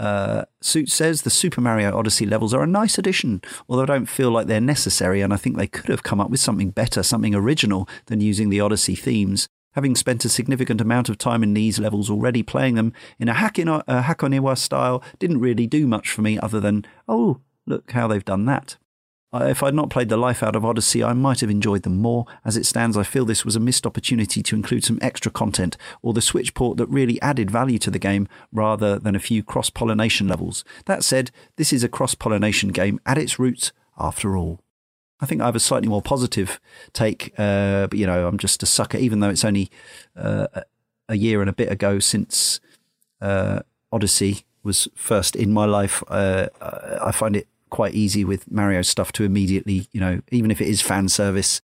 Uh, Suit says the Super Mario Odyssey levels are a nice addition, although I don't feel like they're necessary, and I think they could have come up with something better, something original than using the Odyssey themes. Having spent a significant amount of time in these levels already, playing them in a Hakin- uh, Hakoniwa style didn't really do much for me other than, oh, look how they've done that. Uh, If I'd not played the life out of Odyssey, I might have enjoyed them more. As it stands, I feel this was a missed opportunity to include some extra content or the Switch port that really added value to the game rather than a few cross pollination levels. That said, this is a cross pollination game at its roots, after all. I think I have a slightly more positive take, uh, but you know, I'm just a sucker, even though it's only uh, a- year and a bit ago since uh, Odyssey was first in my life. Uh, I find it quite easy with Mario stuff to immediately, you know, even if it is fan service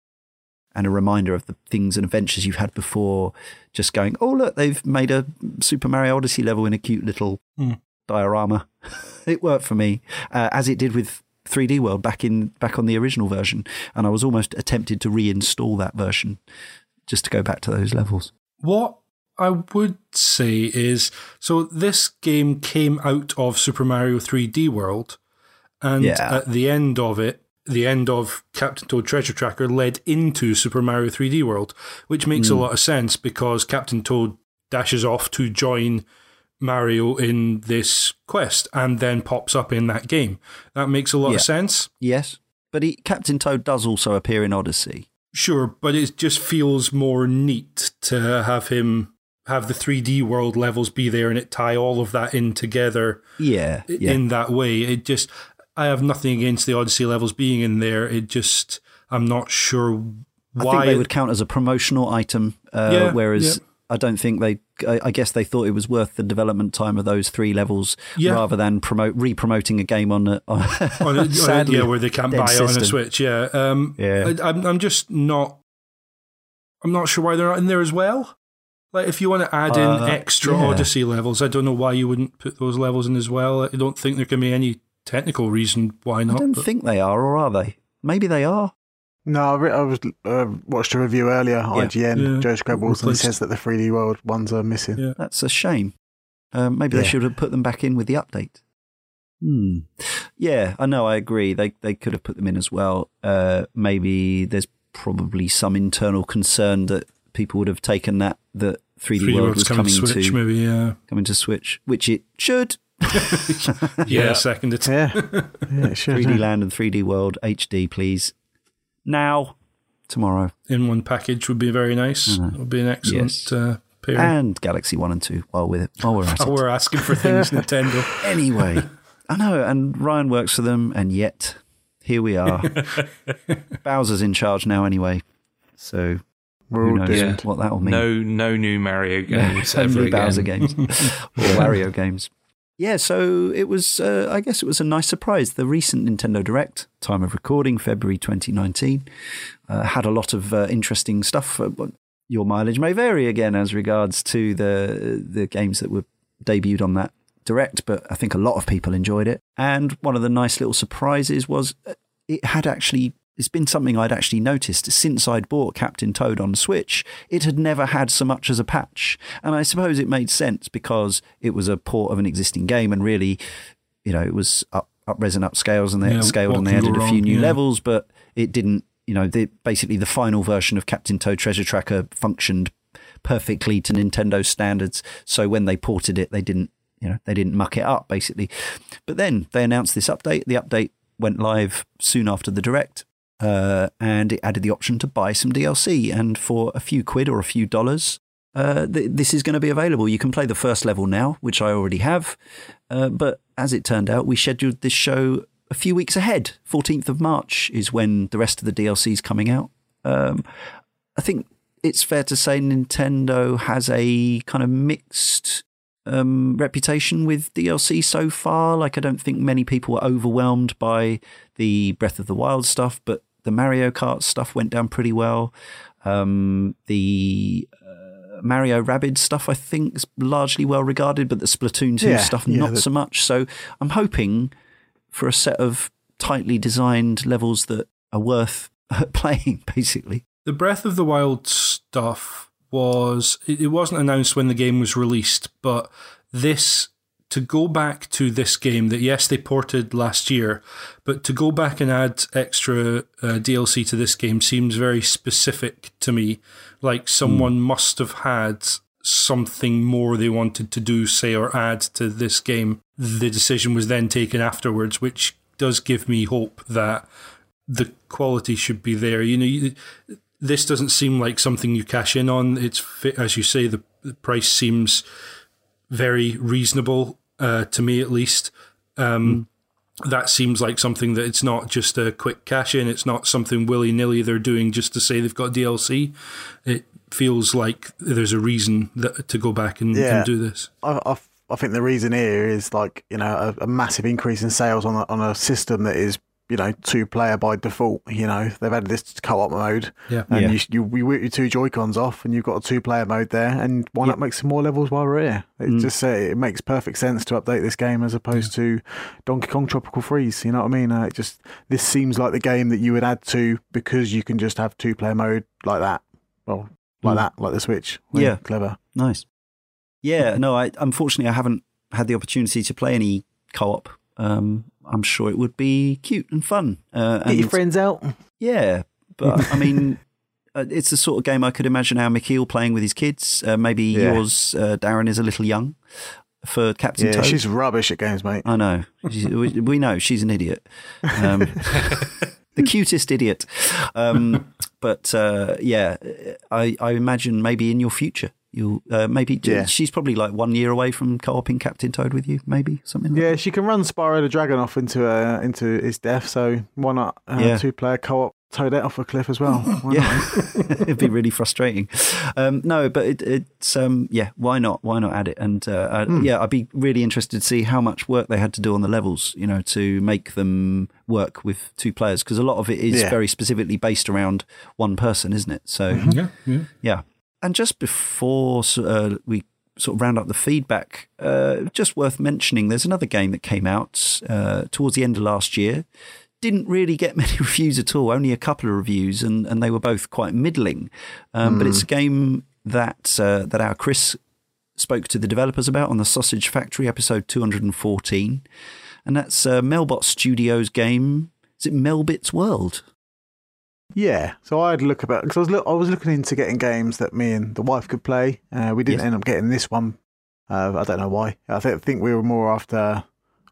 and a reminder of the things and adventures you've had before, just going, oh, look, they've made a Super Mario Odyssey level in a cute little Hmm. diorama. [LAUGHS] it worked for me, uh, as it did with 3D World back in back on the original version, and I was almost tempted to reinstall that version just to go back to those levels. What I would say is so this game came out of Super Mario 3D World, and Yeah. at the end of it, the end of Captain Toad Treasure Tracker led into Super Mario 3D World, which makes Hmm. a lot of sense because Captain Toad dashes off to join Mario in this quest and then pops up in that game. That makes a lot Yeah. of sense. Yes, but he, Captain Toad does also appear in Odyssey. Sure, but it just feels more neat to have him have the 3D world levels be there and it tie all of that in together Yeah, yeah. in that way. It just, I have nothing against the Odyssey levels being in there. It just, I'm not sure I why. think they would count as a promotional item, uh, Yeah, whereas yeah. I don't think they. I, I guess they thought it was worth the development time of those three levels Yeah. rather than promote re-promoting a game on a, on, [LAUGHS] on a, [LAUGHS] on a- sadly yeah, where they can't buy it on a. Switch. Yeah, um, Yeah. I, I'm, I'm just not. I'm not sure why they're not in there as well. Like, if you want to add in Uh, extra yeah. Odyssey levels, I don't know why you wouldn't put those levels in as well. I don't think there can be any technical reason why not. I don't but- think they are, or are they? Maybe they are. No, I, re- I was uh, watched a review earlier, IGN, Yeah. Joe Skrebels, and says that the 3D World ones are missing. Yeah. That's a shame. Um, maybe they should have put them back in with the update. Hmm. Yeah, I know. I agree. They they could have put them in as well. Uh, maybe there's probably some internal concern that people would have taken that that 3D, 3D World was coming coming to Switch, to maybe, yeah. coming to Switch, which it should. [LAUGHS] Yeah, second it. Yeah, yeah, it [LAUGHS] should. 3D yeah. Land and 3D World HD, please. Now, tomorrow, In one package would be very nice. Mhm. It would be an excellent Yes. uh, pairing. and Galaxy One and Two. While with it, while we're at [LAUGHS] Oh, it. we're asking for things, Nintendo. Anyway, I know, and Ryan works for them, and yet here we are. Bowser's in charge now, anyway. So We're who all knows doomed. what that will mean? No, no new Mario games ever Only again. Bowser games or Wario games. Yeah, so it was. Uh, I guess it was a nice surprise. The recent Nintendo Direct, time of recording, February 2019, uh, had a lot of uh, interesting stuff. Uh, your mileage may vary again as regards to the the games that were debuted on that Direct, but I think a lot of people enjoyed it. And one of the nice little surprises was uh, it had actually. It's been something I'd actually noticed since I'd bought Captain Toad on Switch. It had never had so much as a patch. And I suppose it made sense because it was a port of an existing game and really, you know, it was up, up res and up scales and they Yeah, scaled and they added a few new Yeah. levels, but it didn't you know, the, basically the final version of Captain Toad Treasure Tracker functioned perfectly to Nintendo standards. So when they ported it, they didn't, you know, they didn't muck it up basically. But then they announced this update. The update went live soon after the direct. Uh, and it added the option to buy some DLC. And for a few quid or a few dollars, uh, th- this is going to be available. You can play the first level now, which I already have. Uh, but as it turned out, we scheduled this show a few weeks ahead. 14th of March is when the rest of the DLC is coming out. Um, I think it's fair to say Nintendo has a kind of mixed um, reputation with DLC so far. Like, I don't think many people were overwhelmed by the Breath of the Wild stuff, but the Mario Kart stuff went down pretty well. Um, the uh, Mario Rabbids stuff, I think, is largely well regarded, but the Splatoon 2 Yeah, stuff, yeah, not the- so much. So I'm hoping for a set of tightly designed levels that are worth [LAUGHS] playing, basically. The Breath of the Wild stuff was it it wasn't announced when the game was released, but this to go back to this game that yes they ported last year, but to go back and add extra uh, DLC to this game seems very specific to me. Like someone must have had something more they wanted to do, say, or add to this game. The decision was then taken afterwards, which does give me hope that the quality should be there. You know, you, this doesn't seem like something you cash in on. It's as you say, the, the price seems very reasonable uh, to me, at least. Um, That seems like something that it's not just a quick cash in. It's not something willy nilly they're doing just to say they've got DLC. It feels like there's a reason that, to go back and, Yeah. and do this. I, I, I think the reason here is like you know a, a massive increase in sales on a, on a system that is you know two player by default. You know they've added this co-op mode, Yeah. and Yeah. you you you whip your two Joy Cons off, and you've got a two player mode there. And why not make some more levels while we're here? It Mm. just uh, it makes perfect sense to update this game as opposed to Donkey Kong Tropical Freeze. You know what I mean? Uh, it just this seems like the game that you would add to because you can just have two player mode like that. Well, like Mm. that, like the Switch. Yeah. clever. Nice. Yeah, no, I unfortunately I haven't had the opportunity to play any co-op. Um, I'm sure it would be cute and fun. Uh, Get your friends out. Yeah, but I mean, [LAUGHS] uh, it's the sort of game I could imagine our McKeel playing with his kids. Uh, maybe Yeah. yours, uh, Darren, is a little young for Captain Yeah, Toad. she's rubbish at games, mate. I know. We know she's an idiot. Um, [LAUGHS] the cutest idiot. Um, but uh, yeah, I, I imagine maybe in your future. You'll uh, maybe Yeah. she's probably like one year away from co-oping Captain Toad with you, maybe something. Like Yeah, she can run Spyro the Dragon off into uh, into his death. So why not uh, Yeah. two player co op Toadette off a cliff as well? [LAUGHS] Why not? yeah, [LAUGHS] [LAUGHS] it'd be really frustrating. Um, no, but it, it's um, yeah. Why not? Why not add it? And uh, Hmm. yeah, I'd be really interested to see how much work they had to do on the levels. You know, to make them work with two players because a lot of it is Yeah. very specifically based around one person, isn't it? So Yeah, yeah. yeah. And just before uh, we sort of round up the feedback, uh, just worth mentioning there's another game that came out uh, towards the end of last year. Didn't really get [LAUGHS] many reviews at all, only a couple of reviews, and, and they were both quite middling. Um, But it's a game that uh, that our Chris spoke to the developers about on the Sausage Factory episode 214. And that's uh, Melbot Studios game. Is it Melbit's World? Yeah, so I had a look about because I was look, I was looking into getting games that me and the wife could play. Uh, we didn't Yes. end up getting this one. Uh, I don't know why. I think, think we were more after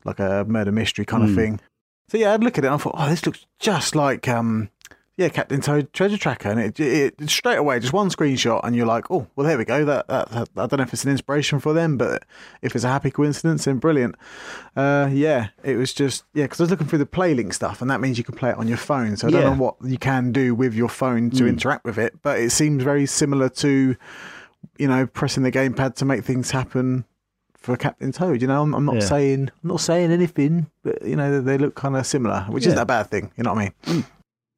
like a murder mystery kind of Hmm. thing. So yeah, I'd look at it and I thought, oh, this looks just like um, yeah, Captain Toad Treasure Tracker, and it, it, straight away just one screenshot, and you're like, oh, well, there we go. That, that, that I don't know if it's an inspiration for them, but if it's a happy coincidence, then brilliant. Uh, yeah, it was just yeah, because I was looking through the PlayLink stuff, and that means you can play it on your phone. So I don't Yeah. know what you can do with your phone to Mm. interact with it, but it seems very similar to you know pressing the gamepad to make things happen for Captain Toad. You know, I'm, I'm not Yeah. saying I'm not saying anything, but you know they look kind of similar, which isn't a bad thing. You know what I mean?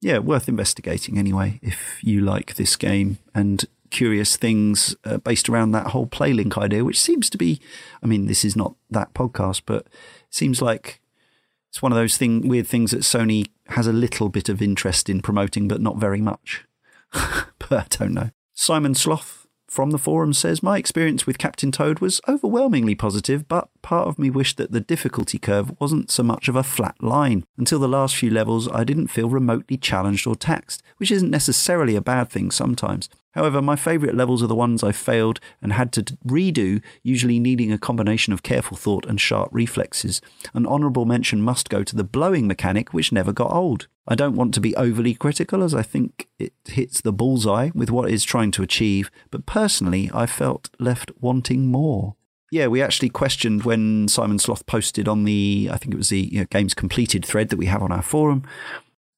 Yeah, worth investigating anyway if you like this game and curious things uh, based around that whole playlink idea, which seems to be. I mean, this is not that podcast, but seems like it's one of those thing weird things that Sony has a little bit of interest in promoting, but not very much. [LAUGHS] but I don't know. Simon Sloth from the forum says My experience with Captain Toad was overwhelmingly positive, but part of me wished that the difficulty curve wasn't so much of a flat line. Until the last few levels, I didn't feel remotely challenged or taxed, which isn't necessarily a bad thing sometimes. However, my favourite levels are the ones I failed and had to redo, usually needing a combination of careful thought and sharp reflexes. An honourable mention must go to the blowing mechanic, which never got old. I don't want to be overly critical, as I think it hits the bullseye with what it's trying to achieve, but personally, I felt left wanting more. Yeah, we actually questioned when Simon Sloth posted on the, I think it was the you know, games completed thread that we have on our forum,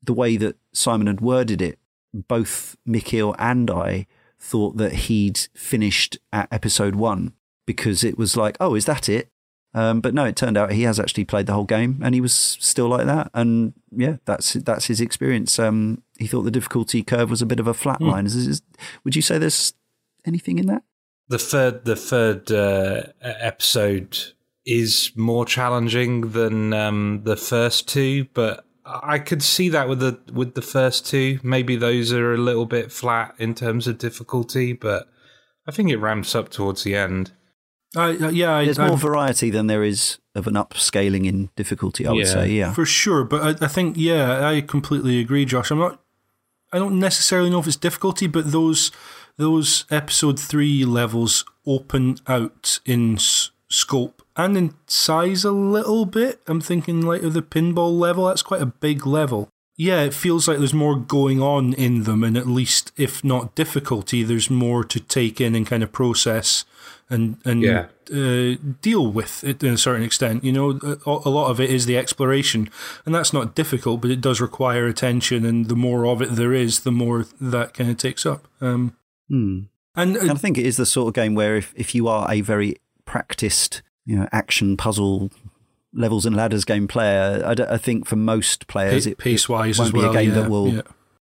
the way that Simon had worded it both Mikhail and I thought that he'd finished at episode one because it was like, oh, is that it? Um, but no, it turned out he has actually played the whole game and he was still like that. And yeah, that's that's his experience. Um, he thought the difficulty curve was a bit of a flat line. Is, is, would you say there's anything in that? The third the third uh, episode is more challenging than um, the first two, but I could see that with the with the first two. Maybe those are a little bit flat in terms of difficulty, but I think it ramps up towards the end. Uh, yeah, I, There's I, more variety than there is of an upscaling in difficulty. I would say, yeah. for sure. But I, I think, yeah, I completely agree, Josh. I'm not. I don't necessarily know if it's difficulty, but those those episode three levels open out in s- scope and in size a little bit. I'm thinking like of the pinball level. That's quite a big level. Yeah, it feels like there's more going on in them, and at least if not difficulty, there's more to take in and kind of process and and Yeah. uh, deal with it to a certain extent. You know, a, lot of it is the exploration, and that's not difficult, but it does require attention, and the more of it there is, the more that kind of takes up. Um, Hmm. and And I uh, think it is the sort of game where if, if you are a very practiced, you know, action puzzle levels and ladders game player, I think for most players, it, pace wise won't as be a game yeah, that will. yeah.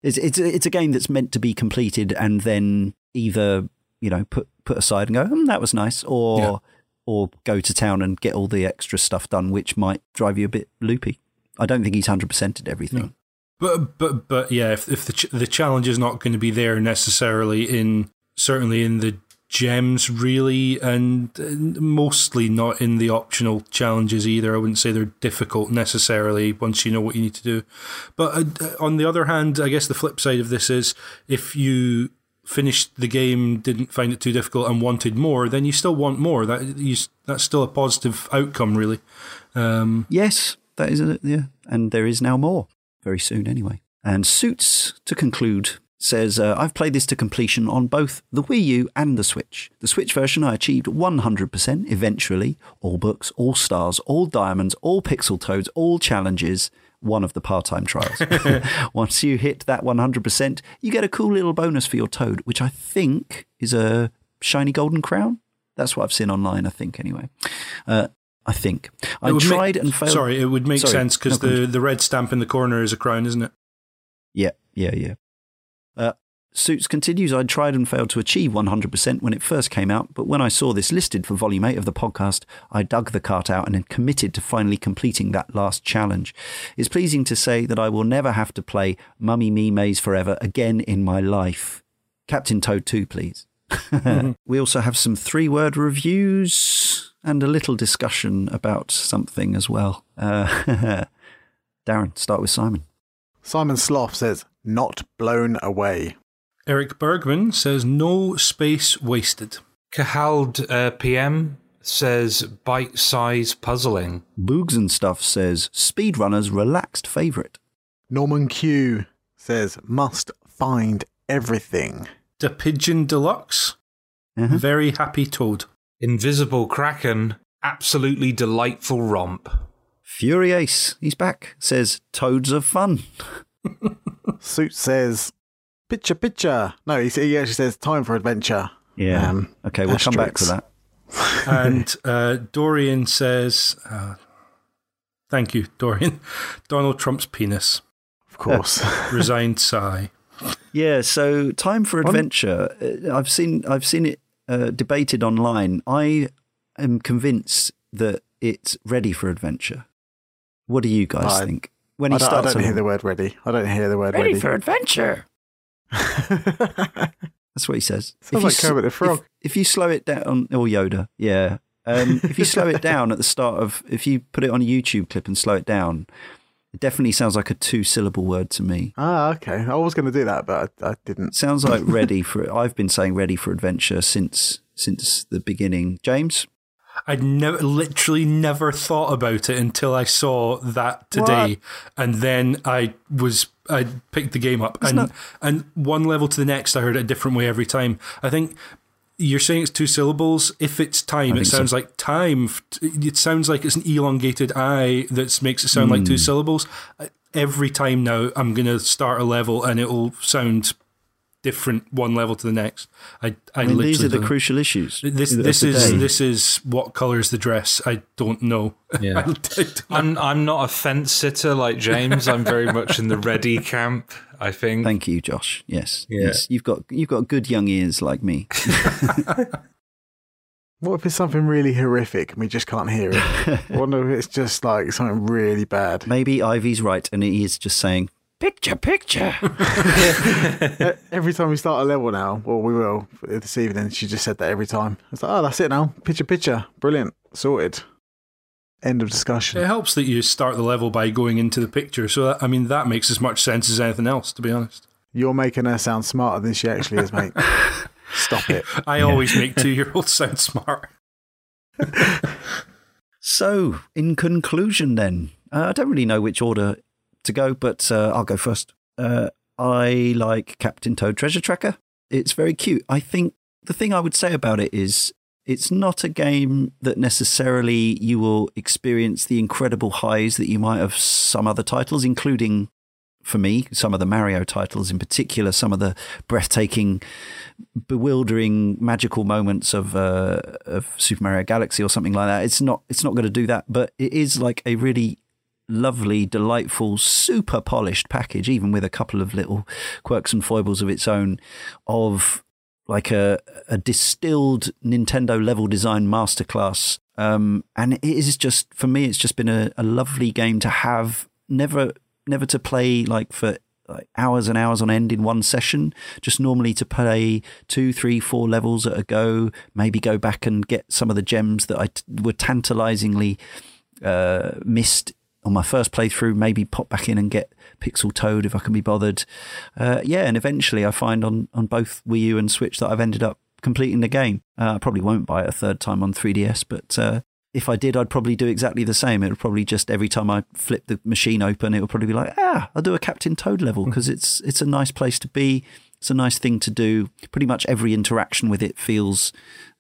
It's it's it's a game that's meant to be completed and then either you know put put aside and go, hmm, that was nice, or Yeah. or go to town and get all the extra stuff done, which might drive you a bit loopy. I don't think he's hundred percented everything. No. But but but yeah, if if the ch- the challenge is not going to be there necessarily in certainly in the gems really, and mostly not in the optional challenges either. I wouldn't say they're difficult necessarily once you know what you need to do. But uh, on the other hand, I guess the flip side of this is if you finished the game, didn't find it too difficult, and wanted more, then you still want more. That you, that's still a positive outcome, really. Um, Yes, that is a, yeah, and there is now more very soon anyway. And Suits to conclude says uh, I've played this to completion on both the Wii U and the Switch. The Switch version I achieved 100% eventually, all books, all stars, all diamonds, all pixel toads, all challenges. One of the part-time trials. [LAUGHS] [LAUGHS] Once you hit that 100%, you get a cool little bonus for your toad, which I think is a shiny golden crown. That's what I've seen online. I think anyway. Uh, I think I would make- tried and failed. Sorry, it would make Sorry, sense because no, the, the red stamp in the corner is a crown, isn't it? Yeah, yeah, yeah. Uh, Suits continues. I tried and failed to achieve 100% when it first came out, but when I saw this listed for Volume 8 of the podcast, I dug the cart out and then committed to finally completing that last challenge. It's pleasing to say that I will never have to play Mummy Me Maze Forever again in my life. Captain Toad 2, please. [LAUGHS] we also have some three word reviews and a little discussion about something as well. Uh, [LAUGHS] Darren, start with Simon. Simon Sloth says, not blown away. Eric Bergman says no space wasted. Kahald uh, PM says bite size puzzling. Boogs and Stuff says speedrunner's relaxed favourite. Norman Q says, must find everything. The Pigeon Deluxe. Uh-huh. Very happy toad. Invisible Kraken, absolutely delightful romp. Fury Ace, he's back, says toads are fun. Suit says, picture, picture. No, he, he actually says, time for adventure. Um, okay, we'll come back to that. and uh, Dorian says, uh, "Thank you, Dorian." [LAUGHS] Donald Trump's penis. Of course. [LAUGHS] Resigned sigh. Yeah, so time for adventure. Uh, I've seen I've seen it uh, debated online. I am convinced that it's ready for adventure. What do you guys I- think? When I he don't, I don't on- hear the word ready. I don't hear the word ready. Ready. for adventure. [LAUGHS] That's what he says. Sounds If you like Kermit the Frog. If, if you slow it down, or Yoda, yeah. Um, if you slow it [LAUGHS] down at the start of, if you put it on a YouTube clip and slow it down, it definitely sounds like a two-syllable word to me. Ah, okay. I was going to do that, but I, I didn't. Sounds like [LAUGHS] ready for. I've been saying ready for adventure since since the beginning. James, I'd never, literally never thought about it until I saw that today, and then I was I picked the game up, and not- and one level to the next, I heard it a different way every time. I think you're saying it's two syllables. If it's time, it think so. sounds like time. It sounds like it's an elongated I that makes it sound like Hmm. two syllables. Every time now, I'm gonna start a level, and it will sound different one level to the next. I I, I mean, literally these are the crucial issues. This this is day. this is what colours the dress. I don't know. [LAUGHS] Yeah. I don't- I'm I'm not a fence sitter like James. I'm very much in the ready camp. I think. Thank you, Josh. Yes, Yeah. yes, you've got you've got good young ears like me. [LAUGHS] What if it's something really horrific and we just can't hear it? [LAUGHS] I wonder if it's just like something really bad. Maybe Ivy's right, and he is just saying picture, picture. [LAUGHS] Every time we start a level now, well, we will this evening. She just said that every time. It's like, oh, that's it now. Picture, picture. Brilliant. Sorted. End of discussion. it helps that you start the level by going into the picture. So that, I mean that makes as much sense as anything else. To be honest, You're making her sound smarter than she actually is, mate. [LAUGHS] Stop it. I always make two year olds [LAUGHS] sound smart. So, in conclusion, then, uh, I don't really know which order to go, but uh, I'll go first. Uh, I like Captain Toad Treasure Tracker. It's very cute. I think the thing I would say about it is it's not a game that necessarily you will experience the incredible highs that you might have some other titles, including for me, some of the Mario titles in particular, some of the breathtaking, bewildering, magical moments of uh, of Super Mario Galaxy or something like that. It's not it's not going to do that, but it is like a really lovely, delightful, super polished package, even with a couple of little quirks and foibles of its own, of like a a distilled Nintendo level design masterclass. Um, and it is just for me, it's just been a, a lovely game to have. Never never to play like for like hours and hours on end in one session. Just normally to play two, three, four levels at a go. Maybe go back and get some of the gems that I t- were tantalizingly uh, missed on my first playthrough. Maybe pop back in and get Pixel Toad if I can be bothered. Uh, yeah, and eventually I find on on both Wii U and Switch that I've ended up completing the game. Uh, I probably won't buy it a third time on 3DS, but. Uh, if I did, I'd probably do exactly the same. It would probably just every time I flip the machine open, it would probably be like, ah, I'll do a Captain Toad level because it's it's a nice place to be. It's a nice thing to do. Pretty much every interaction with it feels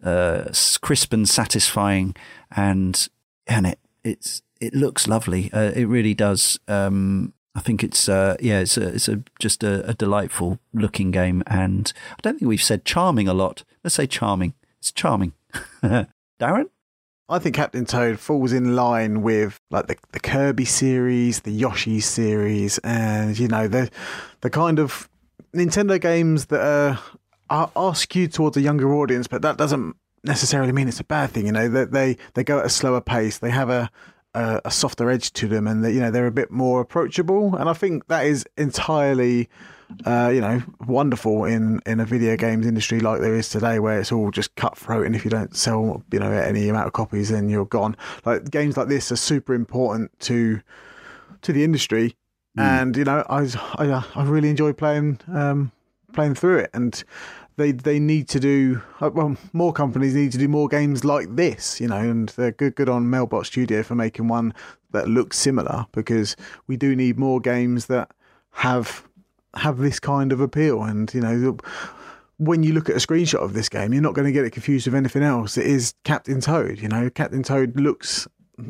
uh, crisp and satisfying, and and it it's it looks lovely. Uh, it really does. Um, I think it's uh, yeah, it's a, it's a just a, a delightful looking game, and I don't think we've said charming a lot. Let's say charming. It's charming. [LAUGHS] Darren. I think Captain Toad falls in line with like the, the Kirby series, the Yoshi series, and you know the the kind of Nintendo games that are are, are skewed towards a younger audience, but that doesn't necessarily mean it's a bad thing. You know that they, they go at a slower pace, they have a, a a softer edge to them, and they, you know they're a bit more approachable. And I think that is entirely uh, you know, wonderful in, in a video games industry like there is today, where it's all just cutthroat, and if you don't sell, you know, any amount of copies, then you're gone. Like games like this are super important to to the industry, and you know, I I, I really enjoy playing um, playing through it, and they they need to do uh, well. More companies need to do more games like this, you know, and they're good good on Melbot Studio for making one that looks similar because we do need more games that have have this kind of appeal. And you know, when you look at a screenshot of this game, you're not going to get it confused with anything else. It is Captain Toad. You know, Captain Toad looks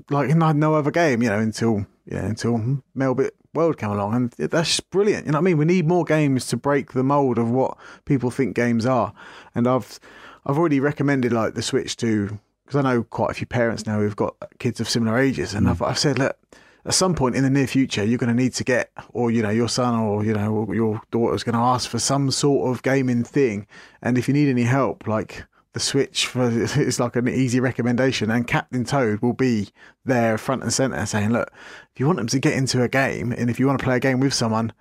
like no, other game. You know, until yeah, until Melbit World came along, and that's brilliant. You know what I mean? We need more games to break the mold of what people think games are. And I've I've already recommended like the Switch to because I know quite a few parents now who've got kids of similar ages, and mm. I've, I've said look at some point in the near future, you're going to need to get, or you know, your son or you know, your daughter's going to ask for some sort of gaming thing, and if you need any help, like the Switch for [LAUGHS] it's like an easy recommendation, and Captain Toad will be there front and center saying, look, if you want them to get into a game, and if you want to play a game with someone,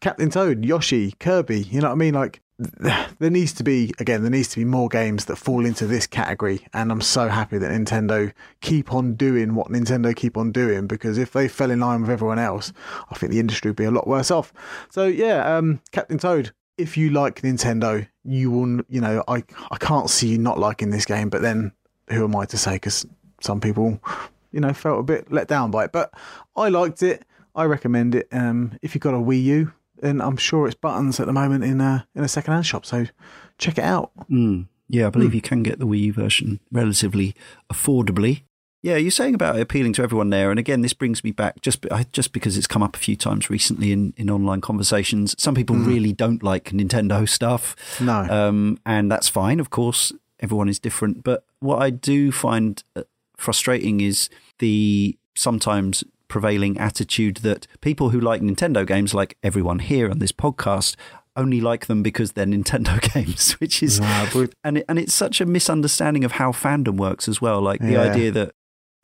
Captain Toad, Yoshi, Kirby, you know what I mean? Like [SIGHS] there needs to be again there needs to be more games that fall into this category. And i'm so happy that nintendo keep on doing what nintendo keep on doing because if they fell in line with everyone else i think the industry would be a lot worse off. So yeah um, captain toad if you like nintendo you will you know i i can't see you not liking this game but then who am i to say because some people you know felt a bit let down by it but i liked it i recommend it um, if you've got a wii u and I'm sure it's buttons at the moment in a in a second-hand shop. So check it out. Mm. Yeah, I believe mm. you can get the Wii U version relatively affordably. Yeah, you're saying about appealing to everyone there, and again, this brings me back just just because it's come up a few times recently in, in online conversations. Some people mm. really don't like Nintendo stuff, no, um, and that's fine. Of course, everyone is different. But what I do find uh, frustrating is the sometimes prevailing attitude that people who like Nintendo games, like everyone here on this podcast, only like them because they're [LAUGHS] Nintendo games, which is and it, and it's such a misunderstanding of how fandom works as well. Like the yeah. idea that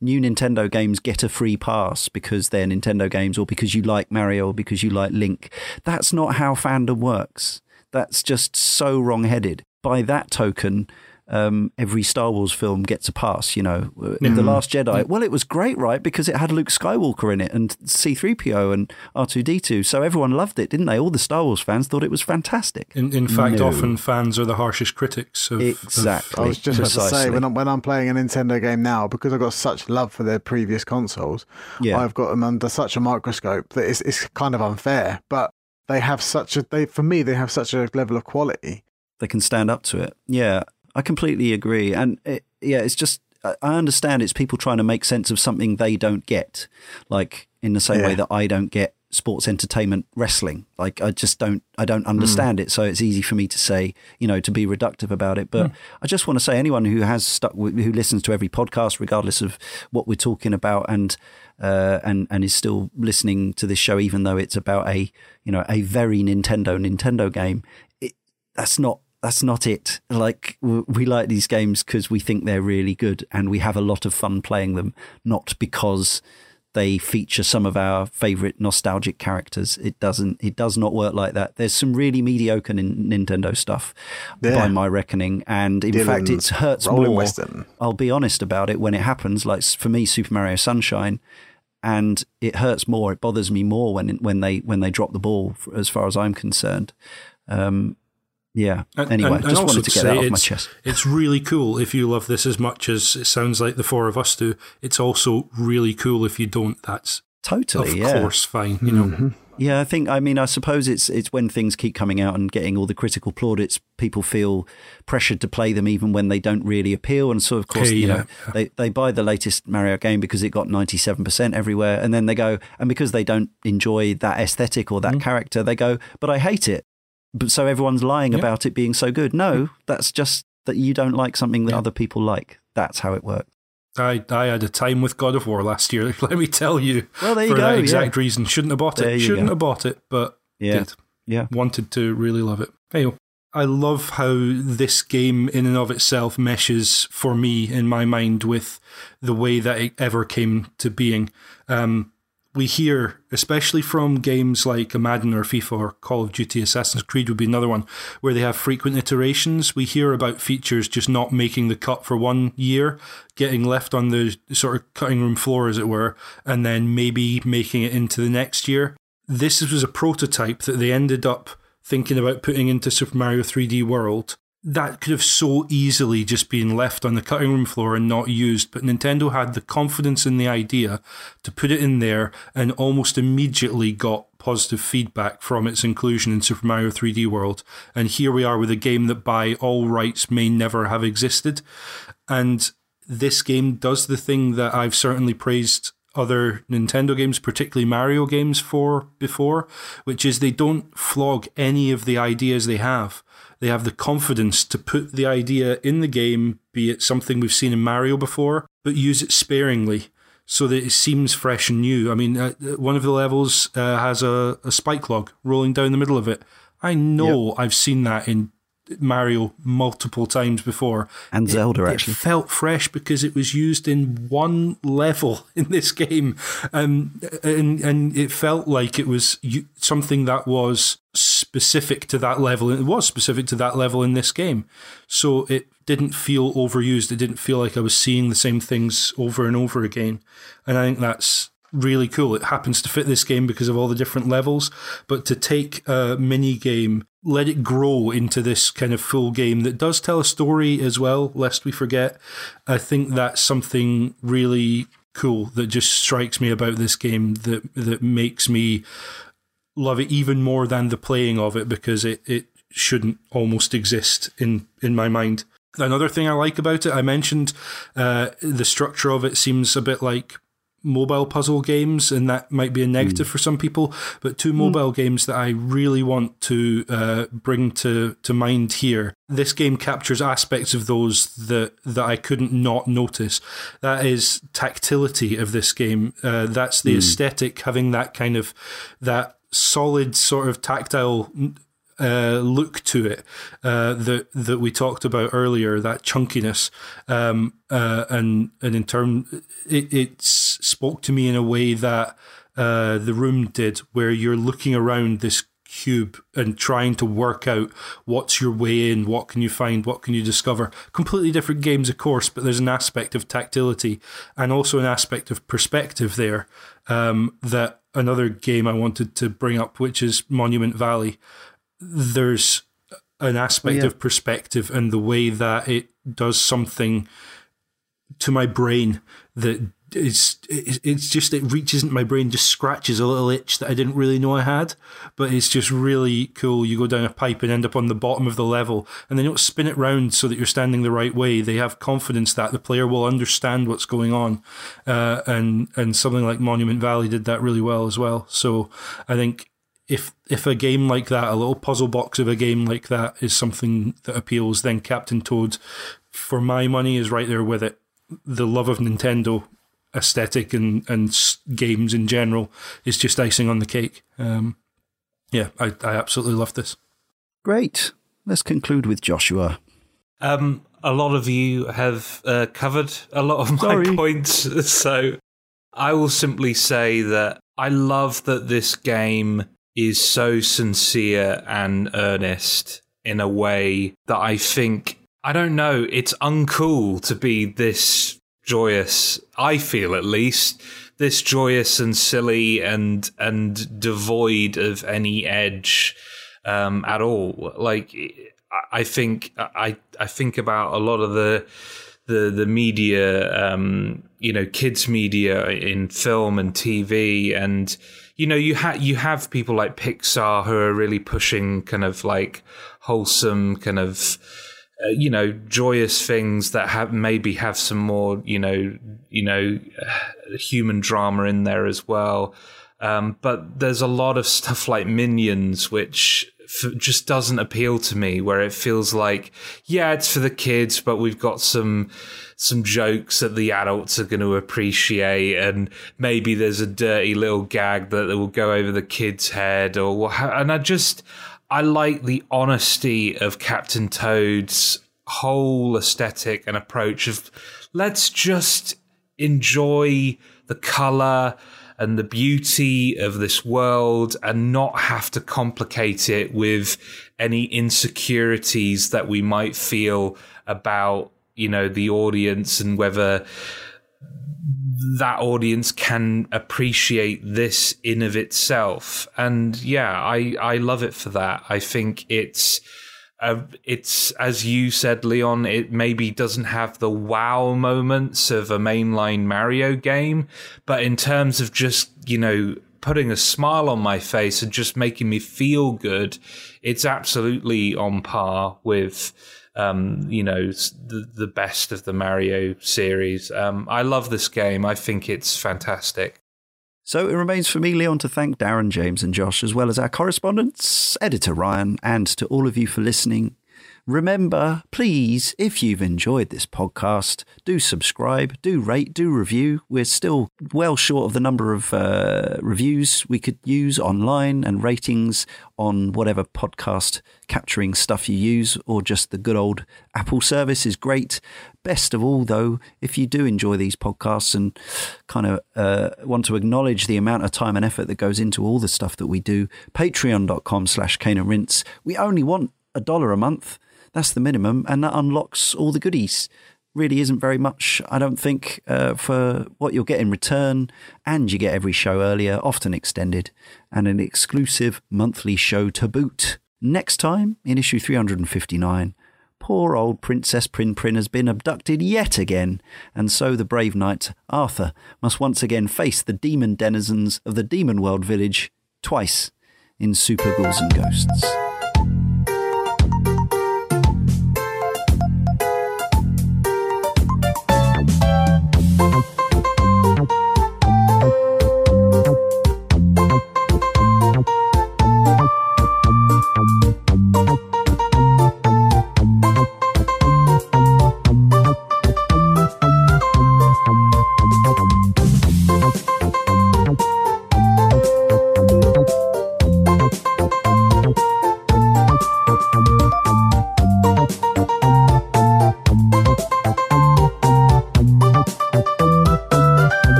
new Nintendo games get a free pass because they're Nintendo games or because you like Mario or because you like Link. That's not how fandom works. That's just so wrong-headed. By that token, um, every Star Wars film gets a pass. You know, mm. the Last Jedi. Well, it was great, right? Because it had Luke Skywalker in it and C three PO and R two D two. So everyone loved it, didn't they? All the Star Wars fans thought it was fantastic. In, in fact, no. often fans are the harshest critics. Of, exactly. Of, I was just about to say when I'm when I'm playing a Nintendo game now because I've got such love for their previous consoles. Yeah. I've got them under such a microscope that it's it's kind of unfair, but they have such a they for me they have such a level of quality they can stand up to it. Yeah, I completely agree. And it, yeah, it's just, I understand it's people trying to make sense of something they don't get. Like in the same yeah. way that I don't get sports entertainment wrestling. Like I just don't, I don't understand mm. it. So it's easy for me to say, you know, to be reductive about it. But mm. I just want to say anyone who has stuck, who listens to every podcast, regardless of what we're talking about and, uh, and, and is still listening to this show, even though it's about a, you know, a very Nintendo, Nintendo game. It, that's not that's not it. Like we like these games because we think they're really good and we have a lot of fun playing them, not because they feature some of our favorite nostalgic characters. It doesn't. It does not work like that. There's some really mediocre Nintendo stuff, yeah. by my reckoning, and in Dylan's fact, it hurts more. Western. I'll be honest about it when it happens. Like for me, Super Mario Sunshine. And it hurts more. It bothers me more when when they when they drop the ball, as far as I'm concerned. Um, yeah. Anyway, and, and just wanted to get that off my chest. It's really cool if you love this as much as it sounds like the four of us do. It's also really cool if you don't. That's totally, of yeah. course, fine. You know. Mm-hmm. Yeah, I think. I mean, I suppose it's it's when things keep coming out and getting all the critical plaudits, people feel pressured to play them even when they don't really appeal. And so, of course, you know, they they buy the latest Mario game because it got ninety seven percent everywhere, and then they go, and because they don't enjoy that aesthetic or that mm. character, they go, but I hate it but so everyone's lying yeah. about it being so good. No, that's just that you don't like something that yeah. other people like. That's how it works. I, I had a time with God of War last year. [LAUGHS] Let me tell you. Well, there you for go. that exact yeah. reason, shouldn't have bought it. Shouldn't go. have bought it, but yeah. did. Yeah, wanted to really love it. Hey, I love how this game, in and of itself, meshes for me in my mind with the way that it ever came to being. Um, we hear, especially from games like Madden or FIFA or Call of Duty, Assassin's Creed would be another one, where they have frequent iterations. We hear about features just not making the cut for one year, getting left on the sort of cutting room floor, as it were, and then maybe making it into the next year. This was a prototype that they ended up thinking about putting into Super Mario 3D World that could have so easily just been left on the cutting room floor and not used. But Nintendo had the confidence in the idea to put it in there and almost immediately got positive feedback from its inclusion in Super Mario 3D World. And here we are with a game that, by all rights, may never have existed. And this game does the thing that I've certainly praised other Nintendo games, particularly Mario games, for before, which is they don't flog any of the ideas they have they have the confidence to put the idea in the game, be it something we've seen in Mario before, but use it sparingly so that it seems fresh and new. I mean, uh, one of the levels uh, has a, a, spike log rolling down the middle of it. I know yep. I've seen that in Mario multiple times before. And it, Zelda, actually. It felt fresh because it was used in one level [LAUGHS] in this game. Um, and, and it felt like it was something that was specific to that level. It was specific to that level in this game. So it didn't feel overused. It didn't feel like I was seeing the same things over and over again. And I think that's really cool. It happens to fit this game because of all the different levels, but to take a mini game, let it grow into this kind of full game that does tell a story as well, lest we forget, I think that's something really cool that just strikes me about this game that that makes me love it even more than the playing of it because it, it shouldn't almost exist in, in my mind. Another thing I like about it, I mentioned uh, the structure of it seems a bit like mobile puzzle games, and that might be a negative mm. for some people. But two mobile mm. games that I really want to uh, bring to to mind here. This game captures aspects of those that that I couldn't not notice. That is tactility of this game. Uh, that's the mm. aesthetic, having that kind of that solid sort of tactile uh, look to it uh, that that we talked about earlier, that chunkiness, um, uh, and and in term, it, it spoke to me in a way that uh, the room did, where you're looking around this cube and trying to work out what's your way in, what can you find, what can you discover. Completely different games, of course, but there's an aspect of tactility and also an aspect of perspective there um, that another game I wanted to bring up, which is Monument Valley. There's an aspect yeah. of perspective and the way that it does something to my brain that it's it's just it reaches into my brain, just scratches a little itch that I didn't really know I had. But it's just really cool. You go down a pipe and end up on the bottom of the level, and they don't spin it round so that you're standing the right way. They have confidence that the player will understand what's going on, uh, and and something like Monument Valley did that really well as well. So I think if if a game like that, a little puzzle box of a game like that, is something that appeals, then Captain Toad, for my money, is right there with it. The love of Nintendo aesthetic and, and games in general is just icing on the cake. Um, yeah, I, I absolutely love this. Great. Let's conclude with Joshua. Um, a lot of you have uh, covered a lot of my Sorry. [LAUGHS] points, so I will simply say that I love that this game is so sincere and earnest in a way that I think I don't know, it's uncool to be this joyous. I feel at least this joyous and silly and and devoid of any edge um, at all. Like I think I I think about a lot of the the the media, um, you know, kids media in film and TV, and you know, you have you have people like Pixar who are really pushing kind of like wholesome kind of uh, you know joyous things that have maybe have some more you know you know uh, human drama in there as well. Um, but there's a lot of stuff like minions which f- just doesn't appeal to me where it feels like yeah it's for the kids but we've got some some jokes that the adults are going to appreciate and maybe there's a dirty little gag that will go over the kid's head or what and i just I like the honesty of Captain Toad's whole aesthetic and approach of let's just enjoy the color and the beauty of this world and not have to complicate it with any insecurities that we might feel about you know the audience and whether that audience can appreciate this in of itself. And yeah, I, I love it for that. I think it's, uh, it's as you said, Leon. It maybe doesn't have the wow moments of a mainline Mario game, but in terms of just you know putting a smile on my face and just making me feel good, it's absolutely on par with um, you know, the, the best of the Mario series. Um, I love this game. I think it's fantastic. So it remains for me, Leon, to thank Darren, James, and Josh, as well as our correspondents, editor Ryan, and to all of you for listening. Remember, please, if you've enjoyed this podcast, do subscribe, do rate, do review. We're still well short of the number of uh, reviews we could use online and ratings on whatever podcast capturing stuff you use, or just the good old Apple service is great. Best of all, though, if you do enjoy these podcasts and kind of uh, want to acknowledge the amount of time and effort that goes into all the stuff that we do, patreon.com slash Rinse. We only want a dollar a month. That's the minimum, and that unlocks all the goodies. Really isn't very much, I don't think, uh, for what you'll get in return. And you get every show earlier, often extended, and an exclusive monthly show to boot. Next time, in issue 359, poor old Princess Prin Prin has been abducted yet again, and so the brave knight Arthur must once again face the demon denizens of the Demon World village twice in Super Ghouls and Ghosts. And I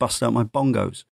bust out my bongos.